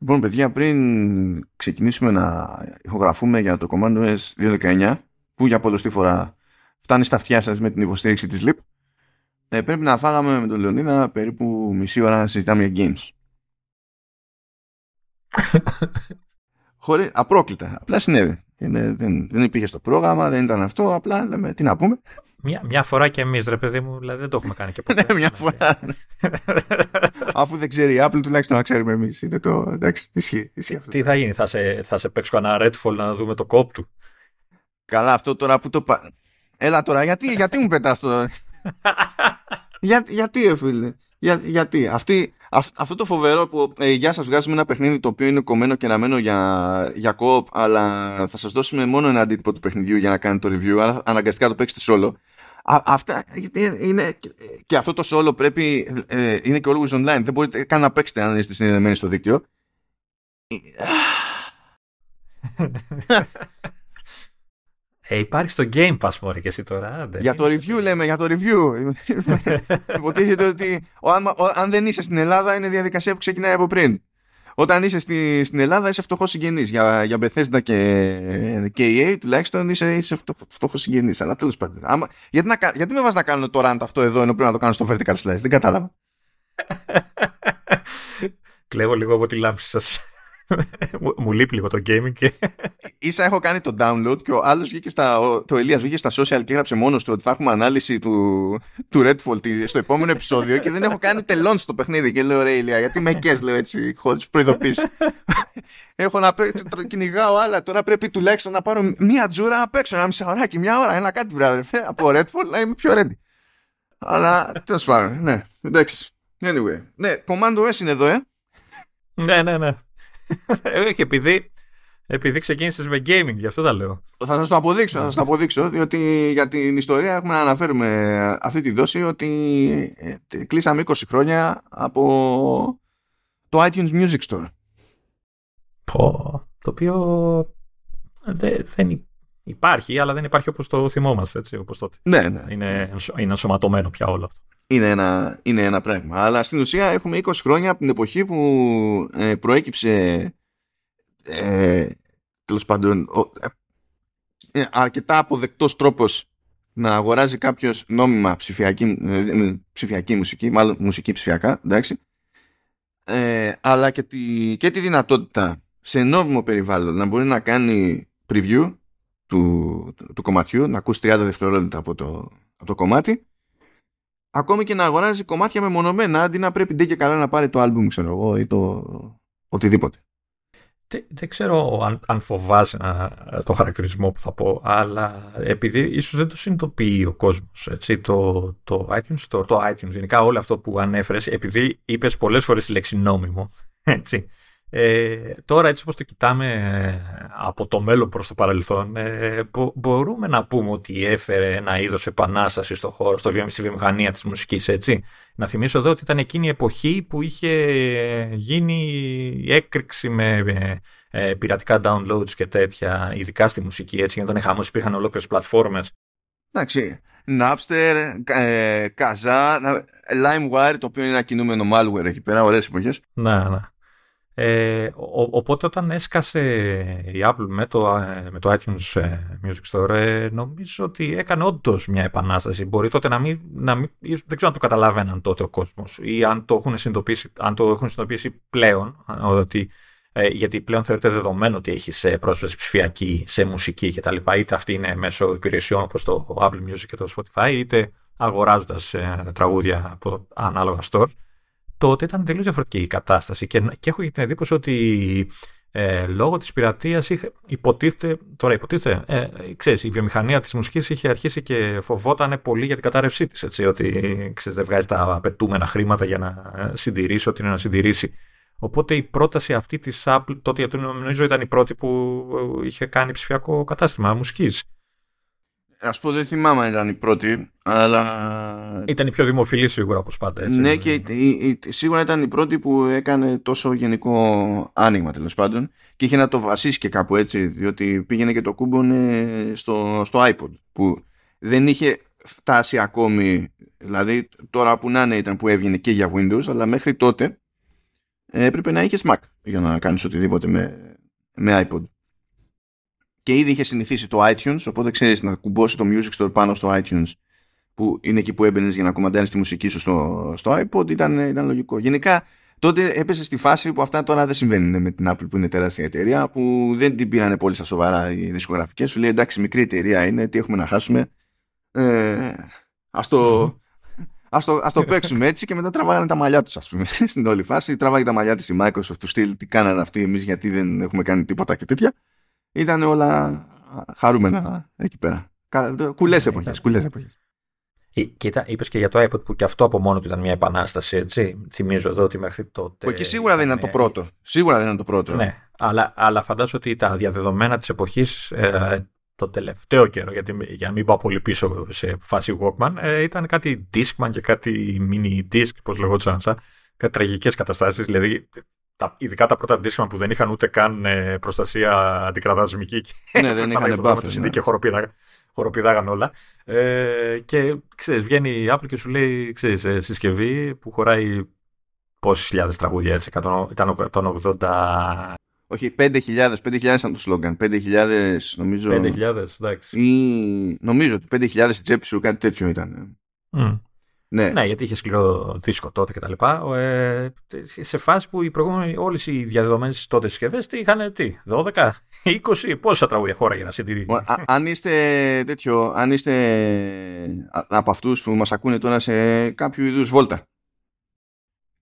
Λοιπόν, παιδιά, πριν ξεκινήσουμε να ηχογραφούμε για το Command OS 2.19, που για πολλωστή φορά φτάνει στα αυτιά σας με την υποστήριξη της LIP, ε, πρέπει να φάγαμε με τον Λεωνίδα περίπου μισή ώρα να συζητάμε για games. Χωρί, απρόκλητα. Απλά συνέβη. Είναι, δεν, δεν υπήρχε στο πρόγραμμα, δεν ήταν αυτό. Απλά λέμε τι να πούμε. Μια, μια φορά και εμείς, ρε παιδί μου, δηλαδή δεν το έχουμε κάνει και ποτέ. ναι, μια φορά. Αφού δεν ξέρει η Apple, τουλάχιστον να ξέρουμε εμείς. Είναι το. Εντάξει, ισχύει. ισχύει αυτό. Τι θα γίνει, θα σε, θα σε παίξω ένα Redfall να δούμε το κόπ του. Καλά, αυτό τώρα που το. πα- Έλα τώρα, γιατί, γιατί μου πετάς το. Για, γιατί, ε, φίλε. Για, γιατί. Αυτή, αυ- αυτό το φοβερό που ε, για σας βγάζουμε ένα παιχνίδι το οποίο είναι κομμένο και αναμένο για, για co-op αλλά θα σας δώσουμε μόνο ένα αντίτυπο του παιχνιδιού για να κάνετε το review αλλά αναγκαστικά το παίξετε solo. Α, αυτά γιατί είναι, και αυτό το solo πρέπει ε, είναι και always online. Δεν μπορείτε καν να παίξετε αν είστε συνδεδεμένοι στο δίκτυο. Ε, υπάρχει στο Game Pass, μωρέ, και εσύ τώρα. άντε. Για το review λέμε, για το review. Υποτίθεται ότι ο, αν, ο- αν δεν είσαι στην Ελλάδα είναι διαδικασία που ξεκινάει από πριν. Όταν είσαι στη, στην Ελλάδα είσαι φτωχός συγγενής. Για, για Bethesda και, και EA τουλάχιστον είσαι, είσαι φτωχός συγγενής. Αλλά τέλος πάντων. Άμα, γιατί, να, κα- γιατί με βάζεις να κάνω το rant αυτό εδώ ενώ πρέπει να το κάνω στο vertical slice; Δεν κατάλαβα. Κλέβω λίγο από τη λάμψη σας. Μου, μου λείπει λίγο το gaming και. Ίσα έχω κάνει το download και ο άλλος βγήκε στα. Ο, το Ελίας βγήκε στα social και έγραψε μόνος του ότι θα έχουμε ανάλυση του, του Redfall τη- στο επόμενο επεισόδιο και δεν έχω κάνει τελών στο παιχνίδι. Και λέω ρε Ηλία, γιατί με κες, λέω έτσι, χωρίς προειδοποίηση. έχω να παίξω, τρο- κυνηγάω άλλα. Τώρα πρέπει τουλάχιστον να πάρω μία τζούρα να παίξω ένα μισάωράκι, μία ώρα, ένα κάτι βράδυ. Από Redfall να είμαι πιο ready. Αλλά τέλος πάντων, ναι, εντάξει. Anyway, ναι, Command OS είναι εδώ, ε. ναι, ναι, ναι. Ε, Όχι, επειδή, επειδή ξεκίνησες με gaming, γι' αυτό τα λέω. Θα σας το αποδείξω, θα σας το αποδείξω, διότι για την ιστορία έχουμε να αναφέρουμε αυτή τη δόση ότι ε, κλείσαμε 20 χρόνια από το iTunes Music Store. Πω, το οποίο δε- δεν υ- υπάρχει, αλλά δεν υπάρχει όπως το θυμόμαστε, έτσι, όπως τότε. Ναι, ναι, Είναι, ενσω- είναι ενσωματωμένο πια όλο αυτό. Είναι ένα, είναι ένα πράγμα. Αλλά στην ουσία έχουμε 20 χρόνια από την εποχή που ε, προέκυψε ε, τέλος πάντων ο, ε, αρκετά αποδεκτός τρόπος να αγοράζει κάποιος νόμιμα ψηφιακή, ε, ε, ψηφιακή μουσική, μάλλον μουσική ψηφιακά, εντάξει, ε, αλλά και τη, και τη δυνατότητα σε νόμιμο περιβάλλον να μπορεί να κάνει preview του, του, του κομματιού, να ακούσει 30 δευτερόλεπτα από το, από το κομμάτι ακόμη και να αγοράζει κομμάτια μεμονωμένα αντί να πρέπει ντε και καλά να πάρει το άλμπουμ ξέρω εγώ ή το οτιδήποτε. Δεν, δεν ξέρω αν, αν φοβάσαι να- το χαρακτηρισμό που θα πω, αλλά επειδή ίσως δεν το συνειδητοποιεί ο κόσμος, έτσι, το, το iTunes Store, το iTunes, γενικά όλο αυτό που ανέφερες, επειδή είπες πολλές φορές τη λέξη νόμιμο, έτσι, ε, τώρα έτσι όπως το κοιτάμε ε, από το μέλλον προς το παρελθόν, ε, μπο- μπορούμε να πούμε ότι έφερε ένα είδος επανάσταση στο χώρο, στο βιομη- στη βιομηχανία της μουσικής, έτσι. Να θυμίσω εδώ ότι ήταν εκείνη η εποχή που είχε γίνει η έκρηξη με ε, ε, πειρατικά downloads και τέτοια, ειδικά στη μουσική, έτσι, γιατί τον χαμός υπήρχαν ολόκληρες πλατφόρμες. Εντάξει, Napster, ε, Kazaa, να- LimeWire το οποίο είναι ένα κινούμενο malware εκεί πέρα, ωραίες εποχές. Ναι, ναι. Ε, ο- οπότε όταν έσκασε η Apple με το, ε, με το iTunes ε, Music Store ε, νομίζω ότι έκανε όντως μια επανάσταση. Μπορεί τότε να μην, να μην ίσως- δεν ξέρω αν το καταλάβαιναν τότε ο κόσμος ή αν το έχουν συνειδητοποιήσει, αν το έχουν συνειδητοποιήσει πλέον α, ότι, ε, γιατί πλέον θεωρείται δεδομένο ότι έχει πρόσβαση ψηφιακή σε μουσική κτλ. Είτε αυτή είναι μέσω υπηρεσιών όπως το Apple Music και το Spotify είτε αγοράζοντας ε, τραγούδια από ανάλογα stores τότε ήταν τελείως διαφορετική η κατάσταση και, και έχω και την εντύπωση ότι ε, λόγω της πειρατείας είχε, υποτίθεται, τώρα υποτίθεται, ε, ξέρεις, η βιομηχανία της μουσικής είχε αρχίσει και φοβόταν πολύ για την κατάρρευσή της, έτσι, ότι ξέρεις, δεν βγάζει τα απαιτούμενα χρήματα για να ε, συντηρήσει ό,τι είναι να συντηρήσει. Οπότε η πρόταση αυτή της Apple, τότε γιατί νομίζω ήταν η πρώτη που ε, είχε κάνει ψηφιακό κατάστημα μουσικής. Ας πω δεν θυμάμαι αν ήταν η πρώτη, αλλά... Ήταν η πιο δημοφιλή σίγουρα όπως πάντα. Έτσι. Ναι και η- η- η- σίγουρα ήταν η πρώτη που έκανε τόσο γενικό άνοιγμα τέλος πάντων και είχε να το βασίσει και κάπου έτσι διότι πήγαινε και το κούμπονε στο, στο iPod που δεν είχε φτάσει ακόμη δηλαδή τώρα που να είναι ήταν που έβγαινε και για Windows αλλά μέχρι τότε ε, έπρεπε να είχες Mac για να κάνεις οτιδήποτε με, με iPod. Και ήδη είχε συνηθίσει το iTunes, οπότε ξέρεις να κουμπώσει το Music Store πάνω στο iTunes που είναι εκεί που έμπαινες για να κομμαντάρεις τη μουσική σου στο, στο iPod ήταν, ήταν λογικό. Γενικά τότε έπεσε στη φάση που αυτά τώρα δεν συμβαίνουν με την Apple που είναι τεράστια εταιρεία που δεν την πήρανε πολύ στα σοβαρά οι δισκογραφικές σου λέει εντάξει μικρή εταιρεία είναι τι έχουμε να χάσουμε ε, ας το, Ας το, ας το παίξουμε έτσι και μετά τραβάγανε τα μαλλιά τους ας πούμε στην όλη φάση. Τραβάγε τα μαλλιά της η Microsoft τους στυλ τι κάνανε αυτοί εμείς γιατί δεν έχουμε κάνει τίποτα και τέτοια. Ήταν όλα χαρούμενα εκεί πέρα. Κουλές ναι, εποχές, κουλές εποχές. Ε, κοίτα, είπες και για το iPod που και αυτό από μόνο του ήταν μια επανάσταση, έτσι. Θυμίζω εδώ ότι μέχρι τότε. Που εκεί σίγουρα δεν ήταν το πρώτο. Σίγουρα δεν ήταν το πρώτο. Ναι, αλλά, αλλά φαντάζομαι ότι τα διαδεδομένα της εποχής ε, το τελευταίο καιρό, γιατί για να μην πάω πολύ πίσω σε φάση Walkman, ε, ήταν κάτι Discman και κάτι mini disc, πώς λεγόταν αυτά. Κάτι τραγικές καταστάσεις. Δηλαδή, τα, ειδικά τα πρώτα Discman που δεν είχαν ούτε καν ε, προστασία αντικραδασμική. Ναι, δεν είχαν buffer. Ναι. Και χοροπηδάγαν όλα. Ε, και ξέρεις, βγαίνει η Apple και σου λέει ξέρεις, ε, συσκευή που χωράει πόσες χιλιάδες τραγούδια έτσι. Ήταν 180 όχι, 5.000, 5.000 ήταν το σλόγκαν. 5.000 νομίζω. 5.000, εντάξει. Ή, νομίζω ότι 5.000 στην τσέπη σου κάτι τέτοιο ήταν. Mm. Ναι. ναι, γιατί είχε σκληρό δίσκο τότε κτλ. Ε, σε φάση που οι προηγούμενοι, όλες οι διαδεδομένες τότε συσκευές τι είχαν τι, 12, 20, πόσα τραγούδια χώρα για να CD. Αν είστε τέτοιο, αν είστε από αυτούς που μας ακούνε τώρα σε κάποιο είδους βόλτα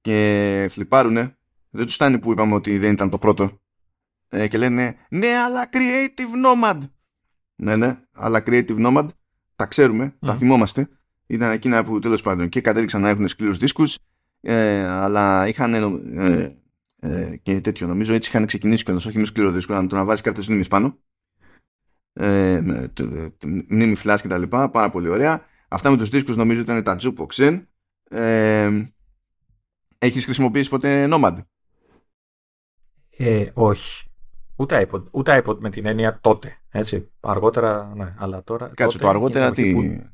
και φλιπάρουνε, δεν τους φτάνει που είπαμε ότι δεν ήταν το πρώτο ε, και λένε ναι αλλά creative nomad ναι ναι αλλά creative nomad τα ξέρουμε, τα θυμόμαστε ήταν εκείνα που τέλος πάντων και κατέληξαν να έχουν σκληρούς δίσκους ε, αλλά είχαν ε, ε, και τέτοιο νομίζω έτσι είχαν ξεκινήσει κιόλας όχι με σκληρό δίσκο να το να βάζει κάρτες μνήμης πάνω ε, με, το, το, μνήμη flash και τα λοιπά πάρα πολύ ωραία αυτά με τους δίσκους νομίζω ήταν τα jukebox ε, έχεις χρησιμοποιήσει ποτέ Nomad; Ε, όχι Ούτε iPod, ούτε iPod με την έννοια τότε. Έτσι. Αργότερα, ναι, αλλά τώρα. Κάτσε το αργότερα τι. Που...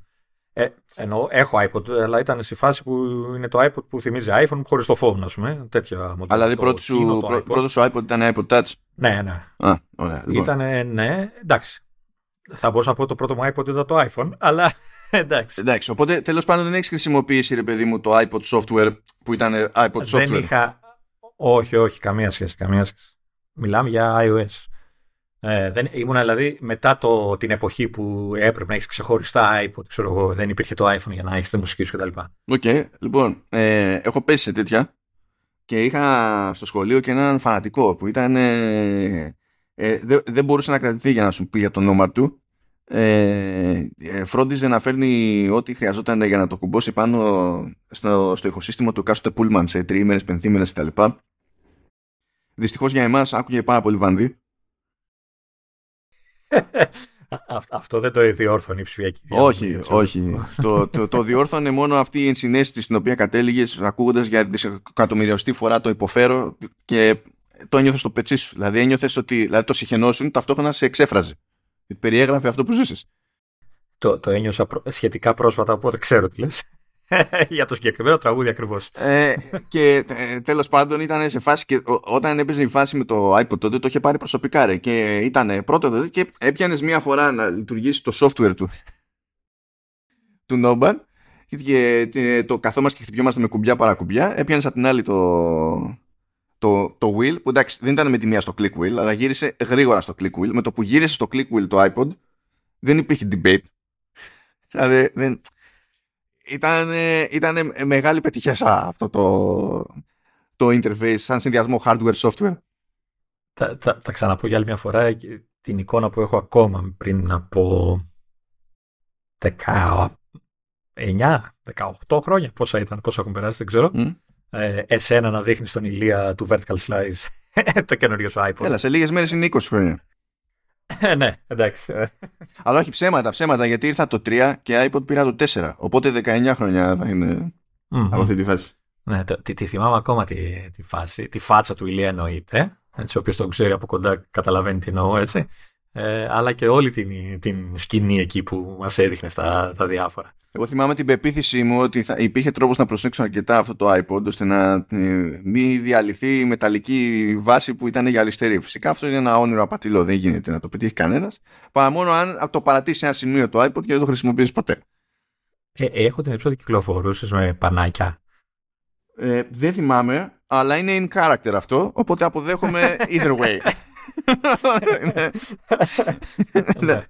Ε, εννοώ, έχω iPod, αλλά ήταν σε φάση που είναι το iPod που θυμίζει iPhone χωρίς το phone, ας πούμε. Τέτοια μοντέλα. Αλλά δηλαδή πρώτο σου, πρώτο σου iPod ήταν iPod Touch; Ναι, ναι. Α, ωραία. Λοιπόν. Ήταν, ναι, εντάξει. Θα μπορούσα να πω το πρώτο μου iPod ήταν το iPhone, αλλά εντάξει. Εντάξει, οπότε τέλος πάντων δεν έχεις χρησιμοποιήσει, ρε παιδί μου, το iPod software που ήταν iPod software. Δεν είχα. Όχι, όχι, καμία σχέση. Καμία σχέση. Μιλάμε για iOS. Ε, δεν, ήμουν δηλαδή μετά το, την εποχή που έπρεπε να έχεις ξεχωριστά iPod, ξέρω εγώ, δεν υπήρχε το iPhone για να έχεις τη μουσική σου κτλ. OK, okay, λοιπόν, ε, έχω πέσει σε τέτοια και είχα στο σχολείο και έναν φανατικό που ήταν. Ε, ε, δεν, δεν μπορούσε να κρατηθεί για να σου πει για το όνομα του. Ε, ε, φρόντιζε να φέρνει ό,τι χρειαζόταν για να το κουμπώσει πάνω στο, στο ηχοσύστημα του εκάστοτε πούλμαν σε τριήμερες, πενθήμερες κτλ. Δυστυχώς για εμάς άκουγε πάρα πολύ Βανδή. Αυτό δεν το διόρθωνε η ψηφιακή Όχι, όχι. το, το, το διόρθωνε μόνο αυτή η ενσυναίσθηση στην οποία κατέληγες ακούγοντας για δισεκατομμυριωστή φορά το υποφέρω και το ένιωθες στο πετσί σου. Δηλαδή ένιωθες ότι δηλαδή, το συχαινόσουν ταυτόχρονα σε εξέφραζε. Περιέγραφε αυτό που ζούσες. Το, το ένιωσα σχετικά πρόσφατα, οπότε ξέρω τι λες. για το συγκεκριμένο τραγούδι ακριβώς. Ε, και ε, τέλος πάντων ήταν σε φάση και όταν έπαιζε η φάση με το iPod τότε το είχε πάρει προσωπικά ρε, και ήταν πρώτο τότε και έπιανες μία φορά να λειτουργήσει το software του. Του Noban. Και το καθόμαστε και χτυπιόμαστε με κουμπιά παρακουμπιά. Έπιανες από την άλλη το, το, το wheel που εντάξει δεν ήταν με τη μία στο click wheel αλλά γύρισε γρήγορα στο click wheel. Με το που γύρισε στο click wheel το iPod δεν υπήρχε debate. Δηλαδή δεν, ήταν, ήταν μεγάλη πετυχέσα αυτό το, το interface σαν συνδυασμό hardware-software. Θα, θα, θα ξαναπώ για άλλη μια φορά την εικόνα που έχω ακόμα πριν από 19, 18 χρόνια. Πόσα ήταν, πόσα έχουν περάσει, δεν ξέρω. Mm. Ε, εσένα να δείχνεις τον ηλία του Vertical Slice το καινούριο σου iPod. Έλα, σε λίγες μέρες είναι 20 χρόνια. Ε, ναι, εντάξει. Αλλά όχι ψέματα, ψέματα, γιατί ήρθα το 3 και iPod πήρα το 4. Οπότε 19 χρόνια θα είναι mm-hmm. από αυτή τη φάση. Ναι, το, τη, τη, θυμάμαι ακόμα τη, τη φάση. Τη φάτσα του Ηλία εννοείται. Έτσι, όποιος τον ξέρει από κοντά καταλαβαίνει τι εννοώ, έτσι. Ε, αλλά και όλη την, την σκηνή εκεί που μας έδειχνε στα τα διάφορα. Εγώ θυμάμαι την πεποίθησή μου ότι θα, υπήρχε τρόπος να προσέξω αρκετά αυτό το iPod ώστε να ε, μην διαλυθεί η μεταλλική βάση που ήταν γυαλιστερή. Φυσικά αυτό είναι ένα όνειρο απατηλό, δεν γίνεται να το πετύχει κανένας. Παρά μόνο αν το παρατήσει ένα σημείο το iPod και δεν το χρησιμοποιήσει ποτέ. Ε, έχω την επιστολή ότι κυκλοφορούσες με πανάκια. Ε, δεν θυμάμαι, αλλά είναι in character αυτό, οπότε αποδέχομαι either way. Ναι.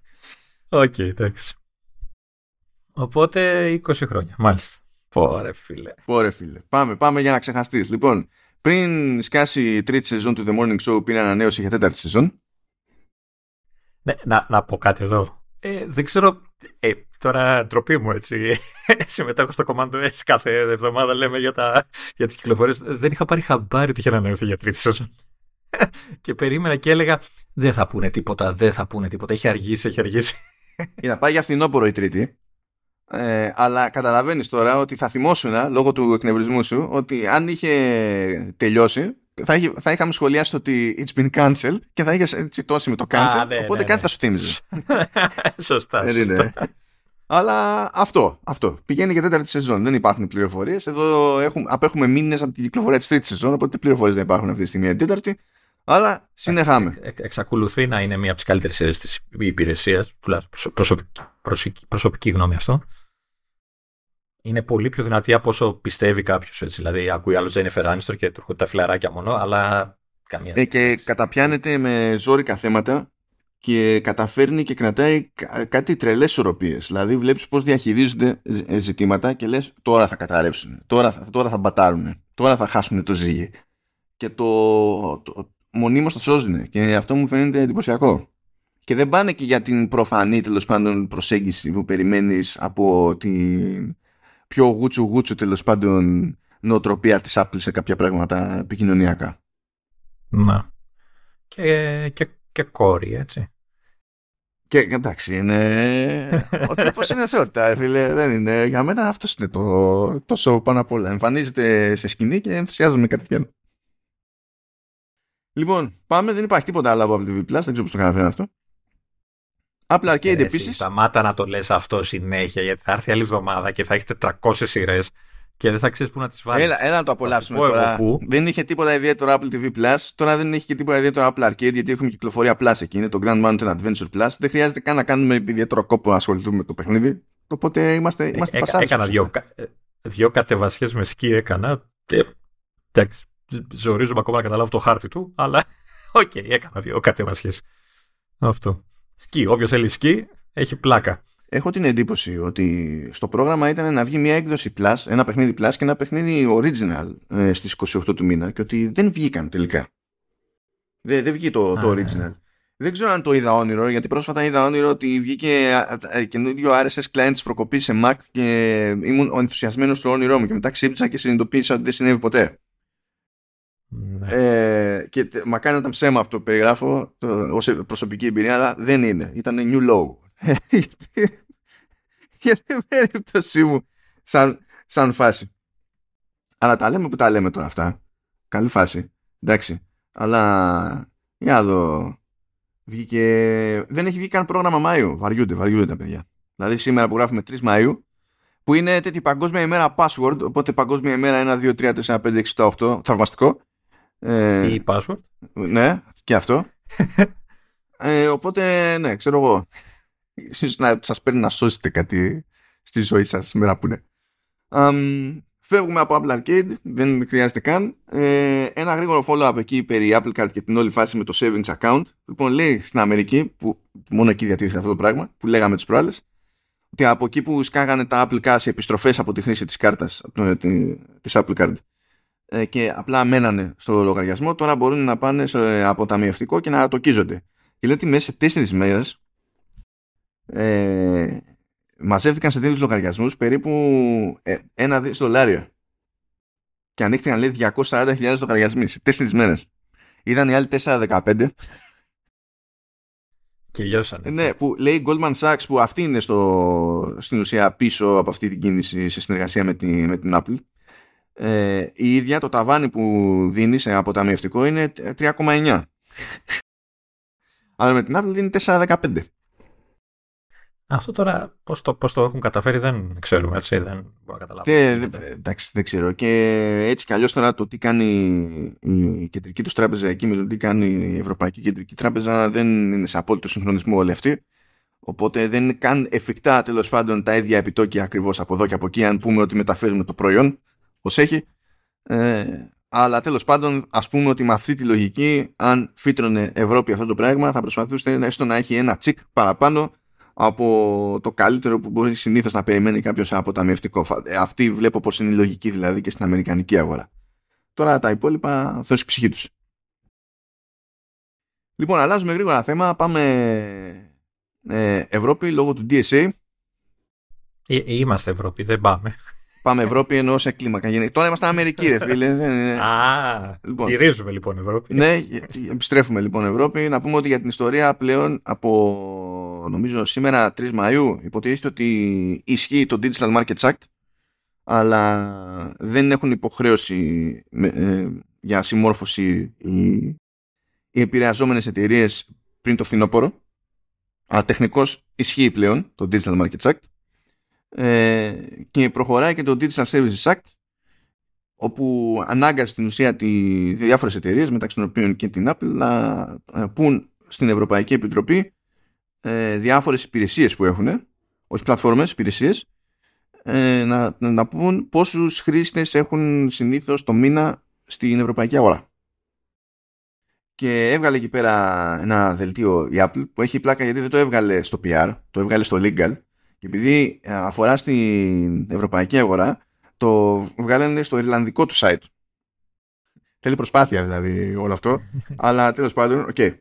Οκ, εντάξει. Οπότε 20 χρόνια, μάλιστα. Πόρε φίλε. Πόρε φίλε. Πάμε, πάμε για να ξεχαστείς. Λοιπόν, πριν σκάσει η τρίτη σεζόν του The Morning Show πήρε ανανέωση για τέταρτη σεζόν. Ναι, να, να πω κάτι εδώ. Ε, δεν ξέρω, ε, τώρα ντροπή μου έτσι, συμμετέχω στο Command S κάθε εβδομάδα λέμε για, τα, για τις κυκλοφορίες. Δεν είχα πάρει χαμπάρι ότι είχε ανανέωση για τρίτη σεζόν. Και περίμενα και έλεγα δεν θα πούνε τίποτα, δεν θα πούνε τίποτα, έχει αργήσει, έχει αργήσει. να πάει για φθινόπωρο η τρίτη. Ε, αλλά καταλαβαίνεις τώρα ότι θα θυμόσουν λόγω του εκνευρισμού σου ότι αν είχε τελειώσει θα, είχε, θα είχαμε σχολιάσει ότι it's been cancelled και θα είχες τσιτώσει με το cancel ναι, οπότε ναι, κάτι ναι. θα σου θύμιζε σωστά, σωστά. αλλά αυτό, αυτό πηγαίνει για τέταρτη σεζόν δεν υπάρχουν πληροφορίες. εδώ έχουμε, απέχουμε μήνες από την κυκλοφορία της τρίτης σεζόν οπότε πληροφορίες δεν υπάρχουν αυτή τη στιγμή την τέταρτη αλλά συνεχάμε. Ε, εξακολουθεί να είναι μία από τις καλύτερες σειρές της υπηρεσίας, τουλάχιστον προσωπική, προσωπική γνώμη αυτό είναι πολύ πιο δυνατή από όσο πιστεύει κάποιος. Δηλαδή, ακούει άλλος Τζένιφερ Άνιστορ και του έρχονται τα φιλαράκια μόνο, αλλά καμία. Ε, και καταπιάνεται με ζώρικα θέματα και καταφέρνει και κρατάει κάτι τρελές ισορροπίες. Δηλαδή, βλέπεις πώς διαχειρίζονται ε, ζητήματα και λες: Τώρα θα καταρρεύσουν, τώρα θα, τώρα θα μπατάρουν, τώρα θα χάσουν το ζύγι. Και το, το μονίμως το σώζουν. Και αυτό μου φαίνεται εντυπωσιακό. Και δεν πάνε και για την προφανή τέλος πάντων προσέγγιση που περιμένεις από την πιο γούτσου γούτσου τέλος πάντων νοοτροπία της Apple σε κάποια πράγματα επικοινωνιακά. Να. Και, και, και κόρη, έτσι. Και εντάξει, είναι. Ο τύπος είναι θεότητα, φίλε. Δεν είναι. Για μένα αυτός είναι το τόσο πάνω απ' όλα. Εμφανίζεται σε σκηνή και ενθουσιάζομαι κατευθείαν. Λοιπόν, πάμε. Δεν υπάρχει τίποτα άλλο από Apple TV Plus. Δεν ξέρω πώς το καταφέρει αυτό. Apple Arcade επίσης. Σταμάτα να το λες αυτό συνέχεια, γιατί θα έρθει άλλη εβδομάδα και θα έχεις 400 σειρές και δεν θα ξέρεις πού να τις βάλεις. Έλα, έλα να το απολαύσουμε τώρα. Δεν είχε τίποτα ιδιαίτερο Apple TV Plus. Τώρα δεν έχει και τίποτα ιδιαίτερο Apple Arcade, γιατί έχουμε κυκλοφορία Plus εκεί. Είναι το Grand Mountain Adventure Plus. Δεν χρειάζεται καν να κάνουμε ιδιαίτερο κόπο να ασχοληθούμε με το παιχνίδι. Οπότε είμαστε, είμαστε ε, Έκανα δύο, ε, δύο κατεβασιές με σκι έκανα. Και, εντάξει, ζορίζομαι ακόμα να καταλάβω το χάρτη του, αλλά OK, okay, έκανα δύο κατεβασιές. Αυτό. Σκι. Όποιος θέλει σκι έχει πλάκα. Έχω την εντύπωση ότι στο πρόγραμμα ήταν να βγει μια έκδοση Plus, ένα παιχνίδι Plus και ένα παιχνίδι Original ε, στις 28 του μήνα και ότι δεν βγήκαν τελικά. Δεν, δεν βγήκε το, το Original. Δεν ξέρω αν το είδα όνειρο, γιατί πρόσφατα είδα όνειρο ότι βγήκε καινούριο RSS client της προκοπής σε Mac και ήμουν ενθουσιασμένος στο όνειρό μου και μετά ξύπνησα και συνειδητοποίησα ότι δεν συνέβη ποτέ. Ναι. Ε, και μακάρι να ήταν ψέμα αυτό που περιγράφω ως προσωπική εμπειρία, αλλά δεν είναι. Ήταν new low. Για την περίπτωσή μου, σαν, σαν φάση. Αλλά τα λέμε που τα λέμε τώρα αυτά. Καλή φάση. Εντάξει. Αλλά για να δω. Βγήκε... Δεν έχει βγει καν πρόγραμμα Μάιο. Βαριούνται, βαριούνται τα παιδιά. Δηλαδή σήμερα που γράφουμε 3 Μαΐου που είναι τέτοια παγκόσμια ημέρα password, οπότε παγκόσμια ημέρα 1, 2, 3, 4, 5, 6, 7, 8, θαυμαστικό. Ε, Ή password. Ναι, και αυτό. ε, οπότε, ναι, ξέρω εγώ. Ίσως να σας παίρνει να σώσετε κάτι στη ζωή σας σήμερα που είναι. Um, φεύγουμε από Apple Arcade, δεν χρειάζεται καν. Ε, ένα γρήγορο follow-up εκεί περί Apple Card και την όλη φάση με το savings account. Λοιπόν, λέει στην Αμερική, που μόνο εκεί διατίθεται αυτό το πράγμα, που λέγαμε τις προάλλες, ότι από εκεί που σκάγανε τα Apple Cash επιστροφές από τη χρήση της κάρτας, της Apple Card, ε, και απλά μένανε στο λογαριασμό, τώρα μπορούν να πάνε σε αποταμιευτικό και να τοκίζονται. Και λέει ότι μέσα σε τέσσερις μέρες ε, μαζεύτηκαν σε τέτοιου λογαριασμούς περίπου ε, ένα δι δολάρια. Και ανοίχθηκαν λέει 240.000 λογαριασμοί σε τέσσερις μέρες. Είδαν οι άλλοι 4-15. Και λιώσαν. Ναι, που λέει Goldman Sachs που αυτή είναι στο, στην ουσία πίσω από αυτή την κίνηση σε συνεργασία με την, με την Apple ε, η ίδια το ταβάνι που δίνεις σε αποταμιευτικό είναι 3,9. Αλλά με την Apple δίνει 4,15. Αυτό τώρα πώς το, πώς το έχουν καταφέρει δεν ξέρουμε, έτσι, δεν μπορώ να καταλάβω. εντάξει, δεν ξέρω. Και έτσι κι αλλιώς τώρα το τι κάνει η κεντρική τους τράπεζα εκεί με το τι κάνει η Ευρωπαϊκή Κεντρική Τράπεζα δεν είναι σε απόλυτο συγχρονισμό όλοι αυτοί. Οπότε δεν είναι καν εφικτά τέλος πάντων τα ίδια επιτόκια ακριβώς από εδώ και από εκεί, αν πούμε ότι μεταφέρουμε το προϊόν ω έχει. Ε, αλλά τέλος πάντων, ας πούμε ότι με αυτή τη λογική, αν φύτρωνε Ευρώπη αυτό το πράγμα, θα προσπαθούσε έστω να έχει ένα τσικ παραπάνω από το καλύτερο που μπορεί συνήθως να περιμένει κάποιος από ταμιευτικό. Ε, αυτή βλέπω πως είναι η λογική δηλαδή και στην Αμερικανική αγορά. Τώρα τα υπόλοιπα δώσει ψυχή τους. Λοιπόν, αλλάζουμε γρήγορα θέμα. Πάμε ε, Ευρώπη λόγω του DSA. Ε, είμαστε Ευρώπη, δεν πάμε. Πάμε Ευρώπη ενώ σε κλίμακα. Τώρα είμαστε Αμερική, ρε φίλε. Α, λοιπόν, γυρίζουμε λοιπόν Ευρώπη. Ναι, επιστρέφουμε λοιπόν Ευρώπη. Να πούμε ότι για την ιστορία πλέον από νομίζω σήμερα 3 Μαΐου υποτίθεται ότι ισχύει το Digital Markets Act αλλά δεν έχουν υποχρέωση ε, για συμμόρφωση οι, οι επηρεαζόμενες εταιρείες πριν το φθινόπωρο αλλά τεχνικώς ισχύει πλέον το Digital Markets Act ε, και προχωράει και το Digital Services Act όπου ανάγκασε στην ουσία τι διάφορες εταιρείες μεταξύ των οποίων και την Apple να ε, πούν στην Ευρωπαϊκή Επιτροπή ε, διάφορες υπηρεσίες που έχουν όχι πλατφόρμες, υπηρεσίες ε, να, να πούν πόσους χρήστες έχουν συνήθως το μήνα στην ευρωπαϊκή αγορά. Και έβγαλε εκεί πέρα ένα δελτίο η Apple που έχει πλάκα γιατί δεν το έβγαλε στο PR, το έβγαλε στο legal και επειδή ε, αφορά στην ευρωπαϊκή αγορά το βγάλανε στο ιρλανδικό του site. Θέλει προσπάθεια δηλαδή όλο αυτό, αλλά τέλος πάντων, OK. Okay.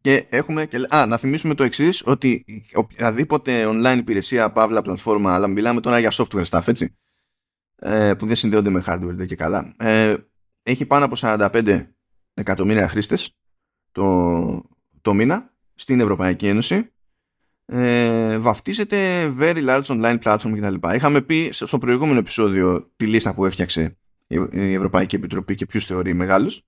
Και έχουμε και... Α, να θυμίσουμε το εξής ότι οποιαδήποτε online υπηρεσία, παύλα, πλατφόρμα, αλλά μιλάμε τώρα για software stuff, έτσι, ε, που δεν συνδέονται με hardware δεν και καλά, ε, έχει πάνω από 45 εκατομμύρια χρήστες το, το μήνα στην Ευρωπαϊκή Ένωση ε, βαφτίζεται very large online platform κτλ. Είχαμε πει στο προηγούμενο επεισόδιο τη λίστα που έφτιαξε η Ευρωπαϊκή Επιτροπή και ποιους θεωρεί μεγάλους.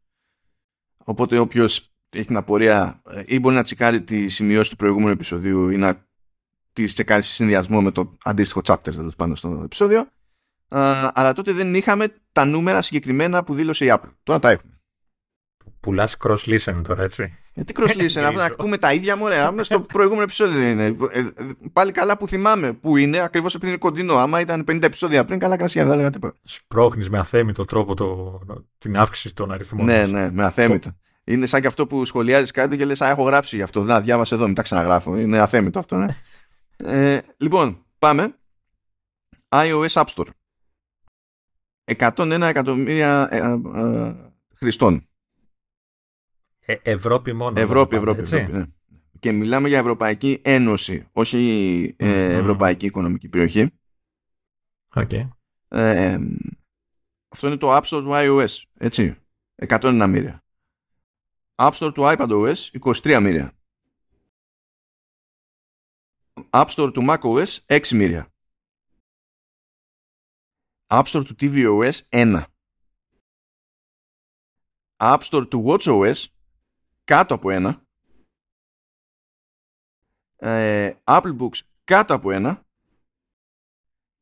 Οπότε όποιος έχει την απορία ε, ή μπορεί να τσεκάρει τη σημειώση του προηγούμενου επεισοδίου ή να τη τσεκάρει σε συνδυασμό με το αντίστοιχο chapter τέλος πάνω στο επεισόδιο. αλλά τότε δεν είχαμε τα νούμερα συγκεκριμένα που δήλωσε η Apple. Τώρα τα έχουμε. Πουλάς cross listen τώρα, έτσι. Ε, τι cross listen, αυτό να ακούμε τα ίδια μου, ωραία. Στο προηγούμενο επεισόδιο είναι. Ε, πάλι καλά που θυμάμαι που είναι, ακριβώ επειδή είναι κοντινό. Άμα ήταν 50 επεισόδια πριν, καλά κρασιά, δεν έλεγα τίποτα. Σπρώχνει με αθέμητο τρόπο το, την αύξηση των αριθμών. Ναι, ναι, με αθέμητο. Είναι σαν και αυτό που σχολιάζει κάτι και λε: Α, έχω γράψει γι' αυτό. Να, διάβασε εδώ, μην τα ξαναγράφω. Είναι αθέμητο αυτό, ναι. ε, λοιπόν, πάμε. iOS App Store. 101 εκατομμύρια ε, ε, ε, χρηστών. Ε, Ευρώπη μόνο. Ευρώπη, Ευρώπη. Ευρώπη ναι. Και μιλάμε για Ευρωπαϊκή Ένωση, όχι ε, Ευρωπαϊκή Οικονομική Περιοχή. Okay. Ε, αυτό είναι το App Store του iOS, έτσι. 101 μοίρια. App Store του iPadOS 23 μοίρια. App Store του macOS 6 μοίρια. App Store του tvOS 1. App Store του watchOS κάτω από 1. Ε, Apple Books κάτω από 1.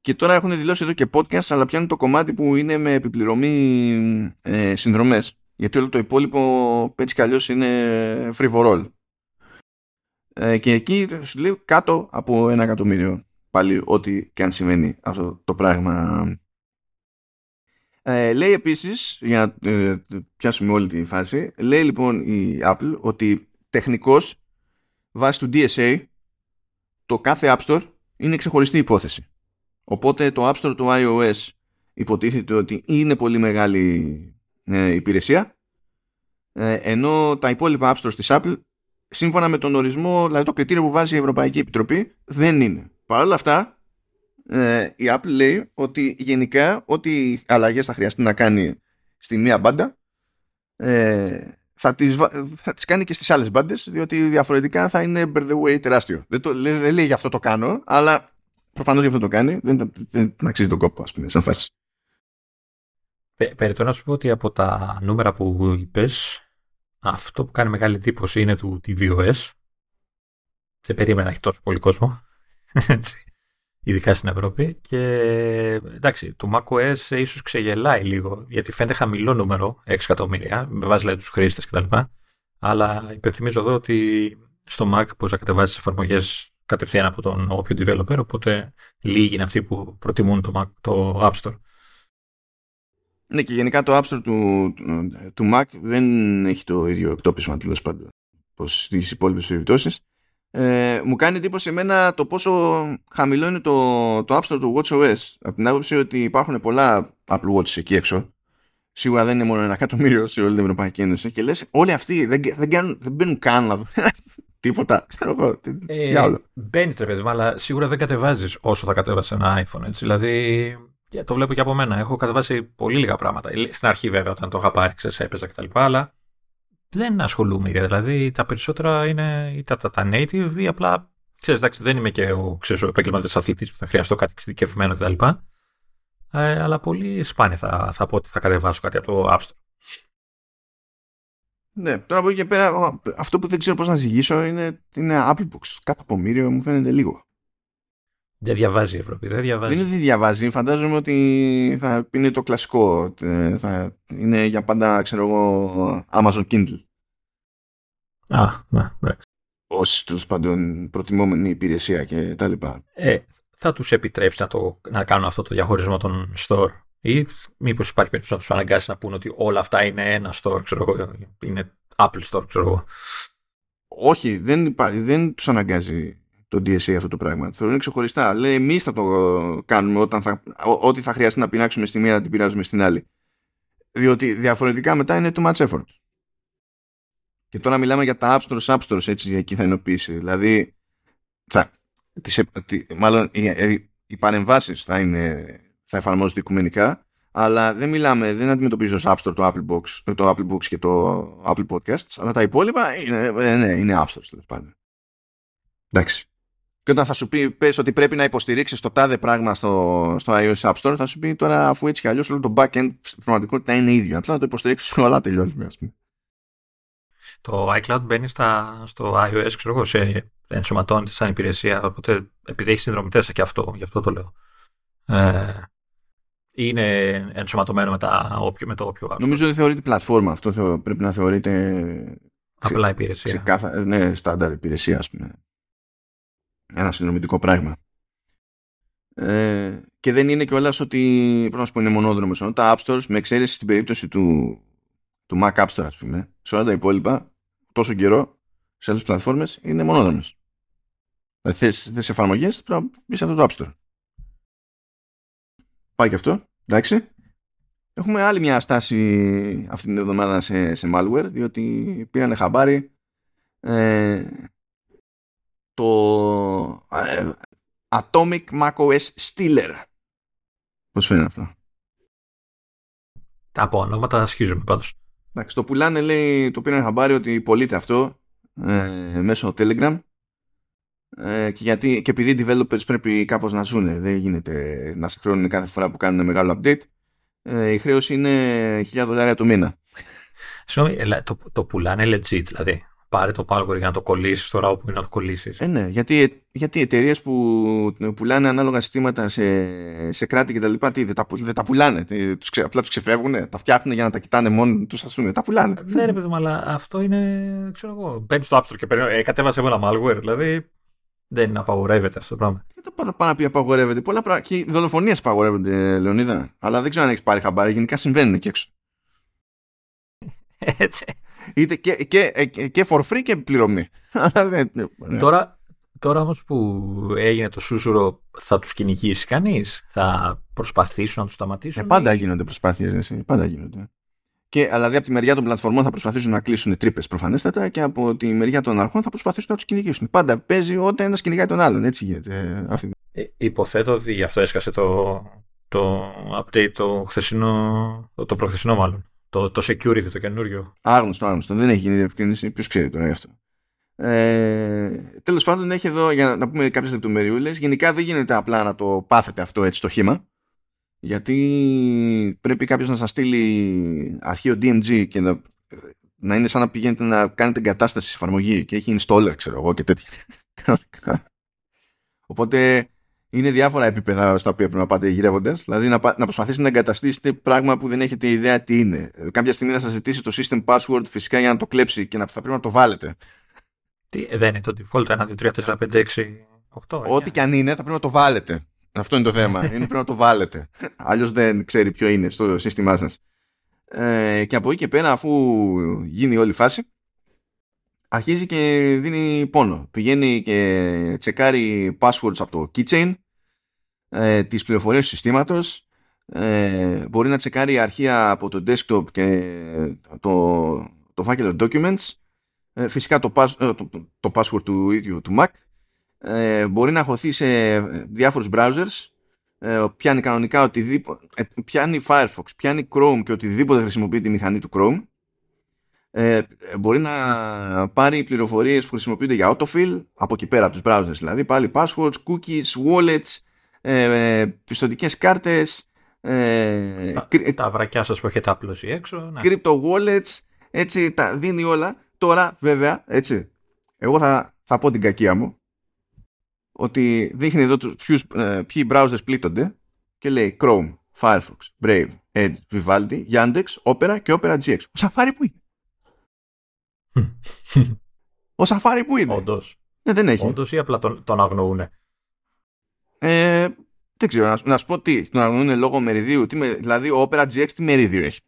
Και τώρα έχουν δηλώσει εδώ και podcast, αλλά πιάνουν το κομμάτι που είναι με επιπληρωμή ε, συνδρομές. Γιατί όλο το υπόλοιπο έτσι κι αλλιώς είναι free for all. Ε, και εκεί σου λέει κάτω από ένα εκατομμύριο. Πάλι ό,τι και αν σημαίνει αυτό το πράγμα. Ε, λέει επίσης, για να ε, πιάσουμε όλη τη φάση, λέει λοιπόν η Apple ότι τεχνικώς βάσει του DSA το κάθε App Store είναι ξεχωριστή υπόθεση. Οπότε το App Store του iOS υποτίθεται ότι είναι πολύ μεγάλη ε, υπηρεσία ε, ενώ τα υπόλοιπα App Stores της Apple σύμφωνα με τον ορισμό, δηλαδή το κριτήριο που βάζει η Ευρωπαϊκή Επιτροπή δεν είναι. Παρ' όλα αυτά ε, η Apple λέει ότι γενικά ό,τι αλλαγές θα χρειαστεί να κάνει στη μία μπάντα ε, θα, τις, θα τις κάνει και στις άλλες μπάντες διότι διαφορετικά θα είναι by the way τεράστιο. Δεν, το, λέει, δεν λέει γι' αυτό το κάνω αλλά προφανώς γι' αυτό το κάνει δεν, δεν, δεν αξίζει τον κόπο ας πούμε σαν φάση. Περιτώ να σου πω ότι από τα νούμερα που είπες αυτό που κάνει μεγάλη εντύπωση είναι του tvOS. Δεν περίμενα να έχει τόσο πολύ κόσμο. Έτσι. Ειδικά στην Ευρώπη. Και εντάξει, το macOS ίσως ξεγελάει λίγο, γιατί φαίνεται χαμηλό νούμερο, 6 εκατομμύρια, με βάση δηλαδή, τους χρήστες κτλ. Αλλά υπενθυμίζω εδώ ότι στο Mac μπορεί να κατεβάσεις εφαρμογές κατευθείαν από τον όποιο developer, οπότε λίγοι είναι αυτοί που προτιμούν το, Mac, το App Store. Ναι, και γενικά το App Store του, του Mac δεν έχει το ίδιο εκτόπισμα τέλος πάντων όπω στι υπόλοιπες περιπτώσει. Ε, μου κάνει εντύπωση εμένα το πόσο χαμηλό είναι το, το App Store του WatchOS. Από την άποψη ότι υπάρχουν πολλά Apple Watch εκεί έξω. Σίγουρα δεν είναι μόνο ένα εκατομμύριο σε όλη την Ευρωπαϊκή Ένωση. Και λες, όλοι αυτοί δεν, δεν, κάνουν, δεν μπαίνουν καν να δουν τίποτα. Ξέρω εγώ. Ε, Μπαίνεις τρε αλλά σίγουρα δεν κατεβάζεις όσο θα κατέβασε ένα iPhone. Έτσι. Δηλαδή, και το βλέπω και από μένα. Έχω κατεβάσει πολύ λίγα πράγματα. Στην αρχή, βέβαια, όταν το είχα πάρει, ξέρεις, έπαιζα κτλ. Αλλά δεν ασχολούμαι. Δηλαδή, τα περισσότερα είναι είτε τα, τα native ή απλά. Ξέρεις, εντάξει, δεν είμαι και ο, ο επαγγελματίας αθλητής που θα χρειαστώ κάτι εξειδικευμένο κτλ. Ε, αλλά πολύ σπάνια θα, θα πω ότι θα κατεβάσω κάτι από το App Store. Ναι, τώρα από εκεί και πέρα αυτό που δεν ξέρω πώς να ζυγίσω είναι, είναι Apple Books. Κάτω από μύριο μου φαίνεται λίγο. Δεν διαβάζει η Ευρώπη, δεν διαβάζει. Δεν είναι ότι διαβάζει, φαντάζομαι ότι θα είναι το κλασικό. Θα είναι για πάντα, ξέρω εγώ, Amazon Kindle. Α, ναι, εντάξει. Ως τέλος πάντων προτιμόμενη υπηρεσία και τα λοιπά. Ε, θα τους επιτρέψει να, το, να κάνουν αυτό το διαχωρισμό των store; Ή μήπως υπάρχει περίπτωση να τους αναγκάσει να πούνε ότι όλα αυτά είναι ένα store, ξέρω εγώ, είναι Apple Store, ξέρω εγώ; Όχι, δεν, υπά, δεν τους αναγκάζει το DSA αυτό το πράγμα. Θεωρούν ξεχωριστά. Λέει εμείς θα το κάνουμε όταν θα, ό,τι θα χρειαστεί να πεινάξουμε στη μία να την πειράζουμε στην άλλη. Διότι διαφορετικά μετά είναι too much effort. Και τώρα μιλάμε για τα App Stores, App Stores, έτσι, εκεί θα ενοποιήσει. Δηλαδή, θα, τις, μάλλον οι, οι παρεμβάσεις θα, θα εφαρμόζονται οικουμενικά, αλλά δεν μιλάμε, δεν αντιμετωπίζει το App Store το Apple, Box, το Apple Books και το Apple Podcasts, αλλά τα υπόλοιπα είναι, ε, ναι, είναι App Stores τέλος πάντων. Εντάξει. Και όταν θα σου πει, πες ότι πρέπει να υποστηρίξεις το τάδε πράγμα στο, στο iOS App Store, θα σου πει τώρα αφού έτσι κι αλλιώς όλο το backend στην πραγματικότητα είναι ίδιο. Απλά να το υποστηρίξεις όλα τελειώνει, ας πούμε. Το iCloud μπαίνει στα, στο iOS, ξέρω εγώ, σε ενσωματώνεται σαν υπηρεσία, οπότε επειδή έχεις συνδρομητές και αυτό, γι' αυτό το λέω. Ε, είναι ενσωματωμένο με, τα, όποιο, με το όποιο Νομίζω ότι θεωρείται πλατφόρμα. Αυτό θεω, πρέπει να θεωρείται. Απλά υπηρεσία. Ξεκάθα, ναι, στάνταρ υπηρεσία, ας πούμε. Ένα συνδρομητικό πράγμα. Ε, και δεν είναι κιόλας ότι πρέπει να σου πω είναι μονόδρομος. Τα App Stores, με εξαίρεση στην περίπτωση του, του Mac App Store, ας πούμε, σε όλα τα υπόλοιπα, τόσο καιρό σε άλλες πλατφόρμες είναι μονόδρομος. Δηλαδή θες εφαρμογές, πρέπει να μπεις σε αυτό το App Store. Πάει και αυτό. Εντάξει. Έχουμε άλλη μια στάση αυτή την εβδομάδα σε, σε malware, διότι πήρανε χαμπάρι ε, το ε, Atomic macOS Stealer. Πώς φαίνεται αυτό; Τα από ονόματα ασχίζουμε πάντως. Εντάξει, το πουλάνε λέει, το πήραν χαμπάρι ότι πωλείται αυτό ε, μέσω Telegram ε, και, γιατί, και επειδή οι developers πρέπει κάπως να ζουν δεν γίνεται να συγχρόνουν κάθε φορά που κάνουν μεγάλο update ε, η χρέωση είναι 1000 δολάρια το μήνα Συγγνώμη, το, το πουλάνε legit δηλαδή πάρε το malware για να το κολλήσεις τώρα όπου είναι να το κολλήσεις. Ε, ναι, γιατί, γιατί εταιρείες που πουλάνε ανάλογα συστήματα σε, σε κράτη και τα λοιπά, τι, δεν, τα, δεν τα πουλάνε. Τους, απλά τους ξεφεύγουν, τα φτιάχνουν για να τα κοιτάνε μόνο τους, ας πούμε. Τα πουλάνε. Ναι, ρε παιδί αλλά αυτό είναι. ξέρω εγώ. Μπαίνει στο App Store και παίρνει. Ε, κατέβασε ένα malware. Δηλαδή δεν απαγορεύεται αυτό το πράγμα. Δεν το πάνω να πει απαγορεύεται. Πολλά πράγματα. Και οι δολοφονίες απαγορεύονται, Λεωνίδα. Αλλά δεν ξέρω αν έχεις πάρει χαμπάρι. Γενικά συμβαίνουν εκεί έξω. Έτσι. Είτε και, και, και, και for free και πληρωμή. Ναι. τώρα, τώρα όμως που έγινε το σούσουρο, θα τους κυνηγήσει κανείς, θα προσπαθήσουν να τους σταματήσουν. Ε, πάντα ή... γίνονται προσπάθειες, πάντα γίνονται. Και, δηλαδή από τη μεριά των πλατφορμών θα προσπαθήσουν να κλείσουν τρύπες προφανέστατα και από τη μεριά των αρχών θα προσπαθήσουν να τους κυνηγήσουν. Πάντα παίζει όταν ένας κυνηγάει τον άλλον. Έτσι γίνεται. Αυτή. Ε, υποθέτω ότι γι' αυτό έσκασε το, το update το χθεσινό, το, το προχθεσινό μάλλον. Το, το security το καινούριο. Άγνωστο, άγνωστο. Δεν έχει γίνει διευκρίνηση. Ποιος ξέρει τώρα γι' αυτό. Ε, Τέλος πάντων, έχει εδώ για να πούμε κάποιες λεπτομεριούλες. Γενικά δεν γίνεται απλά να το πάθετε αυτό έτσι το χήμα. Γιατί πρέπει κάποιος να σας στείλει αρχείο DMG και να να είναι σαν να πηγαίνετε να κάνετε εγκατάσταση σε εφαρμογή και έχει installer, ξέρω εγώ και τέτοια. Οπότε είναι διάφορα επίπεδα στα οποία πρέπει να πάτε γυρεύοντας. Δηλαδή να, να προσπαθήσετε να εγκαταστήσετε πράγμα που δεν έχετε ιδέα τι είναι. Κάποια στιγμή θα σας ζητήσει το system password φυσικά για να το κλέψει και να, θα πρέπει να το βάλετε. Τι, δεν είναι το default 1, 2, 3, 4, 5, 6, 8. Ό,τι και αν είναι θα πρέπει να το βάλετε. Αυτό είναι το θέμα. είναι πρέπει να το βάλετε. Αλλιώς δεν ξέρει ποιο είναι στο σύστημά σας. Ε, και από εκεί και πέρα, αφού γίνει όλη η φάση, αρχίζει και δίνει πόνο. Πηγαίνει και τσεκάρει passwords από το keychain, ε, τις πληροφορίες του συστήματος, ε, μπορεί να τσεκάρει αρχεία από το desktop και το, το φάκελο documents, ε, φυσικά το, ε, το, το, password του ίδιου του Mac, ε, μπορεί να χωθεί σε διάφορους browsers, ε, πιάνει κανονικά οτιδήποτε, πιάνει Firefox, πιάνει Chrome και οτιδήποτε χρησιμοποιεί τη μηχανή του Chrome, ε, μπορεί να πάρει πληροφορίες που χρησιμοποιούνται για autofill από εκεί πέρα από τους browsers δηλαδή πάλι passwords, cookies, wallets ε, πιστοτικές κάρτες ε, τα, κρυ, τα βρακιά σας που έχετε απλώσει έξω ναι. crypto wallets έτσι τα δίνει όλα τώρα βέβαια έτσι εγώ θα, θα πω την κακία μου ότι δείχνει εδώ τους, ποιους, ε, ποιοι browsers πλήττονται και λέει Chrome, Firefox, Brave, Edge, Vivaldi, Yandex, Opera και Opera GX. Ο Safari που είναι; Ο Safari που είναι; Όντως. Ναι, δεν έχει. Όντως ή απλά τον, τον αγνοούν. Ε, δεν ξέρω, να, να σου πω τι. Τον αγνοούν λόγω μεριδίου. Τι, δηλαδή, ο Opera GX τι μερίδιο έχει;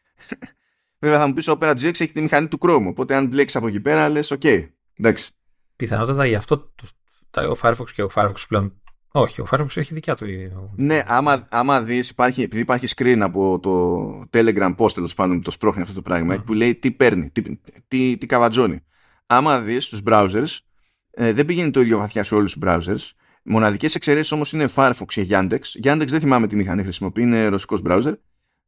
Βέβαια, θα μου πεις ο Opera GX έχει τη μηχανή του Chrome. Οπότε, αν μπλέξεις από εκεί πέρα, λες, OK. Okay. Εντάξει. Πιθανότατα γι' αυτό το, ο Firefox και ο Firefox πλέον όχι, ο Firefox έχει δικιά του. Ναι, άμα, άμα δεις, υπάρχει, επειδή υπάρχει screen από το Telegram post τέλος πάντων το σπρώχνει αυτό το πράγμα, που λέει τι παίρνει, τι, τι, τι καβατζώνει. Άμα δεις στους browsers, ε, δεν πηγαίνει το ίδιο βαθιά σε όλους τους browsers. Μοναδικές εξαιρέσεις όμως είναι Firefox και Yandex. Yandex δεν θυμάμαι τι μηχανή χρησιμοποιεί, είναι ρωσικός browser.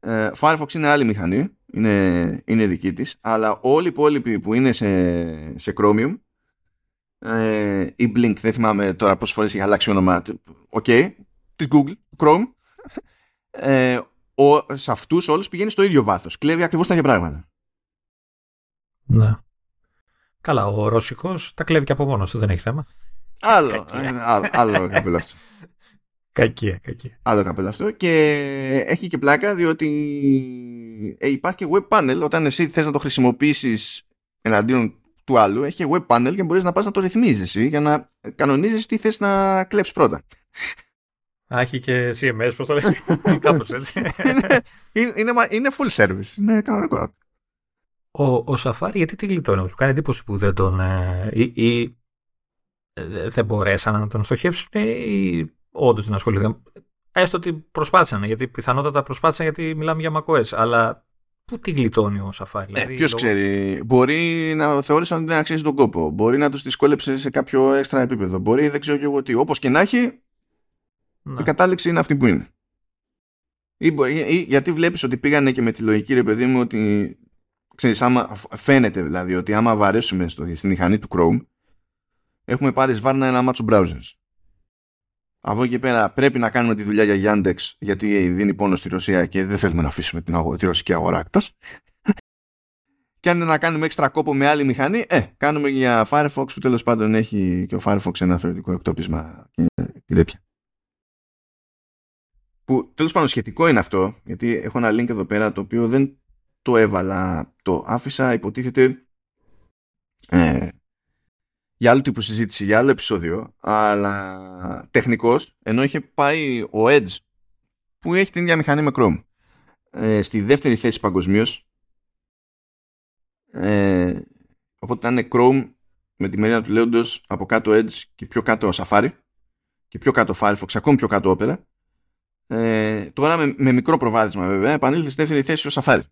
Ε, Firefox είναι άλλη μηχανή, είναι, είναι δική της. Αλλά όλοι οι υπόλοιποι που είναι σε, σε Chromium ε, η Blink, δεν θυμάμαι τώρα πόσες φορές έχει αλλάξει όνομα, OK, okay, της Google, Chrome, ε, ο, σε αυτούς όλους πηγαίνει στο ίδιο βάθος. Κλέβει ακριβώς τα ίδια πράγματα. Ναι. Καλά, ο Ρώσικος τα κλέβει και από μόνος του, δεν έχει θέμα. Άλλο, ε, άλλο, άλλο καπέλο αυτό. Κακία, κακία. Άλλο καπέλο αυτό και έχει και πλάκα διότι ε, υπάρχει και web panel όταν εσύ θες να το χρησιμοποιήσεις εναντίον του άλλου έχει web panel και μπορείς να πας να το ρυθμίζεις εσύ για να κανονίζεις τι θες να κλέψεις πρώτα. Α, έχει και CMS, πώς το λέει, κάπως έτσι. είναι, είναι, είναι, full service, είναι κανονικό. Ο, ο Safari γιατί τη γλιτώνει, σου κάνει εντύπωση που δεν τον... Ε, ή, ή ε, δεν μπορέσαν να τον στοχεύσουν ή όντως να ασχοληθούν. Έστω ότι προσπάθησαν, γιατί πιθανότατα προσπάθησαν γιατί μιλάμε για macOS, αλλά Πού τη γλιτώνει ο Σαφάρι. Ε, δηλαδή, Ποιος λόγω... ξέρει. Μπορεί να θεώρησαν ότι δεν αξίζει τον κόπο. Μπορεί να τους δυσκόλεψε σε κάποιο έξτρα επίπεδο. Μπορεί δεν ξέρω και εγώ τι. Όπως και να έχει, να. η κατάληξη είναι αυτή που είναι. Ή, ή, γιατί βλέπεις ότι πήγανε και με τη λογική ρε παιδί μου ότι ξέρεις, άμα, φαίνεται δηλαδή ότι άμα βαρέσουμε στο, στη μηχανή του Chrome έχουμε πάρει σβάρνα ένα μάτσο browsers. Από εκεί και πέρα πρέπει να κάνουμε τη δουλειά για Yandex γιατί δίνει πόνο στη Ρωσία και δεν θέλουμε να αφήσουμε την αγο... τη ρωσική αγορά εκτός. και αν είναι να κάνουμε έξτρα κόπο με άλλη μηχανή, ε, κάνουμε για Firefox που τέλος πάντων έχει και ο Firefox ένα θεωρητικό εκτόπισμα και, και τέτοια. Που τέλος πάντων σχετικό είναι αυτό, γιατί έχω ένα link εδώ πέρα το οποίο δεν το έβαλα, το άφησα υποτίθεται ε, για άλλο τύπου συζήτηση, για άλλο επεισόδιο, αλλά τεχνικός, ενώ είχε πάει ο Edge, που έχει την ίδια μηχανή με Chrome, ε, στη δεύτερη θέση παγκοσμίως. Ε, οπότε ήταν Chrome με τη μερίδα του λέοντος από κάτω Edge και πιο κάτω Safari και πιο κάτω Firefox, ακόμη πιο κάτω Opera. Ε, τώρα με, με μικρό προβάδισμα βέβαια επανήλθε στη δεύτερη θέση ο Safari.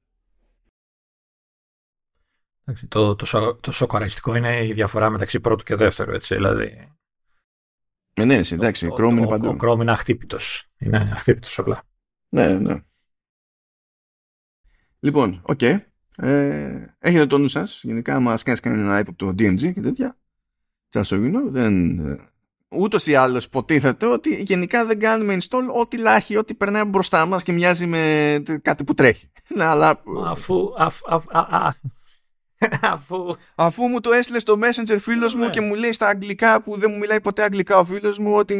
Το, το, το σοκαριστικό είναι η διαφορά μεταξύ πρώτου και δεύτερου, έτσι, δηλαδή. Ε, ναι, εντάξει, ο Chrome είναι παντού. Ο Chrome είναι αχτύπητος. Είναι αχτύπητος απλά. Ναι, ναι. Λοιπόν, OK. Okay. Ε, έχετε το νου σας. Γενικά, άμα κάνεις κανένα ύποπτο DMG και τέτοια. Just so you know, δεν. Ε, Ούτως ή άλλως υποτίθεται ότι γενικά δεν κάνουμε install ό,τι λάχει, ό,τι περνάει μπροστά μας και μοιάζει με κάτι που τρέχει. Ναι, αλλά. Αφού. Αφ, αφ, α, α, Αφού... Αφού μου το έστειλε στο Messenger φίλος μου Ναι. και μου λέει στα αγγλικά που δεν μου μιλάει ποτέ αγγλικά ο φίλος μου ότι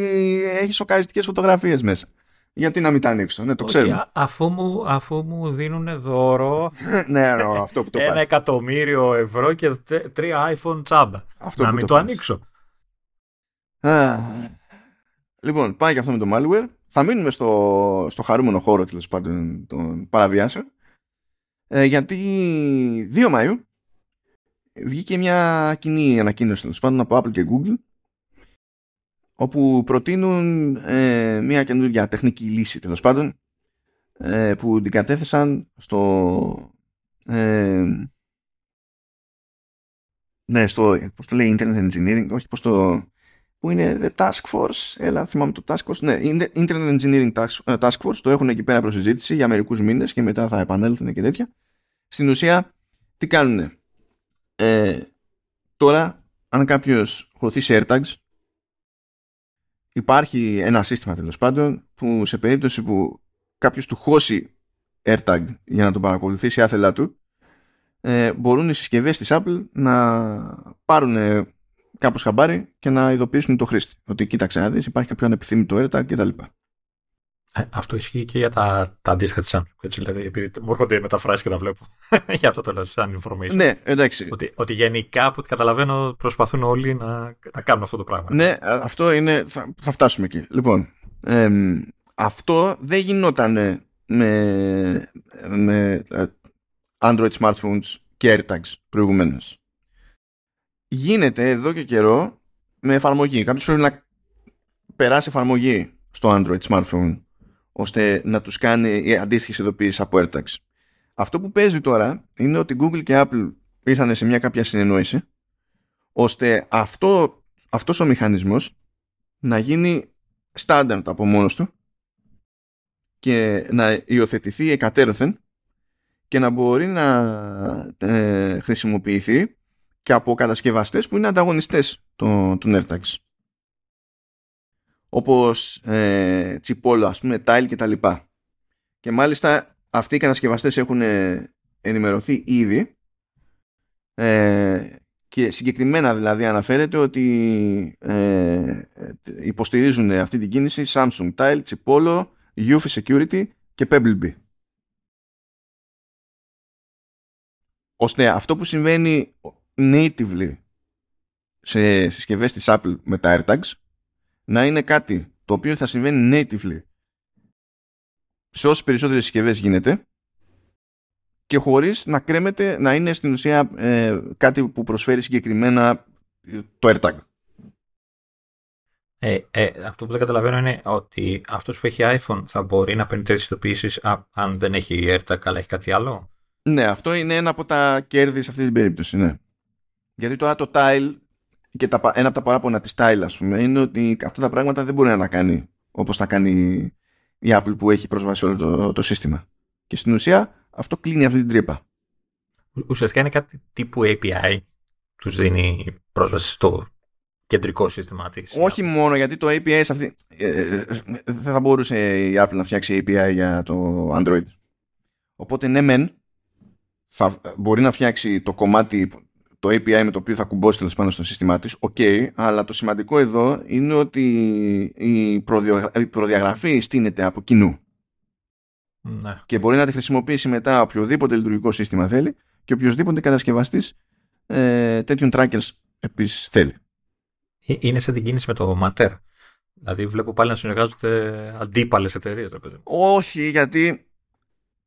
έχει σοκαριστικές φωτογραφίες μέσα. Γιατί να μην τα ανοίξω, ναι, το Όχι, ξέρουμε. α- αφού, μου, αφού μου δίνουν δώρο ναι, ναι, αυτό που το ένα πας. εκατομμύριο ευρώ και τε- τρία iPhone τσάμπα. Αυτό να που μην το το, πας. ανοίξω. Α, Λοιπόν, πάει και αυτό με το malware. Θα μείνουμε στο, στο χαρούμενο χώρο τέλος πάντων των παραβιάσεων. Ε, γιατί 2 Μαΐου βγήκε μια κοινή ανακοίνωση τέλος πάντων από Apple και Google όπου προτείνουν ε, μια καινούργια τεχνική λύση τέλος πάντων ε, που την κατέθεσαν στο ε, ναι, στο, πώς το λέει, Internet Engineering, όχι, πώς το, που είναι The Task Force, έλα, θυμάμαι το Task Force, ναι, είναι Internet Engineering Task, ε, Task Force, το έχουν εκεί πέρα προσυζήτηση για μερικούς μήνες και μετά θα επανέλθουν και τέτοια. Στην ουσία, τι κάνουνε; Ε, τώρα, αν κάποιος χωθεί σε AirTags, υπάρχει ένα σύστημα τέλος πάντων που σε περίπτωση που κάποιος του χώσει AirTag για να τον παρακολουθήσει άθελά του, ε, μπορούν οι συσκευές της Apple να πάρουν ε, κάπως χαμπάρι και να ειδοποιήσουν το χρήστη. Ότι κοίταξε να δεις, υπάρχει κάποιο ανεπιθύμητο AirTag κτλ. Ε, αυτό ισχύει και για τα, τα αντίστοιχα της Samsung. Έτσι, δηλαδή, επειδή μου έρχονται οι μεταφράσεις και τα βλέπω. για αυτό το λέω σαν information. Ναι, εντάξει. Ότι, ότι γενικά από ό,τι καταλαβαίνω προσπαθούν όλοι να, να κάνουν αυτό το πράγμα. Ναι, αυτό είναι. Θα, θα φτάσουμε εκεί. Λοιπόν, εμ, αυτό δεν γινόταν με, με ε, Android smartphones και AirTags προηγουμένως. Γίνεται εδώ και καιρό με εφαρμογή. Κάποιος πρέπει να περάσει εφαρμογή στο Android smartphone ώστε να τους κάνει αντίστοιχε ειδοποιήσεις από AirTags. Αυτό που παίζει τώρα είναι ότι Google και Apple ήρθαν σε μια κάποια συνεννόηση ώστε αυτό, αυτός ο μηχανισμός να γίνει standard από μόνος του και να υιοθετηθεί εκατέρωθεν και να μπορεί να ε, χρησιμοποιηθεί και από κατασκευαστές που είναι ανταγωνιστές των, των AirTags όπως ε, Chipolo ας πούμε, Tile και τα λοιπά και μάλιστα αυτοί οι κατασκευαστές έχουν ενημερωθεί ήδη ε, και συγκεκριμένα δηλαδή αναφέρεται ότι ε, υποστηρίζουν αυτή την κίνηση Samsung, Tile, Chipolo, Eufy Security και Pebblebee. Ώστε αυτό που συμβαίνει natively σε συσκευές της Apple με τα AirTags να είναι κάτι το οποίο θα συμβαίνει natively σε όσες περισσότερες συσκευές γίνεται και χωρίς να κρέμεται να είναι στην ουσία ε, κάτι που προσφέρει συγκεκριμένα το AirTag. Ε, ε, αυτό που δεν καταλαβαίνω είναι ότι αυτός που έχει iPhone θα μπορεί να παίρνει τέτοιες ειδοποιήσεις αν δεν έχει AirTag αλλά έχει κάτι άλλο; Ναι, αυτό είναι ένα από τα κέρδη σε αυτή την περίπτωση, ναι. Γιατί τώρα το Tile και τα, ένα από τα παράπονα της Tile, ας πούμε, είναι ότι αυτά τα πράγματα δεν μπορεί να τα κάνει όπως τα κάνει η Apple που έχει πρόσβαση όλο το, το σύστημα. Και στην ουσία αυτό κλείνει αυτή την τρύπα. Ουσιαστικά είναι κάτι τύπου API τους δίνει πρόσβαση στο κεντρικό σύστημα της. Όχι μόνο γιατί το API σε αυτή... Ε, δεν θα μπορούσε η Apple να φτιάξει API για το Android. Οπότε ναι μεν θα μπορεί να φτιάξει το κομμάτι το API με το οποίο θα κουμπώσει τέλος πάντων στο σύστημά της, οκ, αλλά το σημαντικό εδώ είναι ότι η, προδιογρα... η προδιαγραφή στήνεται από κοινού. Ναι. Και μπορεί να τη χρησιμοποιήσει μετά οποιοδήποτε λειτουργικό σύστημα θέλει και οποιοδήποτε κατασκευαστής ε, τέτοιων trackers επίσης θέλει. Ε, Είναι σαν την κίνηση με το Matter. Δηλαδή βλέπω πάλι να συνεργάζονται αντίπαλες εταιρείες. Όχι, γιατί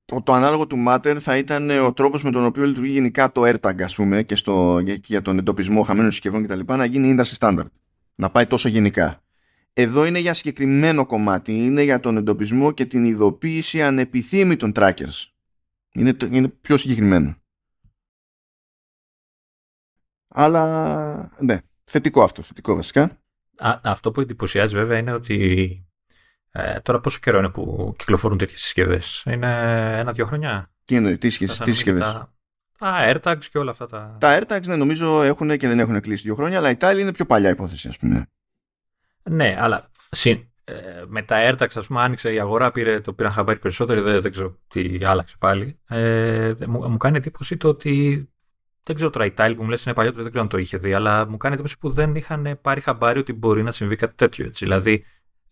το, το ανάλογο του Matter θα ήταν ο τρόπος με τον οποίο λειτουργεί γενικά το AirTag, ας πούμε, και, στο, και για τον εντοπισμό χαμένων συσκευών κτλ. να γίνει industry standard. Να πάει τόσο γενικά. Εδώ είναι για συγκεκριμένο κομμάτι. Είναι για τον εντοπισμό και την ειδοποίηση ανεπιθύμητων trackers. Είναι, είναι πιο συγκεκριμένο. Αλλά, ναι, θετικό αυτό, θετικό βασικά. Α, αυτό που εντυπωσιάζει βέβαια είναι ότι ε, τώρα πόσο καιρό είναι που κυκλοφορούν τέτοιες συσκευές; Είναι ένα-δύο χρονιά. Τι εννοείς, τι, συσκευές; Τα, τα AirTags και όλα αυτά τα... Τα AirTags, ναι, νομίζω έχουν και δεν έχουν κλείσει δύο χρόνια, αλλά η Tile είναι πιο παλιά υπόθεση, ας πούμε. Ναι, αλλά συ, ε, με τα AirTags, ας πούμε, άνοιξε η αγορά, πήρε, το πήραν χαμπάρι περισσότερο, δεν, δεν ξέρω τι άλλαξε πάλι. Ε, μου, μου κάνει εντύπωση το ότι δεν ξέρω τώρα η Tile που μου λες είναι παλιότερο, δεν ξέρω αν το είχε δει, αλλά μου κάνει εντύπωση που δεν είχαν πάρει χαμπάρι ότι μπορεί να συμβεί κάτι τέτοιο. Έτσι. Δηλαδή,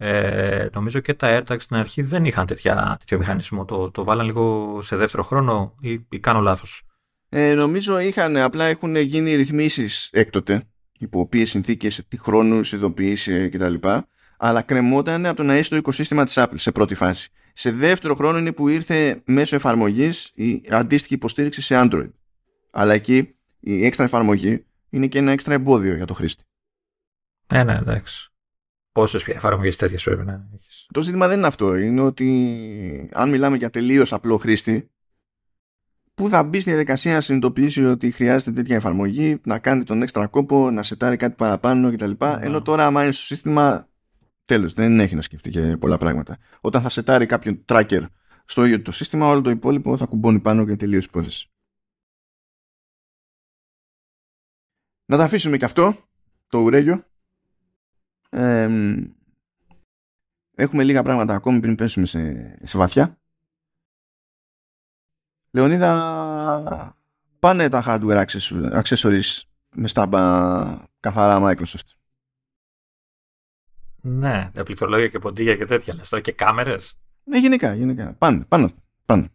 ε, νομίζω και τα AirTags στην αρχή δεν είχαν τέτοια, τέτοιο μηχανισμό. Το, το βάλαν λίγο σε δεύτερο χρόνο ή, ή κάνω λάθος. Ε, νομίζω είχαν, απλά έχουν γίνει ρυθμίσεις έκτοτε, υπό οποίες συνθήκες, τι χρόνους, ειδοποιήσει κτλ. Αλλά κρεμόταν από το να είσαι στο οικοσύστημα της Apple σε πρώτη φάση. Σε δεύτερο χρόνο είναι που ήρθε μέσω εφαρμογής η αντίστοιχη υποστήριξη σε Android. Αλλά εκεί η έξτρα εφαρμογή είναι και ένα έξτρα εμπόδιο για το χρήστη. Ναι, ναι, εντάξει. Πόσες εφαρμογές τέτοιες πρέπει να έχεις; Το ζήτημα δεν είναι αυτό. Είναι ότι αν μιλάμε για τελείως απλό χρήστη, που θα μπει στη διαδικασία να συνειδητοποιήσει ότι χρειάζεται τέτοια εφαρμογή, να κάνει τον έξτρα κόπο, να σετάρει κάτι παραπάνω κτλ. Mm. Ενώ τώρα, άμα είναι στο σύστημα, τέλος, δεν έχει να σκεφτεί και πολλά πράγματα. Όταν θα σετάρει κάποιον tracker στο ίδιο το σύστημα, όλο το υπόλοιπο θα κουμπώνει πάνω και τελείως υπόθεση. Να τα αφήσουμε και αυτό, το ουρέγιο. Έχουμε λίγα πράγματα ακόμη πριν πέσουμε σε, σε βαθιά. Λεωνίδα, πάνε τα hardware accessories με στάμπα καθαρά Microsoft. Ναι, τα πληκτρολόγια και ποντίγια και τέτοια. Λες τώρα και κάμερες. Ναι, γενικά, γενικά. Πάνε, πάνε, πάνε.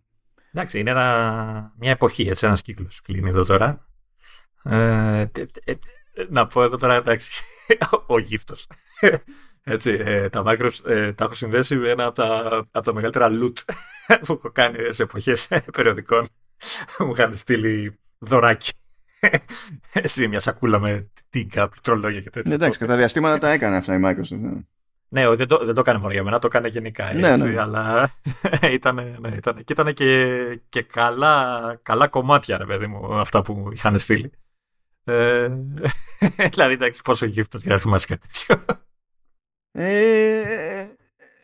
Εντάξει, είναι ένα, μια εποχή, έτσι, ένας κύκλος κλείνει εδώ τώρα. Ε, να πω εδώ τώρα, εντάξει, ο γύφτος. Έτσι, ε, τα Microsoft ε, τα έχω συνδέσει με ένα από τα, από τα μεγαλύτερα loot που έχω κάνει σε εποχές περιοδικών. Μου είχαν στείλει δωράκι. Έτσι, μια σακούλα με τίγκα, πληκτρολόγια και τέτοια. Εντάξει, κατά διαστήματα τα έκανε αυτά η Microsoft. Ναι. Ναι, δεν το, δεν το έκανε μόνο για μένα, το έκανε γενικά. Έτσι, ναι, ναι. Αλλά ήταν, ναι, ήταν, και ήταν και, και καλά, καλά κομμάτια, ρε παιδί μου, αυτά που είχαν στείλει. Ε, δηλαδή, εντάξει, πόσο γύφτος για να θυμάσαι κάτι τέτοιο. Ε,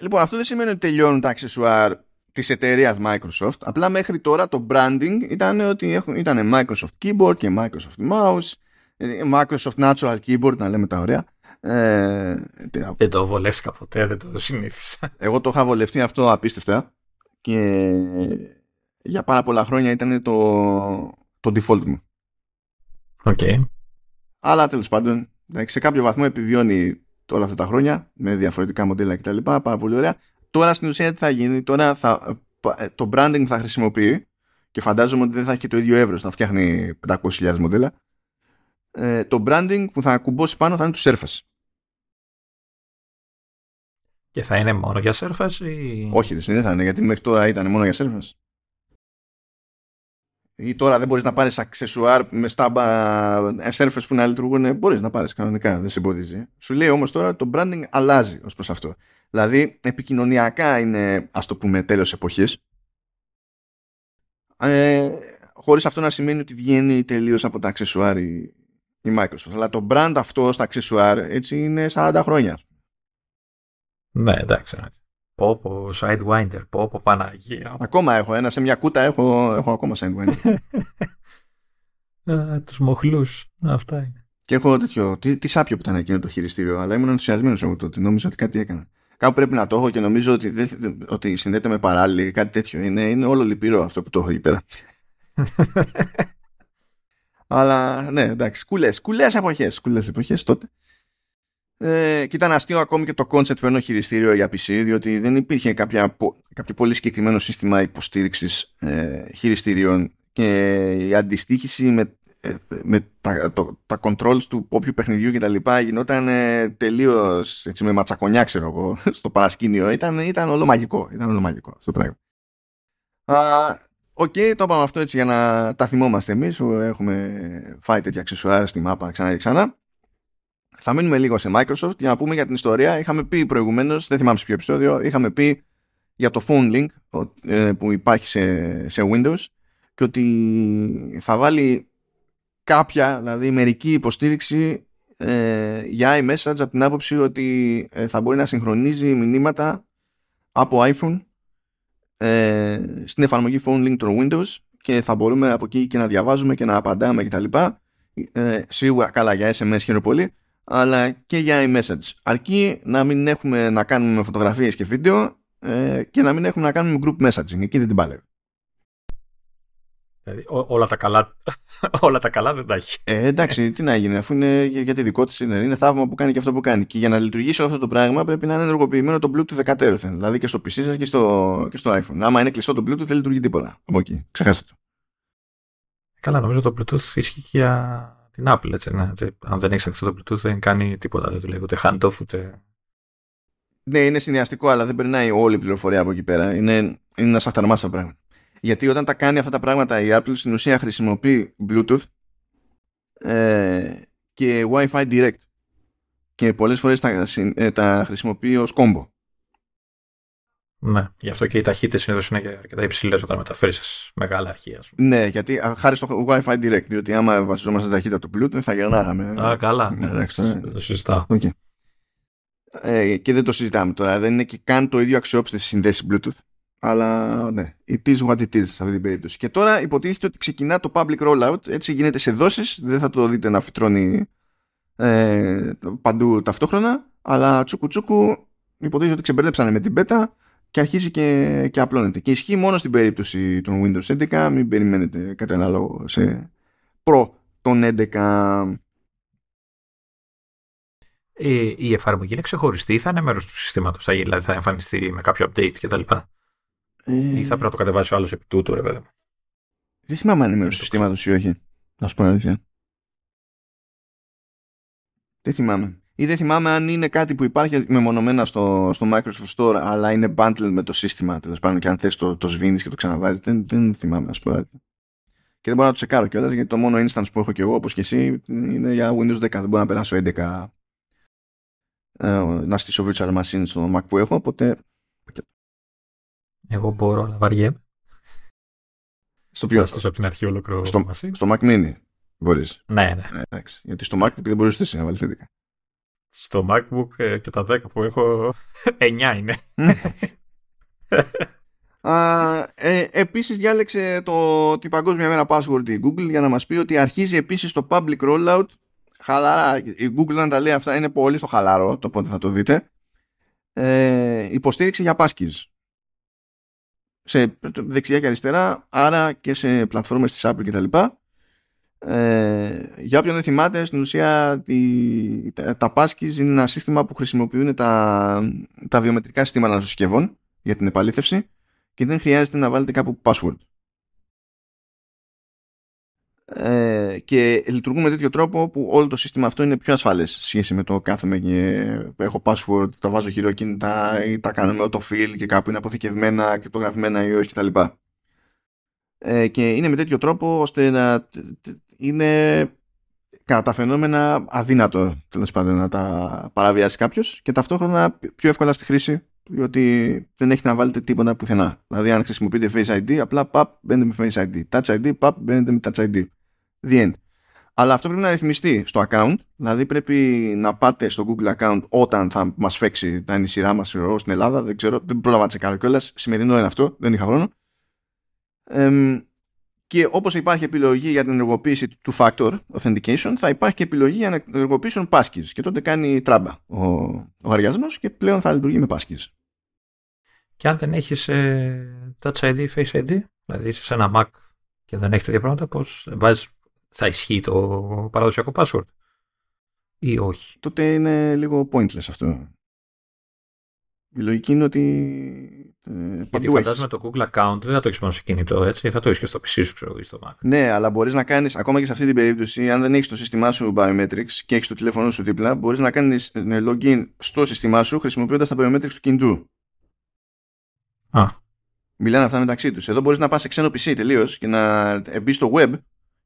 λοιπόν, αυτό δεν σημαίνει ότι τελειώνουν τα αξεσουάρ της εταιρείας Microsoft. Απλά μέχρι τώρα το branding ήταν ότι έχουν, ήταν Microsoft Keyboard και Microsoft Mouse, ε, Microsoft Natural Keyboard, να λέμε τα ωραία. Ε, δεν το βολεύτηκα ποτέ, δεν το συνήθισα. Εγώ το είχα βολευτεί αυτό απίστευτα και για πάρα πολλά χρόνια ήταν το, το default μου. Okay. Αλλά τέλος πάντων, σε κάποιο βαθμό επιβιώνει όλα αυτά τα χρόνια με διαφορετικά μοντέλα κτλ. Πάρα πολύ ωραία. Τώρα στην ουσία τι θα γίνει, τώρα θα, ε, το branding θα χρησιμοποιεί και φαντάζομαι ότι δεν θα έχει και το ίδιο εύρος, θα φτιάχνει 500.000 μοντέλα. Ε, το branding που θα κουμπώσει πάνω θα είναι του Surface. Και θα είναι μόνο για Surface ή... Όχι, δεν θα είναι, γιατί μέχρι τώρα ήταν μόνο για Surface ή τώρα δεν μπορείς να πάρεις αξεσουάρ με στάμπα surface που να λειτουργούν, μπορείς να πάρεις κανονικά, δεν σε εμποδίζει. Σου λέει όμως τώρα το branding αλλάζει ως προς αυτό. Δηλαδή επικοινωνιακά είναι ας το πούμε τέλος εποχής. Ε, χωρίς αυτό να σημαίνει ότι βγαίνει τελείως από τα αξεσουάρ η, η Microsoft. Αλλά το brand αυτό στα αξεσουάρ έτσι είναι 40 χρόνια. Ναι, εντάξει. Πω πω, Sidewinder, πω πω Παναγία. Ακόμα έχω ένα, σε μια κούτα έχω, έχω ακόμα Sidewinder. Τους μοχλούς, αυτά είναι. Και έχω τέτοιο, τι, τι σάπιο που ήταν εκείνο το χειριστήριο, αλλά ήμουν ενθουσιασμένος εγώ τότε, νόμιζα ότι κάτι έκανα. Κάπου πρέπει να το έχω και νομίζω ότι, ότι συνδέεται με παράλληλη, κάτι τέτοιο. Είναι, είναι όλο λυπηρό αυτό που το έχω εκεί πέρα. αλλά ναι, εντάξει, κουλές, κουλές εποχές, κουλές εποχές τότε. Ε, και ήταν αστείο ακόμη και το concept που ένα χειριστήριο για PC, διότι δεν υπήρχε κάποια, κάποιο πολύ συγκεκριμένο σύστημα υποστήριξης ε, χειριστήριων και η αντιστοίχηση με, ε, με τα, το, τα controls του όποιου παιχνιδιού και τα λοιπά γινόταν ε, τελείως έτσι, με ματσακονιά ξέρω εγώ στο παρασκήνιο. Ήταν, ήταν όλο μαγικό ήταν όλο μαγικό στο πράγμα. OK, okay, το είπαμε αυτό έτσι για να τα θυμόμαστε εμείς που έχουμε φάει τέτοια αξεσουάρ στη μάπα ξανά και ξανά θα μείνουμε λίγο σε Microsoft για να πούμε για την ιστορία. Είχαμε πει προηγουμένως, δεν θυμάμαι σε ποιο επεισόδιο, είχαμε πει για το Phone Link ε, που υπάρχει σε, σε Windows και ότι θα βάλει κάποια, δηλαδή μερική υποστήριξη ε, για iMessage από την άποψη ότι ε, θα μπορεί να συγχρονίζει μηνύματα από iPhone ε, στην εφαρμογή Phone Link του Windows και θα μπορούμε από εκεί και να διαβάζουμε και να απαντάμε κτλ. Ε, σίγουρα καλά για SMS χαίρομαι πολύ αλλά και για iMessage. Αρκεί να μην έχουμε να κάνουμε φωτογραφίες και βίντεο ε, και να μην έχουμε να κάνουμε group messaging. Εκεί δεν την παλεύει. Δηλαδή, ό, όλα, τα καλά, όλα τα καλά δεν τα έχει. Ε, εντάξει, τι να γίνει, αφού είναι για, για τη δικό της είναι. Είναι θαύμα που κάνει και αυτό που κάνει. Και για να λειτουργήσει όλο αυτό το πράγμα πρέπει να είναι ενεργοποιημένο το Bluetooth 14. Δηλαδή και στο PC σας και στο, και στο iPhone. Άμα είναι κλειστό το Bluetooth δεν λειτουργεί τίποτα. Από εκεί. Ξεχάστε το. Καλά, νομίζω το Bluetooth ισχύει και για την Apple. Έτσι, ναι. Αν δεν έχεις αυτό το Bluetooth δεν κάνει τίποτα. Δεν δουλεύει ούτε handoff ούτε. Ναι, είναι συνδυαστικό, αλλά δεν περνάει όλη η πληροφορία από εκεί πέρα. Είναι, είναι ένα αχταρμά πράγμα. Γιατί όταν τα κάνει αυτά τα πράγματα η Apple στην ουσία χρησιμοποιεί Bluetooth ε, και Wi-Fi Direct και πολλές φορές τα, ε, τα χρησιμοποιεί ως κόμπο. Ναι, γι' αυτό και οι ταχύτητες συνήθως είναι αρκετά υψηλές όταν μεταφέρεις μεγάλα αρχεία. Ναι, γιατί χάρη στο Wi-Fi Direct, διότι άμα βασιζόμαστε στην ταχύτητα του Bluetooth θα γερνάγαμε. Α, καλά. Ναι, ναι, το συζητάω. Okay. Ε, και δεν το συζητάμε τώρα. Δεν είναι και καν το ίδιο αξιόπιστο στη συνδέση Bluetooth. Αλλά ναι, it is what it is σε αυτή την περίπτωση. Και τώρα υποτίθεται ότι ξεκινά το public rollout, έτσι γίνεται σε δόσεις, δεν θα το δείτε να φυτρώνει ε, παντού ταυτόχρονα, αλλά τσούκου τσούκου υποτίθεται ότι ξεμπερδέψανε με την beta και αρχίζει και, και απλώνεται. Και ισχύει μόνο στην περίπτωση των Windows 11, μην περιμένετε κάτι ανάλογο σε Pro των 11. Ε, η εφαρμογή είναι ξεχωριστή ή θα είναι μέρος του συστήματος, δηλαδή θα εμφανιστεί με κάποιο update κτλ. Ε... Ή θα πρέπει να το κατεβάσει ο άλλος επί τούτου, ρε παιδί Δεν θυμάμαι αν είναι μέρος του συστήματος ή όχι. Να σου πω αλήθεια. Δεν θυμάμαι. Ή δεν θυμάμαι αν είναι κάτι που υπάρχει μεμονωμένα στο, στο Microsoft Store, αλλά είναι bundled με το σύστημα. Τέλος πάντων, και αν θες το, το σβήνεις και το ξαναβάζει. Δεν, δεν θυμάμαι, ας πούμε. Και δεν μπορώ να το τσεκάρω κιόλας, γιατί το μόνο instance που έχω κι εγώ, όπως και εσύ, είναι για Windows 10. Δεν μπορώ να περάσω 11 ε, να στήσω virtual machine στο Mac που έχω, οπότε εγώ μπορώ, αλλά βαριέμαι. Στο ποιο; Στο από την αρχή ολόκληρο στο, στο Mac Mini μπορείς. Ναι, ναι. ναι Γιατί στο MacBook δεν μπορείς να βάλεις 11. Στο MacBook ε, και τα 10 που έχω 9 είναι. Uh, ε, επίσης διάλεξε το, την παγκόσμια μέρα password η Google για να μας πει ότι αρχίζει επίσης το public rollout χαλαρά, η Google αν τα λέει αυτά είναι πολύ στο χαλαρό το πότε θα το δείτε ε, υποστήριξη για passkeys σε δεξιά και αριστερά, άρα και σε πλατφόρμες της Apple κτλ. Ε, για όποιον δεν θυμάται, στην ουσία τη, τα, τα Passkeys είναι ένα σύστημα που χρησιμοποιούν τα, τα βιομετρικά συστήματα των συσκευών για την επαλήθευση και δεν χρειάζεται να βάλετε κάπου password. Ε, και λειτουργούν με τέτοιο τρόπο που όλο το σύστημα αυτό είναι πιο ασφαλές σε σχέση με το κάθομαι και έχω password, τα βάζω χειροκίνητα ή τα κάνω με autofill και κάπου είναι αποθηκευμένα, κρυπτογραφημένα ή όχι κτλ. Ε, και είναι με τέτοιο τρόπο ώστε να είναι κατά τα φαινόμενα αδύνατο τέλος πάντων να τα παραβιάσει κάποιος και ταυτόχρονα πιο εύκολα στη χρήση διότι δεν έχει να βάλετε τίποτα πουθενά. Δηλαδή, αν χρησιμοποιείτε Face ID, απλά παπ μπαίνετε με Face ID. Touch ID, παπ μπαίνετε με Touch ID. The end. Αλλά αυτό πρέπει να ρυθμιστεί στο account. Δηλαδή, πρέπει να πάτε στο Google account όταν θα μας φέξει τα σειρά μας στην Ελλάδα. Δεν ξέρω, δεν πρόλαβα να τσεκάρω κιόλας. Σημερινό είναι αυτό, δεν είχα χρόνο. Ε, και όπως υπάρχει επιλογή για την ενεργοποίηση του factor authentication, θα υπάρχει και επιλογή για την ενεργοποίηση των passkeys. Και τότε κάνει τράμπα ο, ο και πλέον θα λειτουργεί με passkeys. Και αν δεν έχεις ε, Touch ID, Face ID, δηλαδή είσαι σε ένα Mac και δεν έχεις τέτοια πράγματα, πώς θα ισχύει το παραδοσιακό password ή όχι; Τότε είναι λίγο pointless αυτό. Η λογική είναι ότι. Ε, Γιατί φαντάζομαι το Google account δεν θα το έχεις μόνο σε κινητό, έτσι. Θα το έχεις και στο PC σου, ξέρω ή στο Mac. Ναι, αλλά μπορείς να κάνεις, ακόμα και σε αυτή την περίπτωση, αν δεν έχεις το σύστημά σου biometrics και έχεις το τηλέφωνο σου δίπλα, μπορείς να κάνεις ε, login στο σύστημά σου χρησιμοποιώντας τα biometrics του κινητού. Α. Μιλάνε αυτά μεταξύ τους. Εδώ μπορείς να πας σε ξένο PC τελείως και να μπεις στο web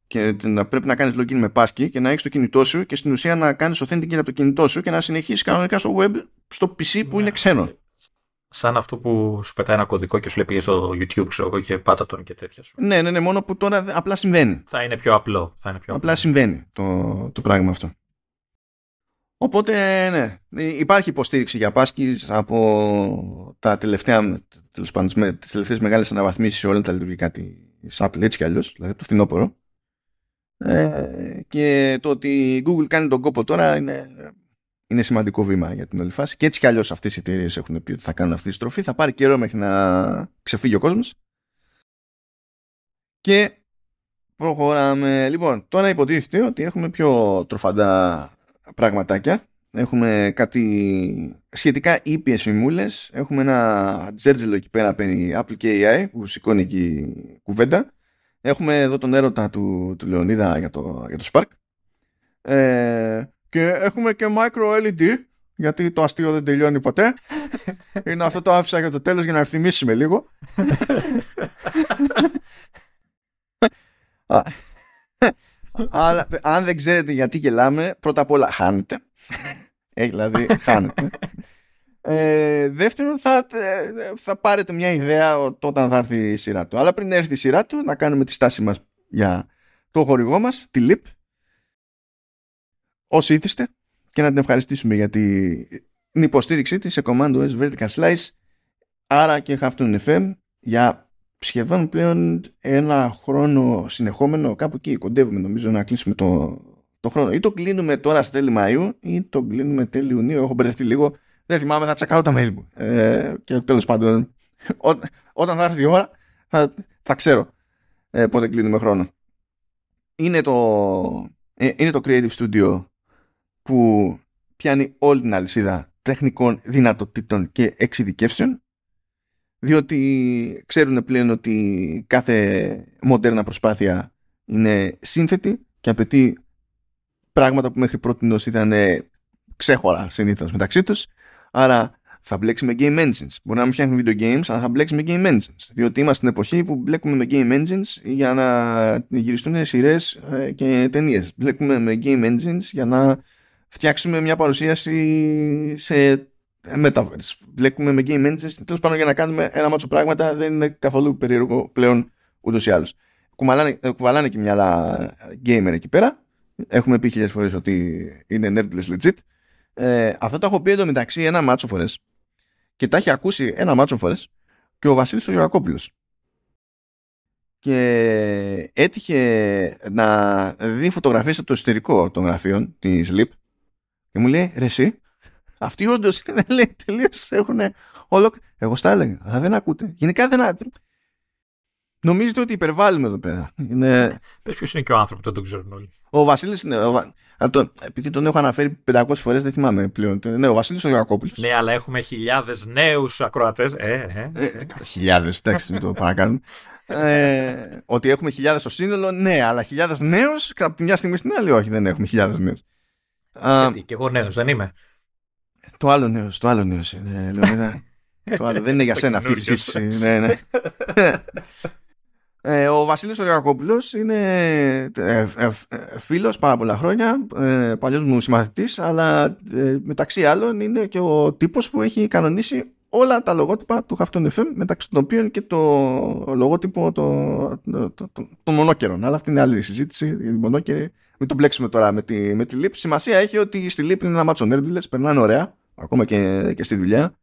και να πρέπει να κάνεις login με passkey και να έχεις το κινητό σου και στην ουσία να κάνεις authenticate από το κινητό σου και να συνεχίσεις κανονικά στο web στο PC που ναι. είναι ξένο. Σαν αυτό που σου πετάει ένα κωδικό και σου λέει στο YouTube ξέρω, και πάτα τον και τέτοια σου. Ναι, ναι, ναι, μόνο που τώρα απλά συμβαίνει. Θα είναι πιο απλό. Θα είναι πιο απλά συμβαίνει το, το πράγμα αυτό. Οπότε, ναι, υπάρχει υποστήριξη για πάσκης από τα τελευταία, τέλος πάντων, τις τελευταίες μεγάλες αναβαθμίσεις σε όλα τα λειτουργικά της Apple, έτσι κι αλλιώς, δηλαδή το φθινόπωρο. Ε, και το ότι η Google κάνει τον κόπο τώρα είναι, είναι σημαντικό βήμα για την όλη φάση. Και έτσι κι αλλιώς αυτές οι εταιρείες έχουν πει ότι θα κάνουν αυτή τη στροφή. Θα πάρει καιρό μέχρι να ξεφύγει ο κόσμος. Και Προχωράμε. Λοιπόν, τώρα υποτίθεται ότι έχουμε πιο τροφαντά πραγματάκια. Έχουμε κάτι σχετικά ήπιες φημούλες. Έχουμε ένα τζέρτζελο εκεί πέρα περί Apple και AI που σηκώνει εκεί κουβέντα. Έχουμε εδώ τον έρωτα του, του Λεωνίδα για το, για το Spark. Ε, και έχουμε και micro LED γιατί το αστείο δεν τελειώνει ποτέ. Είναι αυτό το άφησα για το τέλος για να ευθυμίσουμε λίγο. Αλλά αν δεν ξέρετε γιατί γελάμε, πρώτα απ' όλα χάνετε. Έχει δηλαδή χάνετε. Ε, δεύτερον, θα, θα πάρετε μια ιδέα όταν θα έρθει η σειρά του. Αλλά πριν έρθει η σειρά του, να κάνουμε τη στάση μας για το χορηγό μας, τη LIP. Όσοι ήθιστε και να την ευχαριστήσουμε για την υποστήριξή της σε Command OS Vertical Slice άρα και Halftone FM για σχεδόν πλέον ένα χρόνο συνεχόμενο κάπου εκεί κοντεύουμε νομίζω να κλείσουμε το, το χρόνο ή το κλείνουμε τώρα στα τέλη Μαΐου ή το κλείνουμε τέλη Ιουνίου έχω μπερδευτεί λίγο δεν θυμάμαι θα τσακάρω τα mail μου. Ε, και τέλος πάντων ό, όταν θα έρθει η ώρα θα, θα ξέρω ε, πότε κλείνουμε χρόνο. Είναι το, ε, είναι το Creative Studio που πιάνει όλη την αλυσίδα τεχνικών δυνατοτήτων και εξειδικεύσεων διότι ξέρουν πλέον ότι κάθε μοντέρνα προσπάθεια είναι σύνθετη και απαιτεί πράγματα που μέχρι πρώτη ήταν ξέχωρα συνήθως μεταξύ τους άρα θα μπλέξει με game engines. Μπορεί να μην φτιάχνει video games, αλλά θα μπλέξει με game engines. Διότι είμαστε στην εποχή που μπλέκουμε με game engines για να γυριστούν σειρές ε, και ταινίες. Μπλέκουμε με game engines για να φτιάξουμε μια παρουσίαση σε Metaverse. Βλέπουμε με Game Engines και τέλος πάντων για να κάνουμε ένα μάτσο πράγματα δεν είναι καθόλου περίεργο πλέον ούτως ή άλλως. Κουβαλάνε, ε, κουβαλάνε και μια άλλα gamer εκεί πέρα. Έχουμε πει χιλιάδες φορές ότι είναι nerdless legit. Ε, αυτό το έχω πει εντωμεταξύ ένα μάτσο φορές και τα έχει ακούσει ένα μάτσο φορές και ο Βασίλης ο Γεωργακόπουλο. Και έτυχε να δει φωτογραφίες από το εσωτερικό των γραφείων της LIP και μου λέει, ρε εσύ, αυτοί όντως είναι, λέει, τελείως έχουν όλο. Εγώ στα έλεγα, αλλά δεν ακούτε. Γενικά δεν. Νομίζετε ότι υπερβάλλουμε εδώ πέρα. Είναι... Πες ποιος είναι και ο άνθρωπος που δεν τον ξέρουν όλοι. Ο Βασίλης είναι. Ο... Επειδή τον έχω αναφέρει 500 φορές, δεν θυμάμαι πλέον. Ναι, ο Βασίλης ο Γιακόπουλος. Ναι, αλλά έχουμε χιλιάδες νέους ακροατές. Ε, ε, ε. Χιλιάδες, εντάξει, μην το παρακάνουμε. ε, ότι έχουμε χιλιάδες στο σύνολο, ναι, αλλά χιλιάδες νέους από τη μια στιγμή στην άλλη, όχι, δεν έχουμε χιλιάδες νέους. Γιατί και εγώ νέος δεν είμαι. Το άλλο νέος, το άλλο νέος είναι. το άλλο δεν είναι για σένα αυτή η συζήτηση. ναι, ναι. Ε, ο Βασίλης Οριακόπουλος είναι ε, ε, φίλος πάρα πολλά χρόνια, ε, παλιός μου συμμαθητής, αλλά μεταξύ άλλων είναι και ο τύπος που έχει κανονίσει όλα τα λογότυπα του Hafton FM, μεταξύ των οποίων και το λογότυπο των το, το, το, μονόκερων. Αλλά αυτή είναι άλλη συζήτηση, η μονόκερη μην το μπλέξουμε τώρα με τη, με τη Leap. Σημασία έχει ότι στη Leap είναι ένα μάτσο νέρντιλες, περνάνε ωραία, ακόμα και, και στη δουλειά.